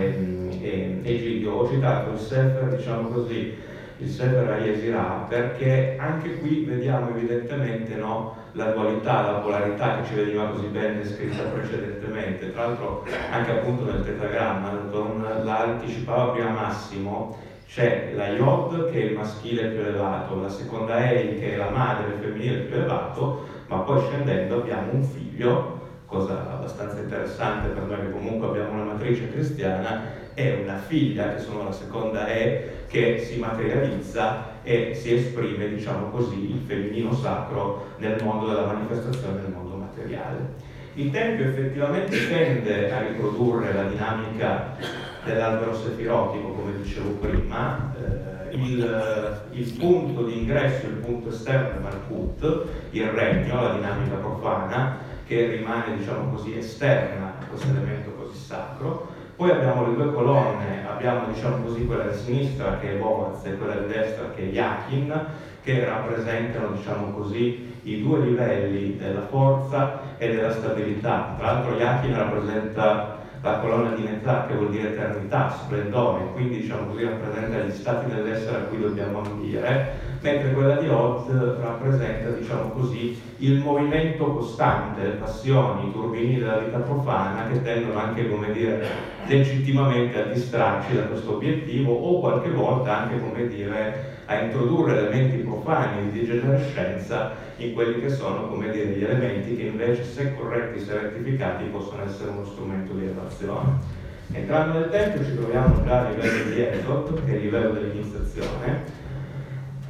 e, Egidio. Ho citato il Sefer, diciamo così, il Sefer Ayesirah, perché anche qui vediamo evidentemente no, la dualità, la polarità che ci veniva così ben descritta precedentemente. Tra l'altro anche appunto nel tetagramma, con la anticipava prima Massimo, c'è la Yod che è il maschile più elevato, la seconda Ei che è la madre femminile più elevato, ma poi scendendo abbiamo un figlio cosa abbastanza interessante per noi che comunque abbiamo una matrice cristiana, è una figlia, che sono la seconda E, che si materializza e si esprime, diciamo così, il femminino sacro nel mondo della manifestazione nel mondo materiale. Il Tempio effettivamente tende a riprodurre la dinamica dell'albero sefirotico, come dicevo prima, eh, il, il, punto di ingresso, il punto esterno è Malkut, il regno, la dinamica profana, che rimane diciamo così esterna a questo elemento così sacro. Poi abbiamo le due colonne, abbiamo diciamo così quella di sinistra che è Boaz e quella di destra che è Yakin, che rappresentano diciamo così i due livelli della forza e della stabilità. Tra l'altro Yakin rappresenta la colonna di Netzach che vuol dire eternità, splendore, quindi diciamo così rappresenta gli stati dell'essere a cui dobbiamo ambire mentre quella di Oz rappresenta, diciamo così, il movimento costante, le passioni, i turbini della vita profana che tendono anche, come dire, legittimamente a distrarci da questo obiettivo o qualche volta anche, come dire, a introdurre elementi profani di degenerescenza in quelli che sono, come dire, gli elementi che invece, se corretti, se rettificati, possono essere uno strumento di elevazione. Entrando nel Tempio ci troviamo già a livello di Esot, che è il livello dell'iniziazione,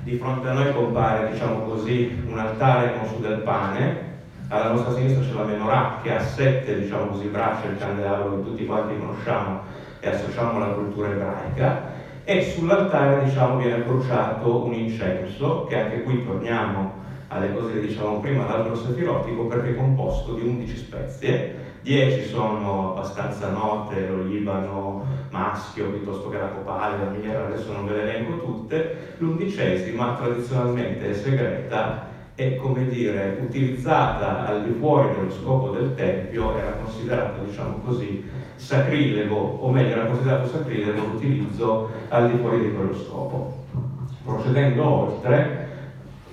di fronte a noi compare, diciamo così, un altare con su del pane, alla nostra sinistra c'è la menorah che ha sette, diciamo così, braccia, il candelabro che tutti quanti conosciamo e associamo alla cultura ebraica, e sull'altare, diciamo, viene bruciato un incenso, che anche qui torniamo alle cose che dicevamo prima, l'albero sefirotico, perché è composto di 11 spezie, 10 sono abbastanza note, lo Libano maschio piuttosto che la copale, la mira, adesso non ve le elenco tutte, l'undicesima tradizionalmente è segreta e come dire, utilizzata al di fuori dello scopo del Tempio era considerata, diciamo così, sacrilego, o meglio era considerato sacrilego l'utilizzo al di fuori di quello scopo. Procedendo oltre,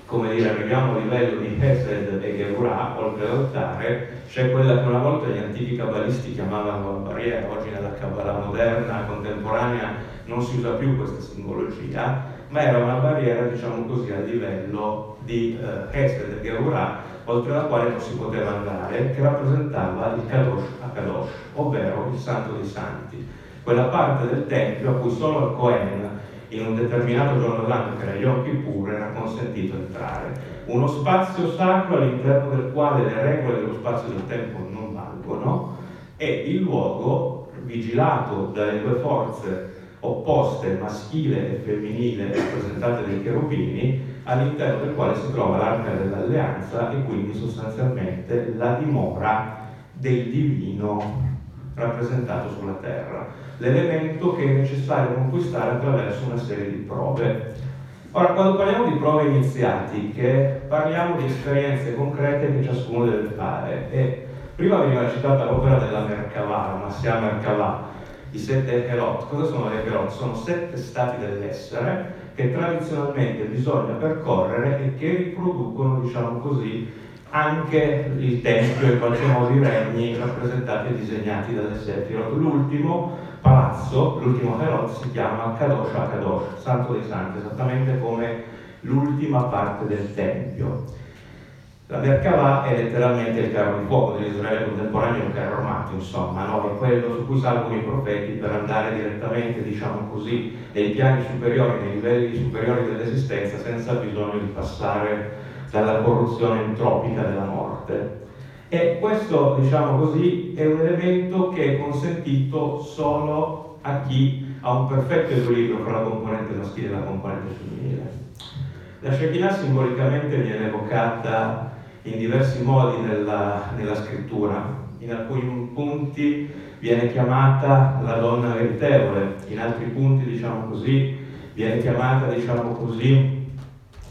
come dire, arriviamo a livello di Hesed e Geurah, oltre l'altare, c'è quella che una volta gli antichi cabalisti chiamavano la barriera, oggi nella Kabbalah moderna, contemporanea, non si usa più questa simbologia, ma era una barriera, diciamo così, a livello di eh, Hesed e Geurah, oltre la quale non si poteva andare, che rappresentava il Kadosh a Kadosh, ovvero il Santo dei Santi, quella parte del Tempio a cui solo al Cohen in un determinato giorno dell'anno, che era Yom Kippur, era consentito entrare. Uno spazio sacro all'interno del quale le regole dello spazio del tempo non valgono e il luogo vigilato dalle due forze opposte, maschile e femminile, rappresentate dai cherubini, all'interno del quale si trova l'arca dell'alleanza e quindi sostanzialmente la dimora del divino rappresentato sulla terra, l'elemento che è necessario conquistare attraverso una serie di prove. Ora, quando parliamo di prove iniziatiche, parliamo di esperienze concrete che ciascuno deve fare. E prima veniva citata l'opera della Merkavah, Massia Merkavah, i sette Herot. Cosa sono le Herot? Sono sette stati dell'essere che tradizionalmente bisogna percorrere e che riproducono, diciamo così, anche il tempio e qualche modo i regni rappresentati e disegnati dalle Sefirot. L'ultimo palazzo, l'ultimo Herod si chiama Kadosh HaKadosh, Santo dei Santi, esattamente come l'ultima parte del tempio. La Merkavah è letteralmente il carro di fuoco dell'Israele contemporaneo, il carro armato, insomma, no? è quello su cui salgono i profeti per andare direttamente, diciamo così, nei piani superiori, nei livelli superiori dell'esistenza, senza bisogno di passare dalla corruzione entropica della morte. E questo, diciamo così, è un elemento che è consentito solo a chi ha un perfetto equilibrio fra la componente maschile e la componente femminile. La Shekinah simbolicamente viene evocata in diversi modi nella, nella scrittura. In alcuni punti viene chiamata la donna meritevole, in altri punti, diciamo così, viene chiamata, diciamo così,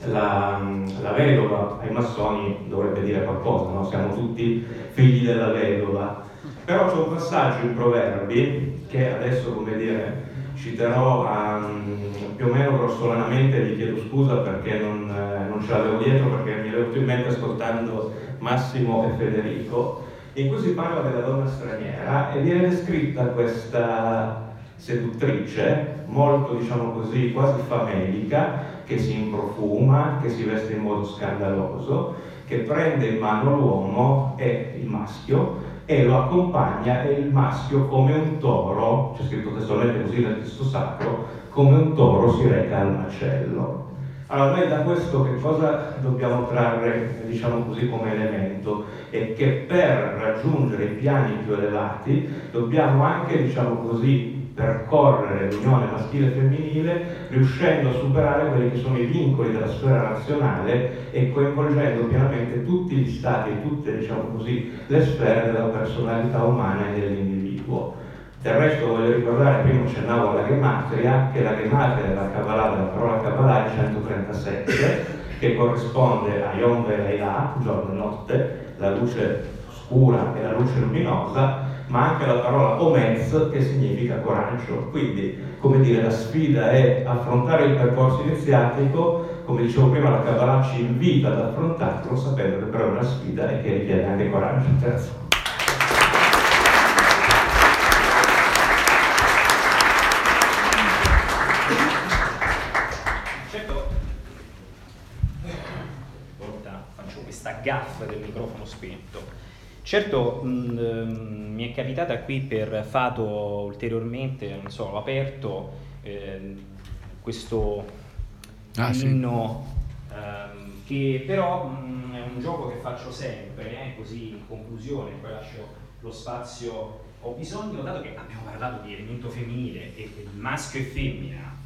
la, la, vedova ai massoni dovrebbe dire qualcosa, no? siamo tutti figli della vedova. Però c'è un passaggio in Proverbi che adesso, come dire, citerò um, più o meno grossolanamente, vi chiedo scusa perché non, eh, ce l'avevo dietro, perché mi è venuto in mente ascoltando Massimo e Federico, in cui si parla della donna straniera e viene descritta questa seduttrice, molto diciamo così, quasi famelica, che si improfuma, che si veste in modo scandaloso, che prende in mano l'uomo e il maschio e lo accompagna e il maschio come un toro, c'è scritto testualmente così nel testo sacro, come un toro si reca al macello. Allora noi da questo che cosa dobbiamo trarre, diciamo così, come elemento? È che per raggiungere i piani più elevati dobbiamo anche, diciamo così, percorrere l'unione maschile e femminile riuscendo a superare quelli che sono i vincoli della sfera razionale e coinvolgendo pienamente tutti gli stati e tutte diciamo così, le sfere della personalità umana e dell'individuo. Del resto voglio ricordare, prima accennavo alla gematria, che la gematria della Kabbalah, della parola Kabbalah è 137, che corrisponde a Yom Ve'Leilà, giorno e notte, la luce scura e la luce luminosa, ma anche la parola omez che significa coraggio. Quindi, come dire, la sfida è affrontare il percorso iniziatico, come dicevo prima, la Kabbalah ci invita ad affrontarlo, sapendo che però è una sfida e che richiede anche coraggio. Grazie. Gaffa del microfono spento. Certo, mh, ehm, mi è capitata qui per Fato ulteriormente, non so, ho aperto eh, questo ah, inno sì. eh, che però mh, è un gioco che faccio sempre, eh, così in conclusione, poi lascio lo spazio. Ho bisogno, dato che abbiamo parlato di elemento femminile e maschio e femmina,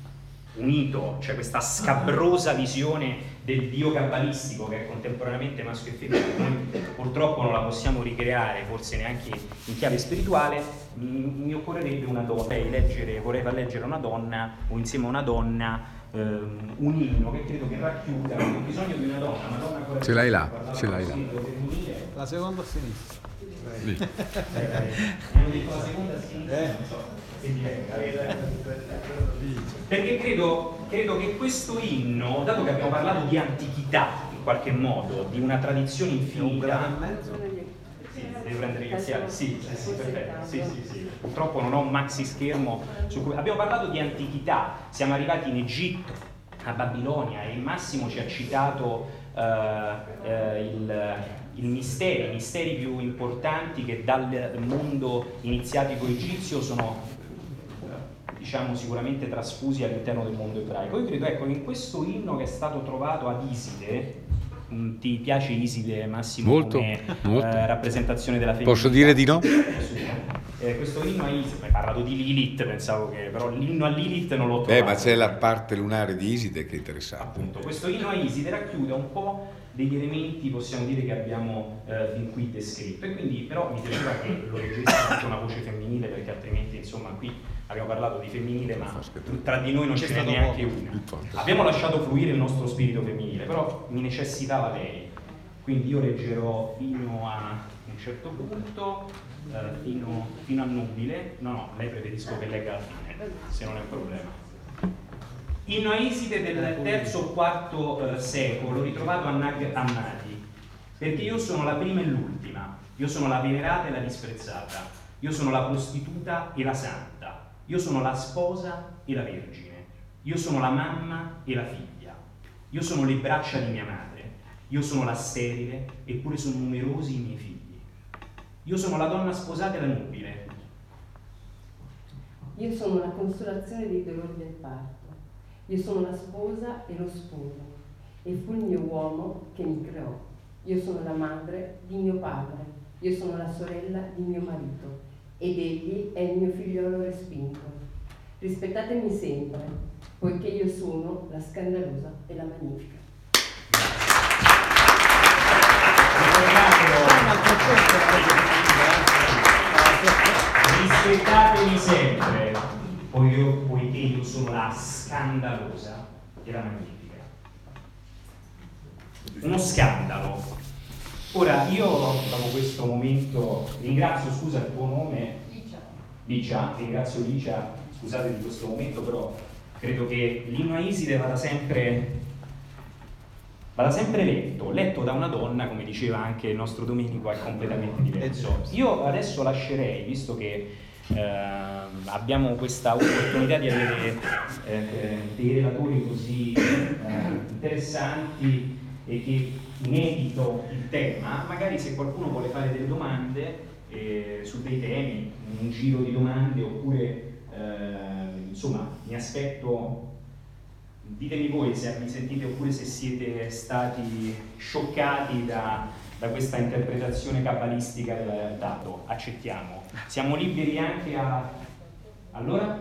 unito, c'è cioè questa scabrosa visione del dio cabalistico che è contemporaneamente maschio e femminile, noi purtroppo non la possiamo ricreare, forse neanche in chiave spirituale, mi, mi occorrerebbe una donna, vorrei, leggere, vorrei far leggere una donna o insieme a una donna ehm, un inno che credo che racchiuda il bisogno di una donna, una donna. Ce l'hai là, ce l'hai là. La seconda a sinistra. Lì. Eh. Perché credo, credo che questo inno, dato che abbiamo parlato di antichità in qualche modo, di una tradizione infinita. Devi prendere gli occhiali. Sì, sì, sì, perfetto. Sì, sì, sì. Purtroppo non ho un maxi schermo su cui. Abbiamo parlato di antichità, siamo arrivati in Egitto, a Babilonia e Massimo ci ha citato uh, uh, il, il mistero, i misteri più importanti che dal mondo iniziatico egizio sono diciamo sicuramente trasfusi all'interno del mondo ebraico. Io credo ecco, in questo inno che è stato trovato ad Iside, mm, ti piace Iside Massimo molto, come molto. Eh, rappresentazione della femminilità? Posso dire di no? Eh, questo inno a Iside, hai parlato di Lilith, pensavo che però l'inno a Lilith non l'ho trovato. Eh, ma c'è la parte lunare di Iside che è interessante. Appunto, questo inno a Iside racchiude un po' degli elementi possiamo dire che abbiamo eh, fin qui descritto. E quindi però mi piaceva che lo leggesse anche una voce femminile perché altrimenti insomma qui abbiamo parlato di femminile ma tra di noi non ce n'è neanche una. Abbiamo lasciato fluire il nostro spirito femminile però mi necessitava lei. Quindi io leggerò fino a un certo punto eh, fino, fino a nubile. No no lei preferisco che legga alla fine se non è un problema Inno Iside del III o IV eh, secolo, ritrovato a Nag Hammadi, perché io sono la prima e l'ultima, io sono la venerata e la disprezzata, io sono la prostituta e la santa, io sono la sposa e la vergine, io sono la mamma e la figlia, io sono le braccia di mia madre, io sono la sterile, eppure sono numerosi i miei figli. Io sono la donna sposata e la nubile. Io sono la consolazione dei dolori del parto. Io sono la sposa e lo sposo, e fu il mio uomo che mi creò. Io sono la madre di mio padre, io sono la sorella di mio marito, ed egli è il mio figliolo respinto. Rispettatemi sempre, poiché io sono la scandalosa e la magnifica. Rispettatemi sempre, poiché io sono la scandalosa e la magnifica. Uno scandalo. Ora, io dopo questo momento ringrazio, scusa il tuo nome, Licia, ringrazio Licia, scusate di questo momento, però credo che l'inno a Iside vada sempre, vada sempre letto, letto da una donna, come diceva anche il nostro Domenico, è completamente diverso. Io adesso lascerei, visto che eh, abbiamo questa opportunità di avere eh, dei relatori così eh, interessanti e che inedito il tema, magari se qualcuno vuole fare delle domande eh, su dei temi, un giro di domande oppure eh, insomma mi aspetto ditemi voi se mi sentite oppure se siete stati scioccati da, da questa interpretazione cabalistica del dato, accettiamo. Siamo liberi anche a... Allora,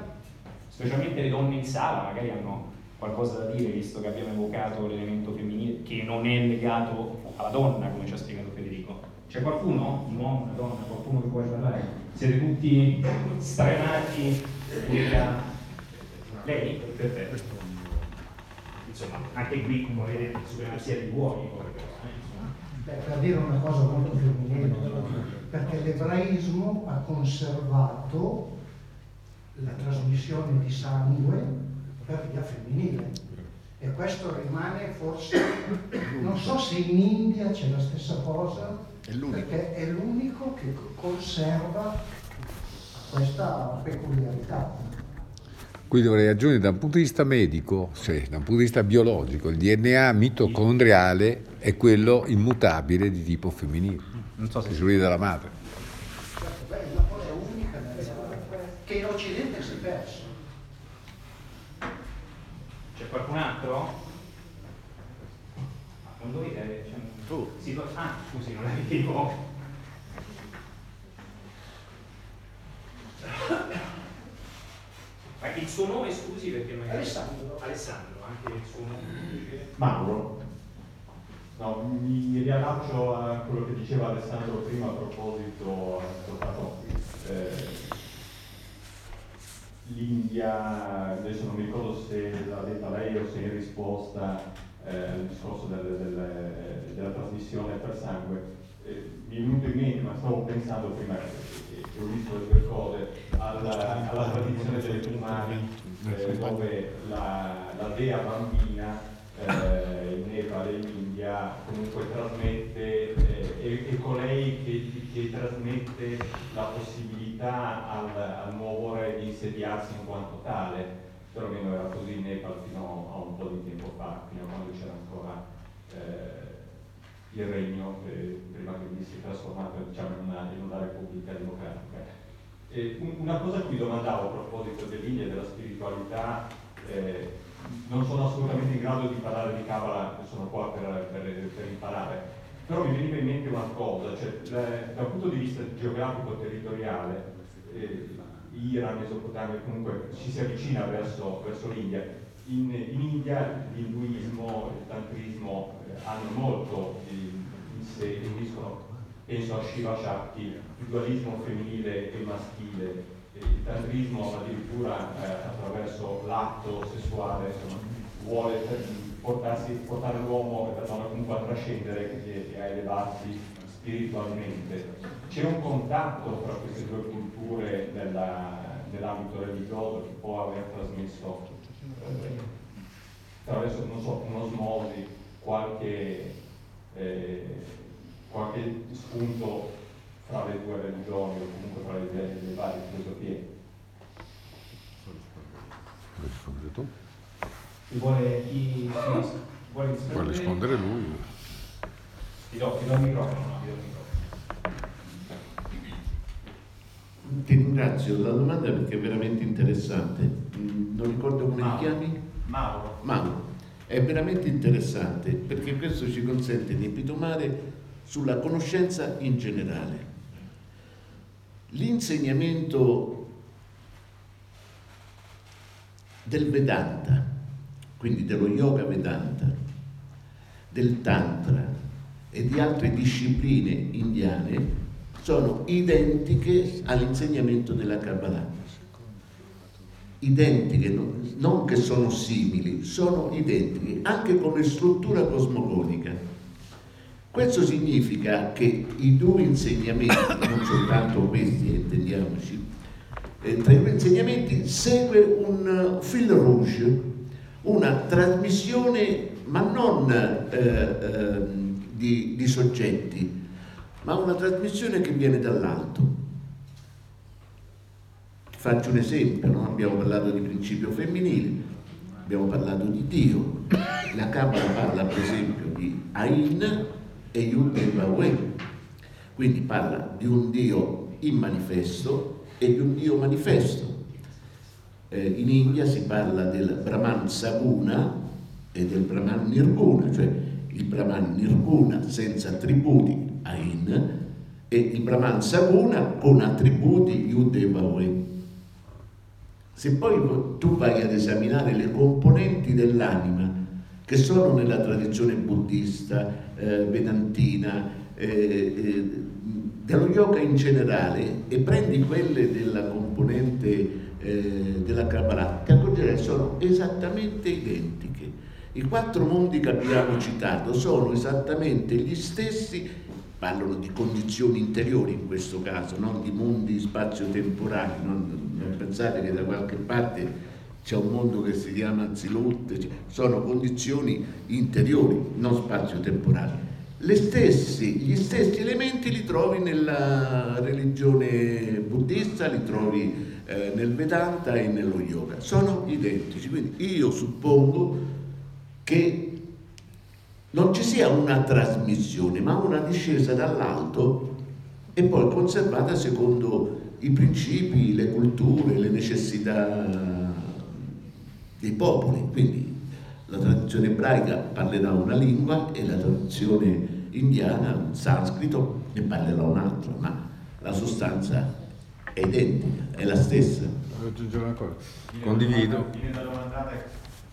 specialmente le donne in sala magari hanno qualcosa da dire visto che abbiamo evocato l'elemento femminile che non è legato alla donna come ci ha spiegato Federico. C'è qualcuno, un uomo, una donna, qualcuno che vuole parlare? Siete tutti stremati nella... Lei? Perfetto. Insomma, anche qui come vedete supremazia di uomini per dire una cosa molto femminile, perché l'ebraismo ha conservato la trasmissione di sangue per via femminile e questo rimane forse, non so se in India c'è la stessa cosa, è perché è l'unico che conserva questa peculiarità. Qui dovrei aggiungere da un punto di vista medico, cioè da un punto di vista biologico, il DNA mitocondriale è quello immutabile di tipo femminile, non so se si vede dalla madre. Beh, è una cosa unica che in Occidente si è perso. C'è qualcun altro? Non dovete... Cioè, tu? Ah, scusi, non la vedevo. Ma il suo nome, scusi, perché magari... Alessandro. Alessandro, anche il suo nome. Mauro. No, mi riallaccio a quello che diceva Alessandro prima a proposito, eh, l'India, adesso non mi ricordo se l'ha detta lei o se in risposta eh, al discorso del, del, della trasmissione per sangue, eh, mi è venuto in mente, ma stavo pensando prima che ho visto le due cose, alla, alla tradizione delle tumani, eh, dove la, la dea bambina eh, in Nepal e in India comunque trasmette, eh, è, è, colei che, che, trasmette la possibilità al, al, nuovo re di insediarsi in quanto tale, non era così in Nepal fino a un po' di tempo fa, fino a quando c'era ancora eh, il regno, eh, prima che è trasformato diciamo, in, una, in una repubblica democratica. una cosa che mi domandavo a proposito dell'India e della spiritualità, eh, non sono assolutamente in grado di parlare di Kabbalah, sono qua per, per, per imparare, però mi veniva in mente una cosa, cioè, le, dal punto di vista geografico-territoriale, eh, Iran, Mesopotamia, comunque ci si avvicina verso, verso l'India. In, in, India l'induismo il tantrismo eh, hanno molto in, in sé, uniscono, penso a Shiva Shakti, il dualismo femminile e maschile, il tantrismo addirittura eh, attraverso l'atto sessuale insomma, vuole portarsi, portare l'uomo e la donna comunque a trascendere e, a elevarsi spiritualmente. C'è un contatto tra queste due culture nella, nell'ambito religioso che può aver trasmesso eh, attraverso, non so, un'osmosi, qualche, eh, qualche spunto fra le due religioni o comunque fra le, le, le varie filosofie. Rispondere tu? Chi vuole, chi, vuole rispondere? Vuole rispondere lui. Ti do, ti do il microfono, no, ti do il microfono. Ti ringrazio la domanda perché è veramente interessante. Mm, non ricordo come Mauro. ti chiami? Mauro. Mauro. È veramente interessante perché questo ci consente di epitomare sulla conoscenza in generale. L'insegnamento del Vedanta, quindi dello Yoga Vedanta, del Tantra e di altre discipline indiane sono identiche all'insegnamento della Kabbalah. Identiche, non che sono simili, sono identiche, anche come struttura cosmogonica. Questo significa che i due insegnamenti, non soltanto questi, intendiamoci, eh, tra i due insegnamenti segue un fil rouge, una trasmissione, ma non eh, eh, di, di soggetti, ma una trasmissione che viene dall'alto. Faccio un esempio, no? abbiamo parlato di principio femminile, abbiamo parlato di Dio, la Kabbalah parla per esempio di Ain, e Yud e Yahweh. Quindi parla di un Dio in manifesto e di un Dio manifesto. Eh, in India si parla del Brahman Saguna e del Brahman Nirguna, cioè il Brahman Nirguna senza attributi, Ain, e il Brahman Saguna con attributi Yud Yahweh. Se poi tu vai ad esaminare le componenti dell'anima che sono nella tradizione buddista, eh, vedantina, eh, eh, dello yoga in generale e prendi quelle della componente eh, della Kabbalah, ti accorgerai sono esattamente identiche. I quattro mondi che abbiamo citato sono esattamente gli stessi, parlano di condizioni interiori in questo caso, non di mondi spazio-temporali, non, non pensate che da qualche parte c'è un mondo che si chiama Zilut, sono condizioni interiori, non spazio-temporali. Stessi, gli stessi elementi li trovi nella religione buddista, li trovi eh, nel Vedanta e nello yoga, sono identici. Quindi io suppongo che non ci sia una trasmissione, ma una discesa dall'alto e poi conservata secondo i principi, le culture, le necessità dei popoli, quindi la tradizione ebraica parlerà una lingua e la tradizione indiana un sanscrito ne parlerà un'altra, ma la sostanza è identica, è la stessa. Voglio aggiungere una cosa, condivido. Viene da domandare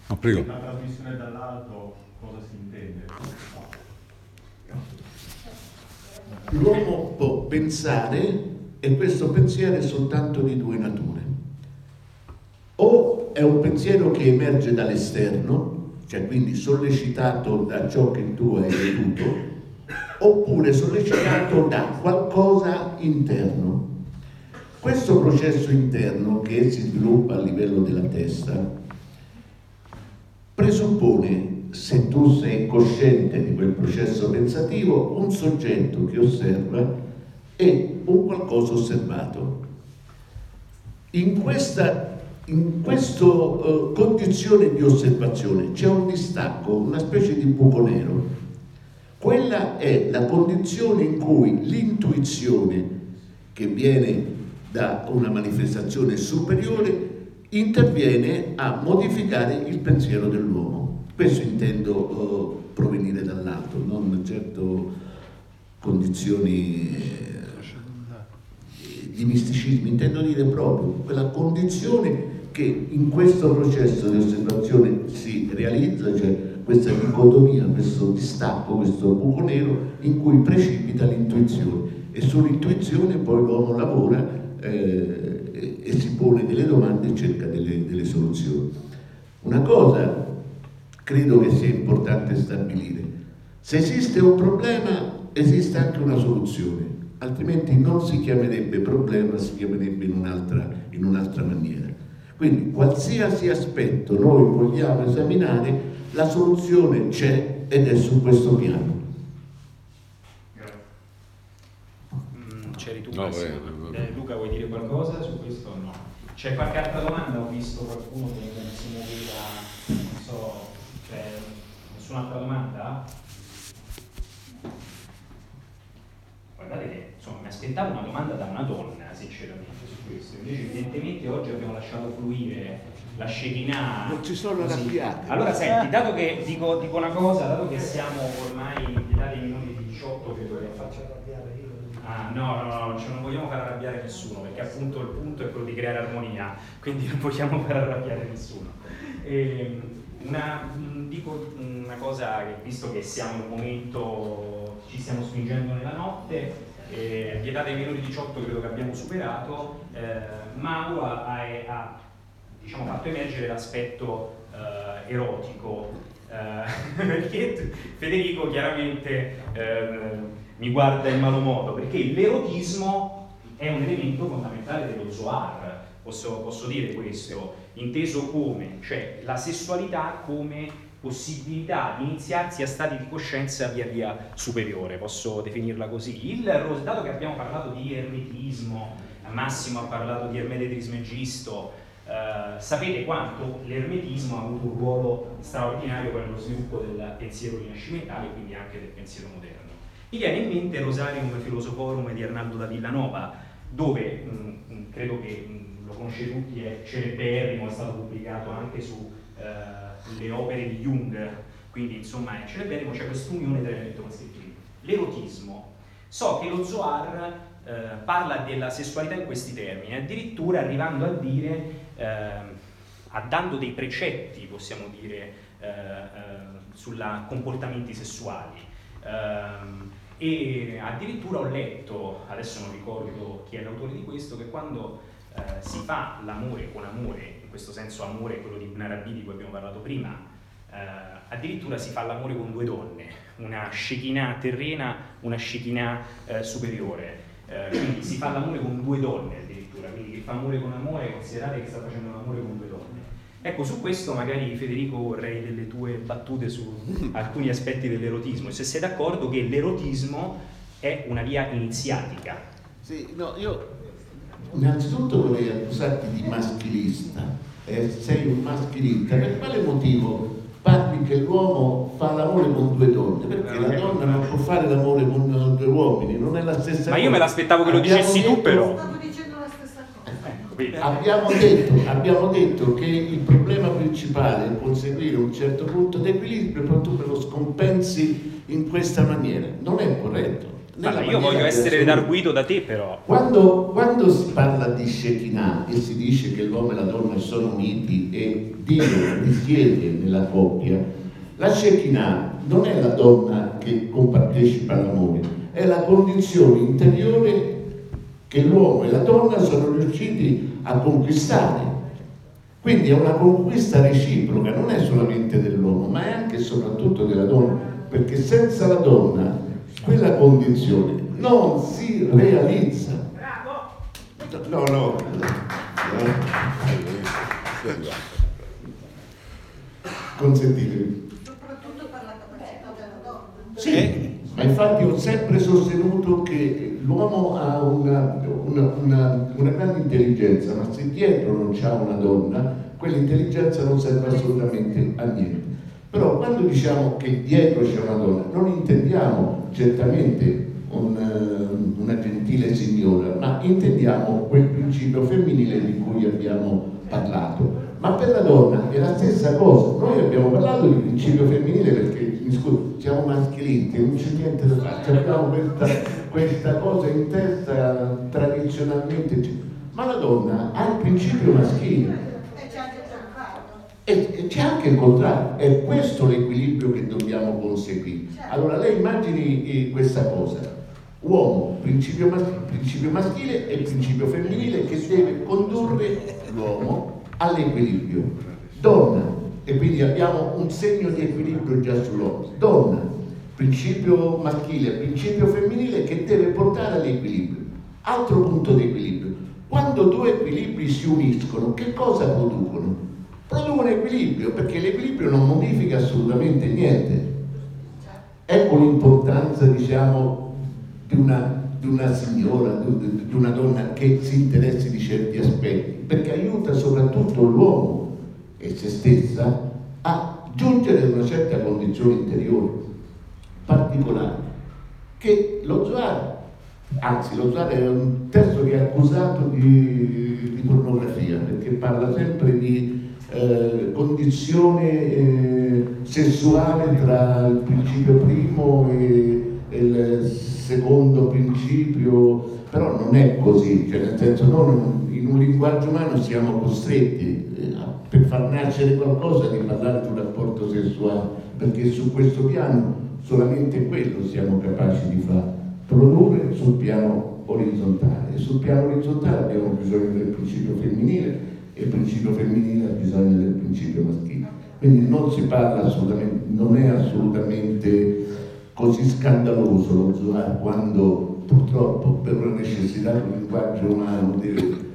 no, prego. la trasmissione dall'alto cosa si intende? L'uomo può pensare e questo pensiero è soltanto di due nature è un pensiero che emerge dall'esterno, cioè quindi sollecitato da ciò che tu hai veduto, oppure sollecitato da qualcosa interno. Questo processo interno che si sviluppa a livello della testa presuppone, se tu sei cosciente di quel processo pensativo, un soggetto che osserva e un qualcosa osservato. In questa in questa uh, condizione di osservazione c'è un distacco, una specie di buco nero. Quella è la condizione in cui l'intuizione che viene da una manifestazione superiore interviene a modificare il pensiero dell'uomo. Questo intendo uh, provenire dall'alto, non certo condizioni eh, di misticismo, intendo dire proprio quella condizione che in questo processo di osservazione si realizza, cioè questa dicotomia, questo distacco, questo buco nero in cui precipita l'intuizione e sull'intuizione poi l'uomo lavora eh, e si pone delle domande e cerca delle, delle soluzioni. Una cosa credo che sia importante stabilire, se esiste un problema esiste anche una soluzione, altrimenti non si chiamerebbe problema, si chiamerebbe in un'altra, in un'altra maniera. Quindi qualsiasi aspetto noi vogliamo esaminare, la soluzione c'è ed è su questo piano. Mm, c'eri tu, no, eh, eh, Luca, vuoi dire qualcosa su questo o no? C'è qualche altra domanda? Ho visto qualcuno che si muoveva, non so, c'è nessun'altra domanda? Guardate che insomma, mi aspettavo una domanda da una donna, sinceramente, su questo. Invece, evidentemente, oggi abbiamo lasciato fluire la Shekinah. Non ci sono arrabbiate. Allora, senti, dato che dico, dico, una cosa, dato che siamo ormai in pietà dei minuti di 18, credo che faccia arrabbiare io. Ah, no, no, no, cioè non vogliamo far arrabbiare nessuno, perché appunto il punto è quello di creare armonia, quindi non vogliamo far arrabbiare nessuno. E, ehm, una, dico una cosa che visto che siamo in un momento, ci stiamo spingendo nella notte, eh, pietà dei minuti 18 credo che abbiamo superato, eh, Mauro ha, ha diciamo, fatto emergere l'aspetto eh, erotico, eh, perché Federico chiaramente ehm, mi guarda in malo modo, perché l'erotismo è un elemento fondamentale dello Zohar, posso, posso dire questo, inteso come, cioè la sessualità come possibilità di iniziarsi a stati di coscienza via via superiore, posso definirla così. Il, dato che abbiamo parlato di ermetismo, Massimo ha parlato di ermete trismegisto, eh, sapete quanto l'ermetismo ha avuto un ruolo straordinario per lo sviluppo del pensiero rinascimentale e quindi anche del pensiero moderno. Mi viene in mente Rosarium Philosophorum di Arnaldo da Villanova, dove mh, credo che lo conoscete tutti, è celeberrimo, è stato pubblicato anche su eh, opere di Jung, quindi insomma è celeberrimo, c'è quest'unione tra elemento maschile L'erotismo. So che lo Zohar eh, parla della sessualità in questi termini, addirittura arrivando a dire, eh, dando dei precetti, possiamo dire, eh, eh sui comportamenti sessuali. Ehm, e addirittura ho letto, adesso non ricordo chi è l'autore di questo, che quando eh, si fa l'amore con amore, in questo senso amore quello di Ibn di cui abbiamo parlato prima, eh, addirittura si fa l'amore con due donne, una Shekinah terrena, una Shekinah eh, superiore. Eh, quindi si fa l'amore con due donne addirittura, quindi chi fa amore con amore considerate che sta facendo l'amore con due donne. Ecco, su questo magari Federico vorrei delle tue battute su alcuni aspetti dell'erotismo, se sei d'accordo che l'erotismo è una via iniziatica. Sì, no, io innanzitutto vorrei accusarti di maschilista, eh, sei un maschilista, per quale motivo parli che l'uomo fa l'amore con due donne? Perché la donna non può fare l'amore con due uomini, non è la stessa cosa. Ma io me l'aspettavo che lo dicessi tu però. Abbiamo detto, abbiamo detto, che il problema principale è conseguire un certo punto di equilibrio, però tu me lo scompensi in questa maniera. Non è corretto. Allora, io voglio essere redarguito da te però. Quando, quando, si parla di Shekinah e si dice che l'uomo e la donna sono uniti e Dio risiede nella coppia, la Shekinah non è la donna che compartecipa all'amore, è la condizione interiore che l'uomo e la donna sono riusciti a conquistare. Quindi è una conquista reciproca, non è solamente dell'uomo, ma è anche e soprattutto della donna, perché senza la donna quella condizione non si realizza. Bravo! No, no. Consentitemi. Soprattutto per la capacità della donna. Sì, ma infatti ho sempre sostenuto che l'uomo ha una, una, una, una grande intelligenza, ma se dietro non c'è una donna, quell'intelligenza non serve assolutamente a niente. Però quando diciamo che dietro c'è una donna, non intendiamo certamente un, eh, una gentile signora, ma intendiamo quel principio femminile di cui abbiamo parlato. Ma per la donna è la stessa cosa. Noi abbiamo parlato di principio femminile perché, mi scusi, siamo maschilisti, non c'è niente da fare, abbiamo questa, questa cosa in testa tradizionalmente. Ma la donna ha il principio maschile. E c'è anche il contrario, è questo l'equilibrio che dobbiamo conseguire. Allora lei immagini eh, questa cosa, uomo, principio maschile, principio maschile e principio femminile che deve condurre l'uomo all'equilibrio. Donna, e quindi abbiamo un segno di equilibrio già sull'uomo. Donna, principio maschile, principio femminile che deve portare all'equilibrio. Altro punto di equilibrio. Quando due equilibri si uniscono, che cosa producono? Producono equilibrio, perché l'equilibrio non modifica assolutamente niente. Ecco l'importanza, diciamo, di una di una signora, di una donna che si interessi di certi aspetti, perché aiuta soprattutto l'uomo e se stessa a giungere ad una certa condizione interiore particolare, che lo Zohar, anzi lo Zohar è un testo che è accusato di, di pornografia, perché parla sempre di eh, condizione eh, sessuale tra il principio primo e, e il secondo principio, però non è così, cioè nel senso non, in un linguaggio umano siamo costretti eh, per far nascere qualcosa di parlare di un rapporto sessuale, perché su questo piano solamente quello siamo capaci di fare, produrre sul piano orizzontale. E sul piano orizzontale abbiamo bisogno del principio femminile e il principio femminile ha bisogno del principio maschile. Quindi non si parla assolutamente, non è assolutamente così scandaloso lo Zohar quando purtroppo per una necessità del linguaggio umano deve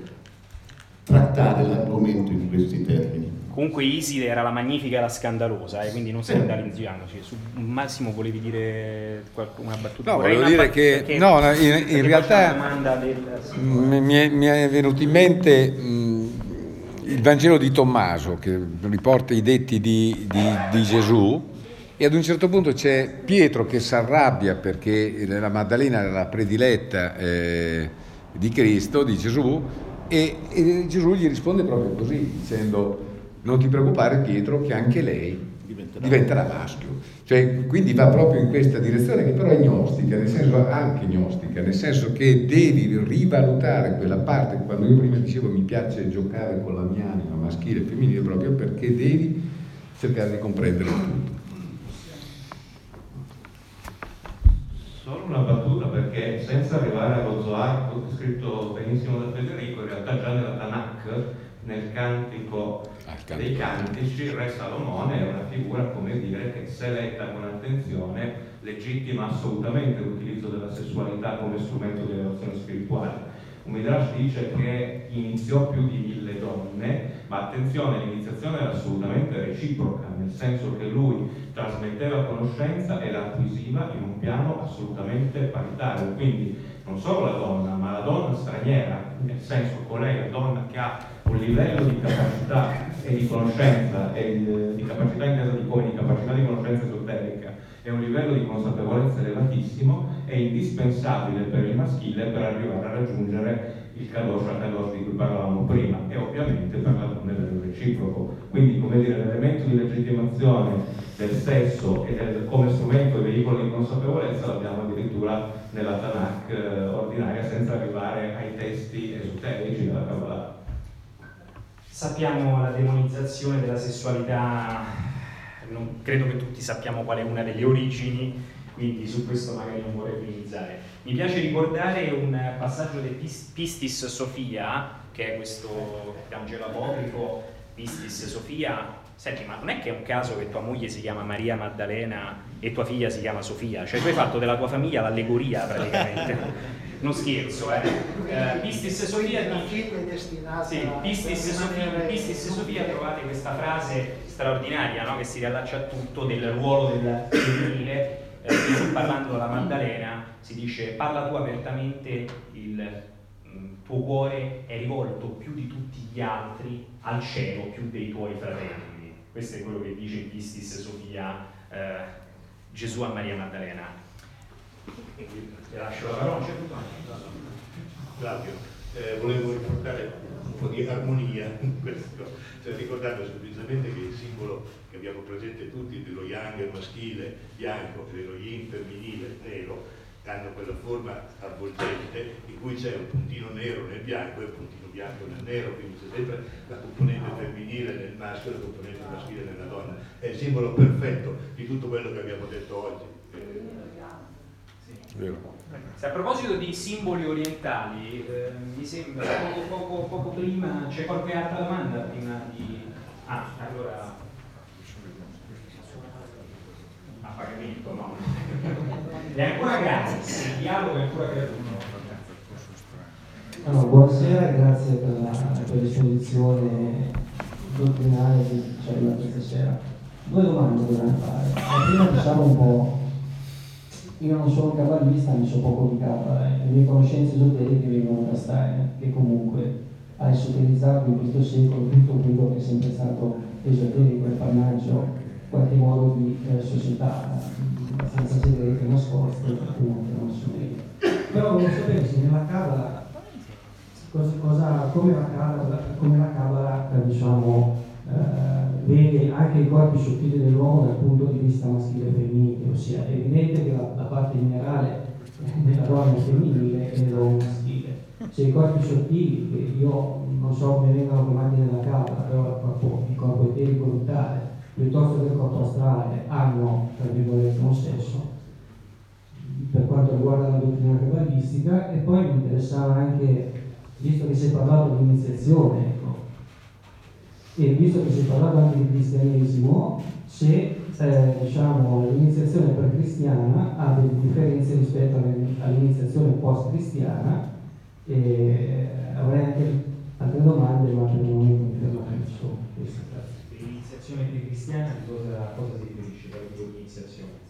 trattare l'argomento in questi termini. Comunque Iside era la magnifica e la scandalosa, eh, quindi non scandalizziamoci. Su Massimo volevi dire una battuta? No, volevo dire che no, in, in realtà del... mi, è, mi, è, venuto in mente mh, il Vangelo di Tommaso che riporta i detti di, di, di Gesù e ad un certo punto c'è Pietro che si arrabbia perché la Maddalena era la prediletta eh, di Cristo, di Gesù, e, e, Gesù gli risponde proprio così, dicendo non ti preoccupare Pietro che anche lei diventerà, diventerà maschio. Cioè, quindi va proprio in questa direzione che però è gnostica, nel senso anche gnostica, nel senso che devi rivalutare quella parte, quando io prima dicevo mi piace giocare con la mia anima maschile e femminile proprio perché devi cercare di comprendere tutto. Solo una battuta perché senza arrivare allo Zohar, scritto benissimo da Federico, in realtà già nella Tanakh, nel cantico dei cantici, il re Salomone è una figura, come dire, che se letta con attenzione legittima assolutamente l'utilizzo della sessualità come strumento di elevazione spirituale. Un Midrash dice che iniziò più di mille donne, ma attenzione, l'iniziazione era assolutamente reciproca, nel senso che lui trasmetteva conoscenza e la acquisiva in un piano assolutamente paritario. Quindi non solo la donna, ma la donna straniera, nel senso colei, la donna che ha un livello di capacità e di conoscenza, e di capacità intesa di come, di capacità di conoscenza esoterica e un livello di consapevolezza elevatissimo, è indispensabile per il maschile per arrivare a raggiungere il kadosh al kadosh di cui parlavamo prima e ovviamente è il reciproco. Quindi, come dire, l'elemento di legittimazione del sesso e del, come strumento e veicolo di consapevolezza l'abbiamo addirittura nella Tanakh eh, ordinaria senza arrivare ai testi esoterici della Kabbalah. Sappiamo la demonizzazione della sessualità, non, credo che tutti sappiamo qual è una delle origini, quindi su questo magari non vorrei minimizzare. Mi piace ricordare un passaggio del Pistis Sofia, che è questo Vangelo apocrifo Pistis Sofia, senti ma non è che è un caso che tua moglie si chiama Maria Maddalena e tua figlia si chiama Sofia, cioè tu hai fatto della tua famiglia l'allegoria praticamente. non scherzo, eh. eh Pistis Sofia di... Sì, Pistis Sofia, Pistis Sofia trovate questa frase straordinaria no? che si riallaccia a tutto del ruolo del femminile. Eh, parlando della Maddalena si dice parla tu apertamente il mm, tuo cuore è rivolto più di tutti gli altri al cielo, più dei tuoi fratelli. Questo è quello che dice in Pistis Sofia eh, Gesù a Maria Maddalena. Ti lascio la parola. Claudio, eh, volevo riportare un po' di armonia in questo, cioè, ricordando semplicemente che il simbolo abbiamo presente tutti dello yang maschile bianco e dello yin femminile nero hanno quella forma avvolgente in cui c'è un puntino nero nel bianco e un puntino bianco nel nero, quindi c'è sempre la componente femminile nel maschio e la componente maschile nella donna. È il simbolo perfetto di tutto quello che abbiamo detto oggi. Se a proposito di simboli orientali, eh, mi sembra poco, poco, poco prima, c'è qualche altra domanda prima di... Ah, allora... A pagamento, no. È ancora gratis, il dialogo è ancora gratuito. Allora, buonasera e grazie per, la, per l'esposizione dottrinale che c'è questa sera. Due domande vorrei fare. La prima diciamo un po' io non sono caballista, mi so poco di cabala, eh. le mie conoscenze esoteriche vengono da Steiner, che comunque ha esoterizzato in questo secolo tutto quello che è sempre stato esoterico e pannaggio, qualche modo di eh, società, senza segreti nascosti, appunto, non so Però voglio sapere se nella cabala, cosa, cosa, come la cabala, come la cabala diciamo, eh, vede anche i corpi sottili dell'uomo dal punto di vista maschile e femminile, ossia è evidente che la, la parte minerale della donna è femminile e dell'uomo maschile. Se i corpi sottili, che io non so come vengono chiamati nella capa, però il corpo, il corpo eterico brutale, piuttosto che astrale, hanno, tra virgolette, un sesso, per quanto riguarda la dottrina cabalistica, e poi mi interessava anche, visto che si è parlato di iniziazione, e visto che si è parlato anche di cristianesimo, se eh, diciamo, l'iniziazione pre-cristiana ha delle differenze rispetto all'iniziazione post-cristiana, e avrei anche altre domande, ma per il momento mi fermo su questo. L'iniziazione pre-cristiana cosa, cosa si riferisce per l'iniziazione?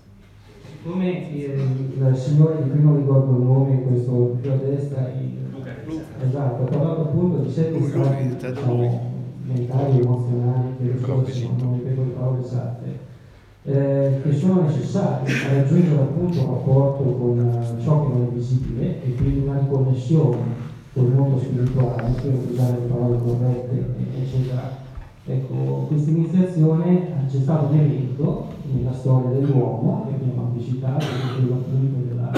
Come eh, il signore di prima ricordo il nome, questo qui a destra, il, Luca, esatto, ha parlato appunto di sette stati diciamo, mentali, emozionali, che risorse, non ripeto le parole esatte, eh, che sono necessari a raggiungere appunto un rapporto con eh, ciò che non è visibile e quindi una riconnessione con il mondo spirituale, per usare le parole corrette, eccetera. Ecco, questa iniziazione c'è stato un evento nella storia dell'uomo che abbiamo anticipato, quello della,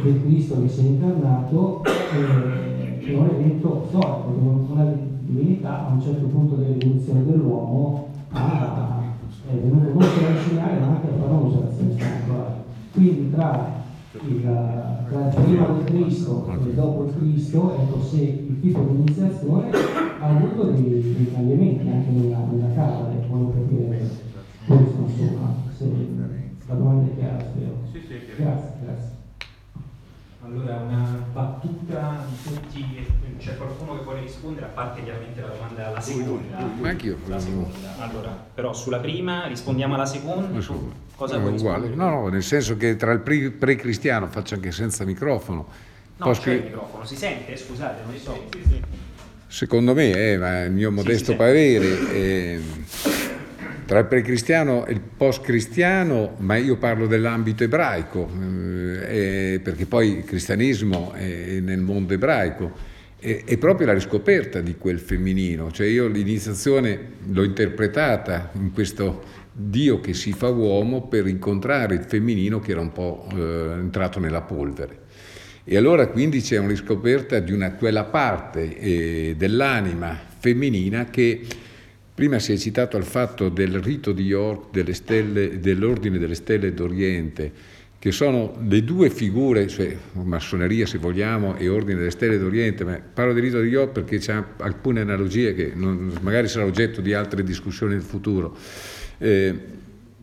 del Cristo che si è incarnato, eh, che è un evento storico, una divinità a un certo punto dell'evoluzione dell'uomo ha, è venuto non solo a insegnare ma anche a fare un'osservazione spirituale. Quindi tra il, tra il prima del Cristo e dopo il Cristo, ecco se il tipo di iniziazione ha avuto dei, dei cambiamenti anche nella, nella Cabala, voglio capire questo insomma, se la domanda è chiara spero. Grazie, grazie. Allora, una battuta di tutti, c'è qualcuno che vuole rispondere, a parte chiaramente la domanda alla seconda. Ma anch'io. La seconda. Allora, però sulla prima rispondiamo alla seconda. So. Cosa vuoi uguale. No, no, nel senso che tra il pre-cristiano, faccio anche senza microfono. No, c'è il microfono, si sente? Scusate, non so. Secondo me, eh, ma il mio modesto sì, parere, eh, tra il precristiano e il post-cristiano, ma io parlo dell'ambito ebraico, eh, perché poi il cristianesimo è nel mondo ebraico, è, proprio la riscoperta di quel femminino, cioè io l'iniziazione l'ho interpretata in questo Dio che si fa uomo per incontrare il femminino che era un po' eh, entrato nella polvere. E allora quindi c'è una riscoperta di una, quella parte eh, dell'anima femminina che Prima si è citato al fatto del rito di York delle stelle, dell'Ordine delle Stelle d'Oriente, che sono le due figure, cioè massoneria se vogliamo e ordine delle stelle d'Oriente, ma parlo di rito di Iot perché c'è alcune analogie che non, magari sarà oggetto di altre discussioni nel futuro, eh,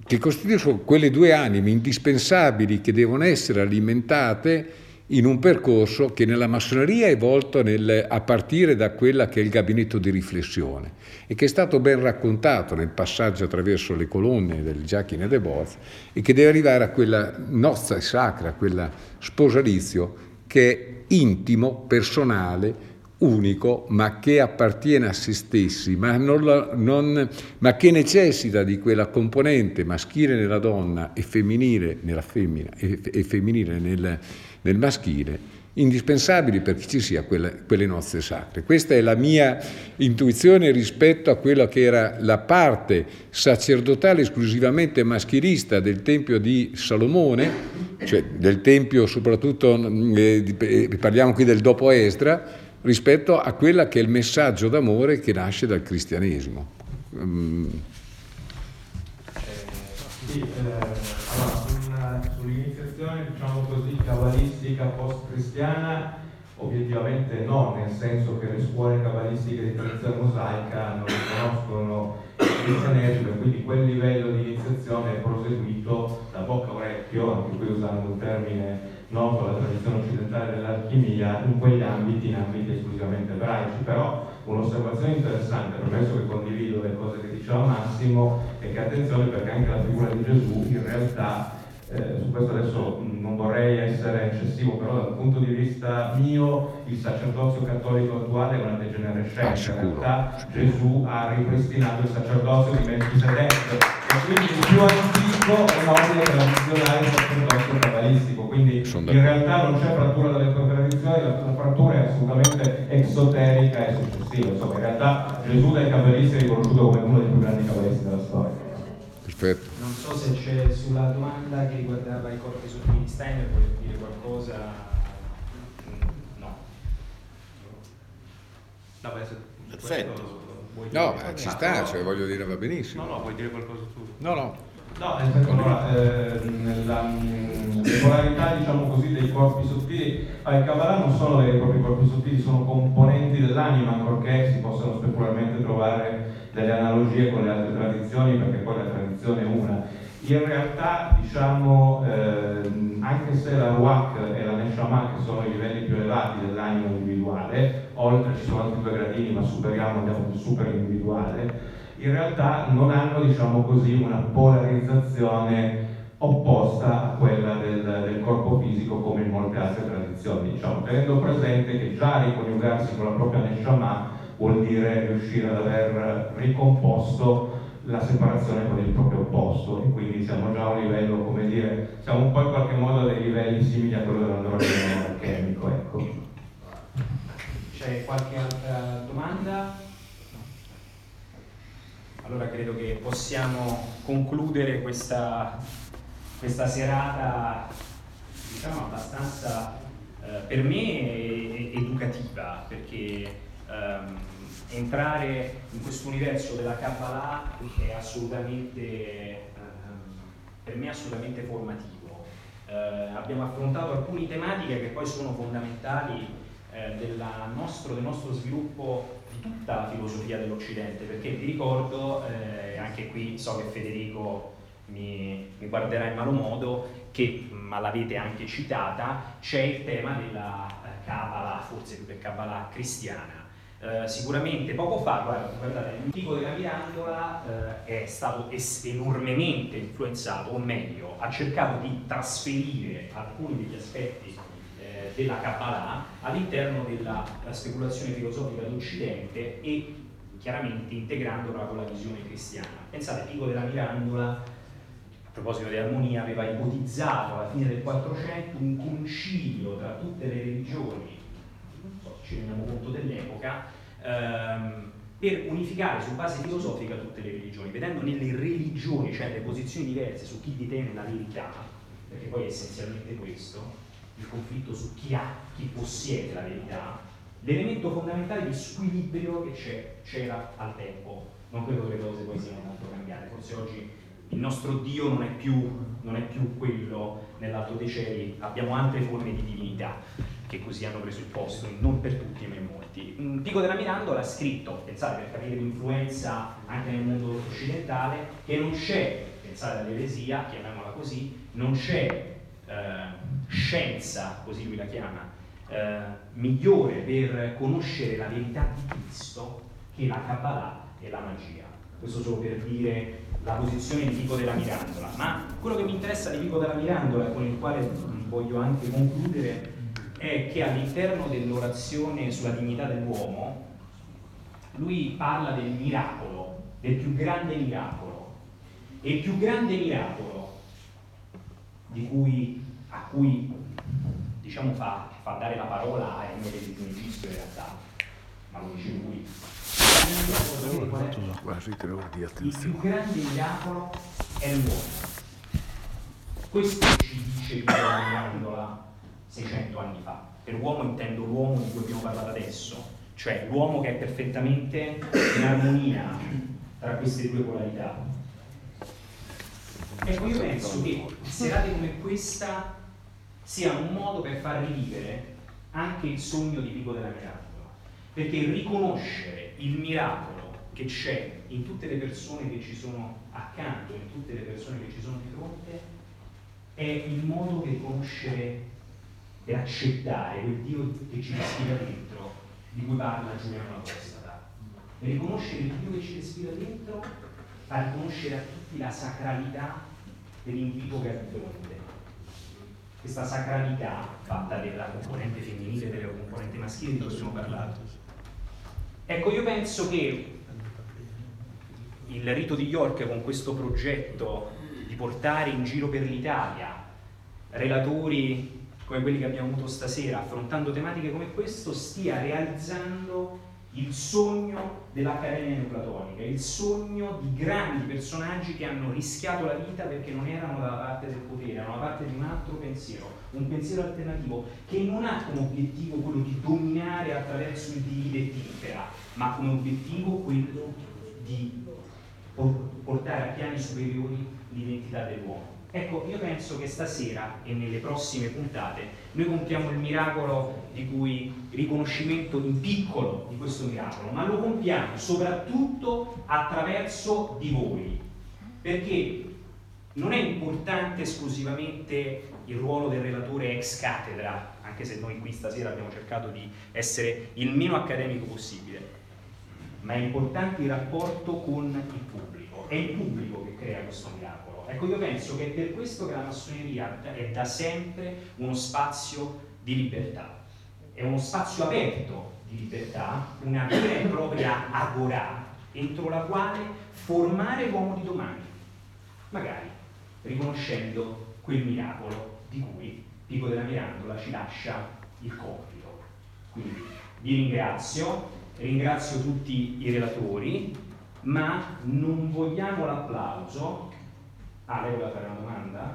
che costituiscono quelle due anime indispensabili che devono essere alimentate in un percorso che nella massoneria è volto nel, a partire da quella che è il gabinetto di riflessione e che è stato ben raccontato nel passaggio attraverso le colonne del Giacchine de Boz e che deve arrivare a quella nozza sacra, a quella sposalizio che è intimo, personale, unico, ma che appartiene a se stessi, ma, non, non, ma, che necessita di quella componente maschile nella donna e femminile nella femmina e, e femminile nel, nel maschile indispensabili perché ci sia quelle, quelle, nozze sacre. Questa è la mia intuizione rispetto a quella che era la parte sacerdotale esclusivamente maschilista del Tempio di Salomone, cioè del Tempio soprattutto, eh, eh, parliamo qui del dopo Esdra, rispetto a quella che è il messaggio d'amore che nasce dal cristianesimo. Eh, sì, eh sull'iniziazione, diciamo così, cabalistica post-cristiana, obiettivamente no, nel senso che le scuole cabalistiche di tradizione mosaica non riconoscono il cristianesimo e quindi quel livello di iniziazione è proseguito da bocca a orecchio, anche qui usando un termine noto alla tradizione occidentale dell'alchimia, in quegli ambiti, in ambiti esclusivamente ebraici. Però un'osservazione interessante, permesso che condivido le cose che diceva Massimo, è che attenzione perché anche la figura di Gesù in realtà eh, su questo adesso non vorrei essere eccessivo, però dal punto di vista mio il sacerdozio cattolico attuale è una degenerescenza. Ah, in realtà Gesù ha ripristinato il sacerdozio di Melchisedec e quindi il più antico è l'ordine tradizionale sacerdozio cabalistico. Quindi in realtà non c'è frattura dalle tue tradizioni, la frattura è assolutamente esoterica e successiva. Insomma, in realtà Gesù dai cabalisti è riconosciuto come uno dei più grandi cabalisti della storia. Perfetto. Non so se c'è sulla domanda che riguardava i corpi sottili Steiner, vuoi dire qualcosa? No. No, Perfetto. No, ma ci sta, cioè voglio dire va benissimo. No, no, vuoi dire qualcosa tu? No, no. No, allora, eh, nella le polarità diciamo così, dei corpi sottili, al Kabbalah non sono dei propri corpi sottili, sono componenti dell'anima, ancorché si possano specularmente trovare delle analogie con le altre tradizioni, perché poi la tradizione è una. In realtà, diciamo, eh, anche se la Ruach e la Neshama, che sono i livelli più elevati dell'anima individuale, oltre ci sono altri due gradini, ma superiamo, andiamo sul super individuale, in realtà non hanno, diciamo così, una polarizzazione opposta a quella del, del, corpo fisico come in molte altre tradizioni, diciamo, tenendo presente che già riconiugarsi con la propria Neshama vuol dire riuscire ad aver ricomposto la separazione con il proprio opposto e quindi siamo già a un livello, come dire, siamo un po' in qualche modo a dei livelli simili a quello dell'androgeno alchemico. Ecco. C'è qualche altra domanda? Allora credo che possiamo concludere questa, questa serata diciamo abbastanza eh, per me educativa perché ehm, entrare in questo universo della Kabbalah è assolutamente ehm, per me assolutamente formativo. Eh, abbiamo affrontato alcune tematiche che poi sono fondamentali eh, nostro, del nostro sviluppo di tutta la filosofia dell'Occidente, perché vi ricordo, eh, anche qui so che Federico mi, mi guarderà in malo modo, che ma l'avete anche citata, c'è il tema della Kabbalah, forse più che Kabbalah cristiana. Uh, sicuramente poco fa, guarda, guardate, l'antico della Mirandola uh, è stato es- enormemente influenzato, o meglio, ha cercato di trasferire alcuni degli aspetti della Kabbalah all'interno della speculazione filosofica d'Occidente e chiaramente integrandola con la visione cristiana. Pensate, Pico della Mirandola, a proposito di armonia, aveva ipotizzato alla fine del 400 un concilio tra tutte le religioni, non so ci rendiamo conto dell'epoca, ehm, per unificare su base filosofica tutte le religioni, vedendo nelle religioni, cioè le posizioni diverse su chi detiene la verità, perché poi è essenzialmente questo, il conflitto su chi ha, chi possiede la verità, l'elemento fondamentale di squilibrio che c'era al tempo. Non credo che le cose poi siano molto cambiate, forse oggi il nostro Dio non è più, non è più quello nell'alto dei cieli, abbiamo altre forme di divinità che così hanno preso il posto, non per tutti ma in molti. Pico della Mirandola ha scritto, pensate per capire l'influenza anche nel mondo occidentale, che non c'è, pensate all'eresia, chiamiamola così, non c'è eh, scienza, così lui la chiama, eh, migliore per conoscere la verità di Cristo che la Kabbalah e la magia. Questo solo per dire la posizione di Pico della Mirandola. Ma quello che mi interessa di Pico della Mirandola, con il quale voglio anche concludere, è che all'interno dell'orazione sulla dignità dell'uomo, lui parla del miracolo, del più grande miracolo. E il più grande miracolo cui, a cui diciamo, fa, fa, dare la parola a Ennio di Giusto in realtà, ma lo dice lui. Il più grande miracolo è l'uomo. Questo ci dice Pirandola 600 anni fa. Per uomo intendo l'uomo di cui abbiamo parlato adesso, cioè l'uomo che è perfettamente in armonia tra queste due polarità. Ecco, io penso che serate come questa sia un modo per far rivivere anche il sogno di Pico della Miracola, perché riconoscere il miracolo che c'è in tutte le persone che ci sono accanto, in tutte le persone che ci sono di fronte, è il modo per conoscere e accettare quel Dio che ci respira dentro, di cui parla Giuliano Apostata. Riconoscere il Dio che ci respira dentro fa riconoscere a tutti la sacralità dell'invito che ha di fronte questa sacralità fatta della componente femminile e della componente maschile di cui abbiamo parlato. Ecco, io penso che il rito di York con questo progetto di portare in giro per l'Italia relatori come quelli che abbiamo avuto stasera, affrontando tematiche come questo, stia realizzando il sogno dell'Accademia Neoplatonica, il sogno di grandi personaggi che hanno rischiato la vita perché non erano dalla parte del potere, erano dalla parte di un altro pensiero, un pensiero alternativo che non ha come obiettivo quello di dominare attraverso il divide e impera, ma come obiettivo quello di portare a piani superiori l'identità dell'uomo. Ecco, io penso che stasera e nelle prossime puntate noi compiamo il miracolo di cui riconoscimento in piccolo di questo miracolo, ma lo compiamo soprattutto attraverso di voi, perché non è importante esclusivamente il ruolo del relatore ex cattedra, anche se noi qui stasera abbiamo cercato di essere il meno accademico possibile, ma è importante il rapporto con il pubblico, è il pubblico che crea questo miracolo Ecco, io penso che è per questo che la massoneria è da sempre uno spazio di libertà, è uno spazio aperto di libertà, una vera e propria agora entro la quale formare l'uomo di domani, magari riconoscendo quel miracolo di cui Pico della Mirandola ci lascia il compito. Quindi vi ringrazio, ringrazio tutti i relatori, ma non vogliamo l'applauso Ah, lei voleva fare una domanda?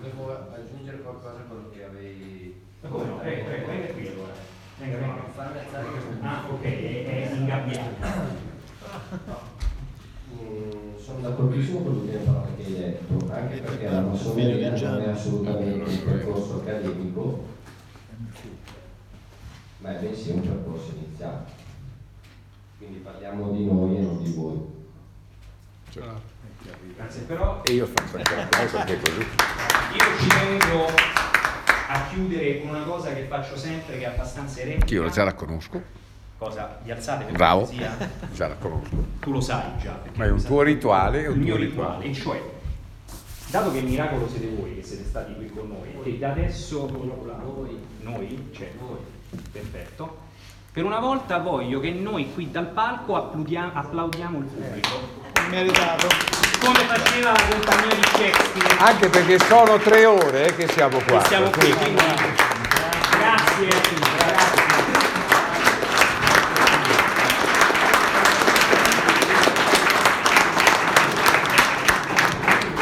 Volevo aggiungere qualcosa a quello che avevi... Ma come no? Prego, prego, venga qui allora. Venga, venga. Farmi alzare questo Ah, ok, è, è ingabbiato. Mm, sono d'accordissimo con l'ultima parola che hai detto, anche perché la massoneria non è assolutamente un percorso accademico, ma è bensì un percorso iniziale. Quindi parliamo di noi e non di voi. Certo. Grazie, però e io faccio anche perché così. Io ci tengo a chiudere con una cosa che faccio sempre che è abbastanza eretica. Io già la conosco. Cosa? Vi alzate per Bravo, già la conosco. Tu lo sai già. Ma è un tuo rituale, un il mio rituale. rituale, cioè dato che il miracolo siete voi che siete stati qui con noi e da adesso noi, noi, cioè voi, perfetto. Per una volta voglio che noi qui dal palco applaudiamo, applaudiamo il pubblico. Meritato come faceva la compagnia di Shakespeare. Anche perché sono tre ore eh, che siamo qua. Che siamo qui, quindi grazie, grazie.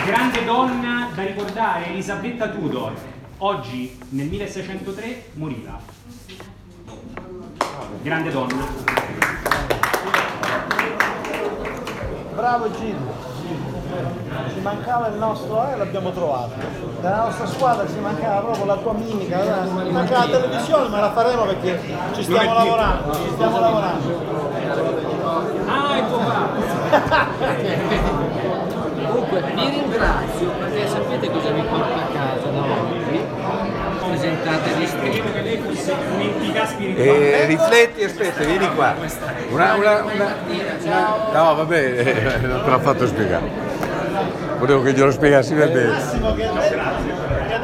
Grande donna da ricordare, Elisabetta Tudor, oggi nel 1603 moriva. Grande donna. Bravo Gino. ci mancava il nostro e l'abbiamo trovato. Della nostra squadra ci mancava proprio la tua mimica, ci mancava la televisione, ma la faremo perché ci stiamo lavorando, ci stiamo lavorando. Ah, ecco qua! Comunque vi ringrazio perché sapete cosa vi porto a casa da oggi? Presentate gli E Eh, rifletti, aspetta, vieni qua. Una, una, una, no, va bene, non te l'ho fatto spiegare. Volevo che glielo spiegassi per bene.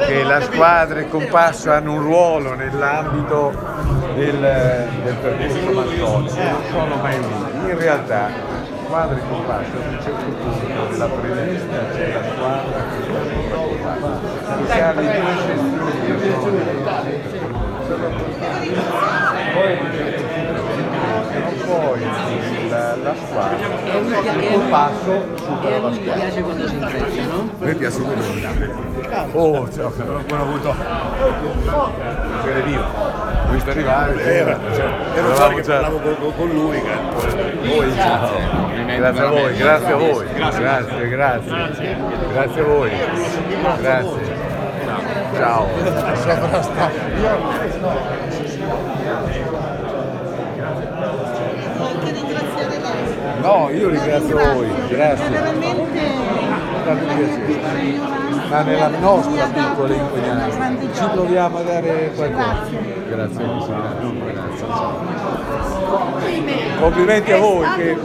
Che la squadra e il compasso hanno un ruolo nell'ambito del, del percorso Manconi, non sono mai uniti. In realtà squadra e compasso a un certo punto della prevista c'è la squadra che si ha le due sono poi la, la squadra il compasso supera la mi squadra piace quando si intrecciano. a me piace quello Oh, ciao, non ho avuto dire. Ho visto arrivare, era, cioè, Ero fuori che parlavo con, con lui. voi, ciao. Grazie a voi, grazie a voi, grazie, grazie, grazie a voi, grazie. Ciao. No, io ringrazio voi, grazie. Ma nella nostra piccola inquinanza ci proviamo a dare qualcosa. Grazie, grazie. Complimenti a voi che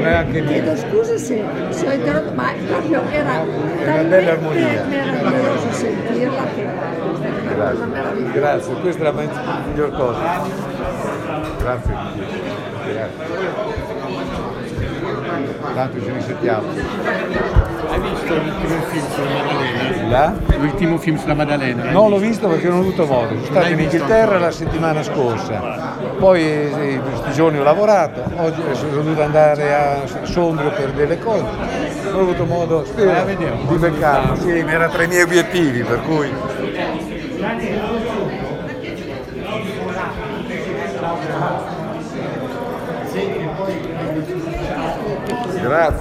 è anche Chiedo mio. scusa se, se ho interrotto, ma proprio era una bella armonia. meraviglioso sentirla che Grazie, grazie, questa è la miglior cosa. Grazie. Grazie. Tanto ci risentiamo. Visto l'ultimo film sulla Maddalena? La? L'ultimo film sulla Maddalena? Non l'ho visto perché non ho avuto modo. Sono stato in Inghilterra la settimana scorsa, poi eh, questi giorni ho lavorato, oggi sono dovuto andare a Sondrio per delle cose. Non ho avuto modo spero, di beccarlo. Sì, era tra i miei obiettivi, per cui. Grazie.